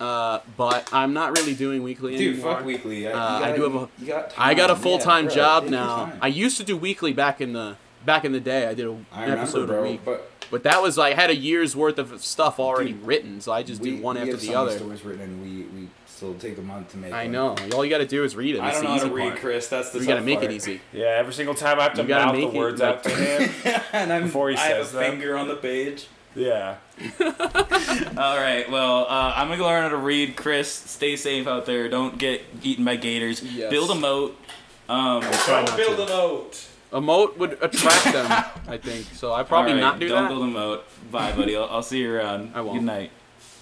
[SPEAKER 3] uh, but I'm not really doing weekly anymore.
[SPEAKER 2] Dude,
[SPEAKER 3] anymore.
[SPEAKER 2] fuck weekly. I,
[SPEAKER 3] Uh, I
[SPEAKER 2] gotta-
[SPEAKER 3] do have a-
[SPEAKER 2] You got
[SPEAKER 3] I got a full time
[SPEAKER 2] Yeah, bro,
[SPEAKER 3] job
[SPEAKER 2] take your
[SPEAKER 3] now.
[SPEAKER 2] time.
[SPEAKER 3] I used to do weekly back in the back in the day. I did a,
[SPEAKER 2] I
[SPEAKER 3] an
[SPEAKER 2] remember,
[SPEAKER 3] episode
[SPEAKER 2] bro,
[SPEAKER 3] a week,
[SPEAKER 2] but
[SPEAKER 3] but that was like I had a year's worth of stuff already
[SPEAKER 2] Dude,
[SPEAKER 3] written, so I just
[SPEAKER 2] we,
[SPEAKER 3] do one
[SPEAKER 2] we
[SPEAKER 3] after
[SPEAKER 2] have
[SPEAKER 3] the
[SPEAKER 2] so many
[SPEAKER 3] other.
[SPEAKER 2] stories written, and we we still take a month to make.
[SPEAKER 3] I
[SPEAKER 2] them.
[SPEAKER 3] know. All you got to do is read it.
[SPEAKER 2] I
[SPEAKER 3] It's
[SPEAKER 2] don't know how to read,
[SPEAKER 3] part.
[SPEAKER 2] Chris. That's the thing.
[SPEAKER 3] We got to make
[SPEAKER 2] part.
[SPEAKER 3] it easy.
[SPEAKER 4] Yeah, every single time I have to
[SPEAKER 3] You gotta
[SPEAKER 4] mouth the
[SPEAKER 3] make it,
[SPEAKER 4] words
[SPEAKER 3] like-
[SPEAKER 4] out to him. [LAUGHS]
[SPEAKER 2] and I'm,
[SPEAKER 4] Before he
[SPEAKER 2] I have
[SPEAKER 4] says
[SPEAKER 2] a
[SPEAKER 4] them.
[SPEAKER 2] finger on the page.
[SPEAKER 4] Yeah. [LAUGHS]
[SPEAKER 2] All right. Well, uh, I'm gonna learn how to read. Chris, stay safe out there. Don't get eaten by gators.
[SPEAKER 3] Yes.
[SPEAKER 2] Build a moat. Um,
[SPEAKER 3] Try not
[SPEAKER 4] build
[SPEAKER 3] to.
[SPEAKER 4] a moat.
[SPEAKER 3] A moat would attract them, I think. So I probably
[SPEAKER 2] all right,
[SPEAKER 3] not do that.
[SPEAKER 2] Don't build a moat. Bye, buddy. I'll, I'll see you around.
[SPEAKER 3] I won't.
[SPEAKER 2] Good night.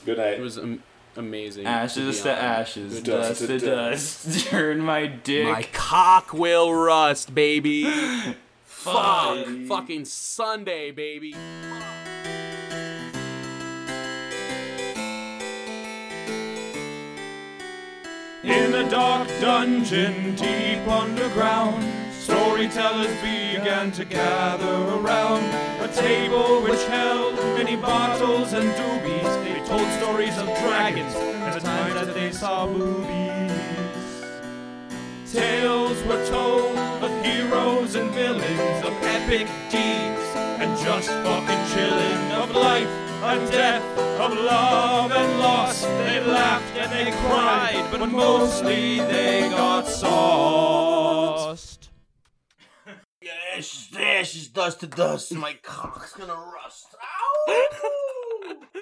[SPEAKER 4] Good night.
[SPEAKER 3] It was am- amazing.
[SPEAKER 2] Ashes
[SPEAKER 3] be
[SPEAKER 2] to ashes,
[SPEAKER 3] Good
[SPEAKER 2] dust
[SPEAKER 4] to
[SPEAKER 2] to dust. Turn [LAUGHS] my dick.
[SPEAKER 3] My cock will rust, baby. [LAUGHS] Fuck.
[SPEAKER 2] Fuck.
[SPEAKER 3] Fucking Sunday, baby.
[SPEAKER 1] In a dark dungeon deep underground, storytellers began to gather around a table which held many bottles and doobies. They told stories of dragons and the times that they saw movies. Tales were told of heroes and villains, of epic deeds, and just fucking chilling, of life and death, of love and loss. They laughed and they cried, but mostly they got sauced.
[SPEAKER 7] Ashes, ashes, dust to dust. My cock's gonna rust. Ow! [LAUGHS]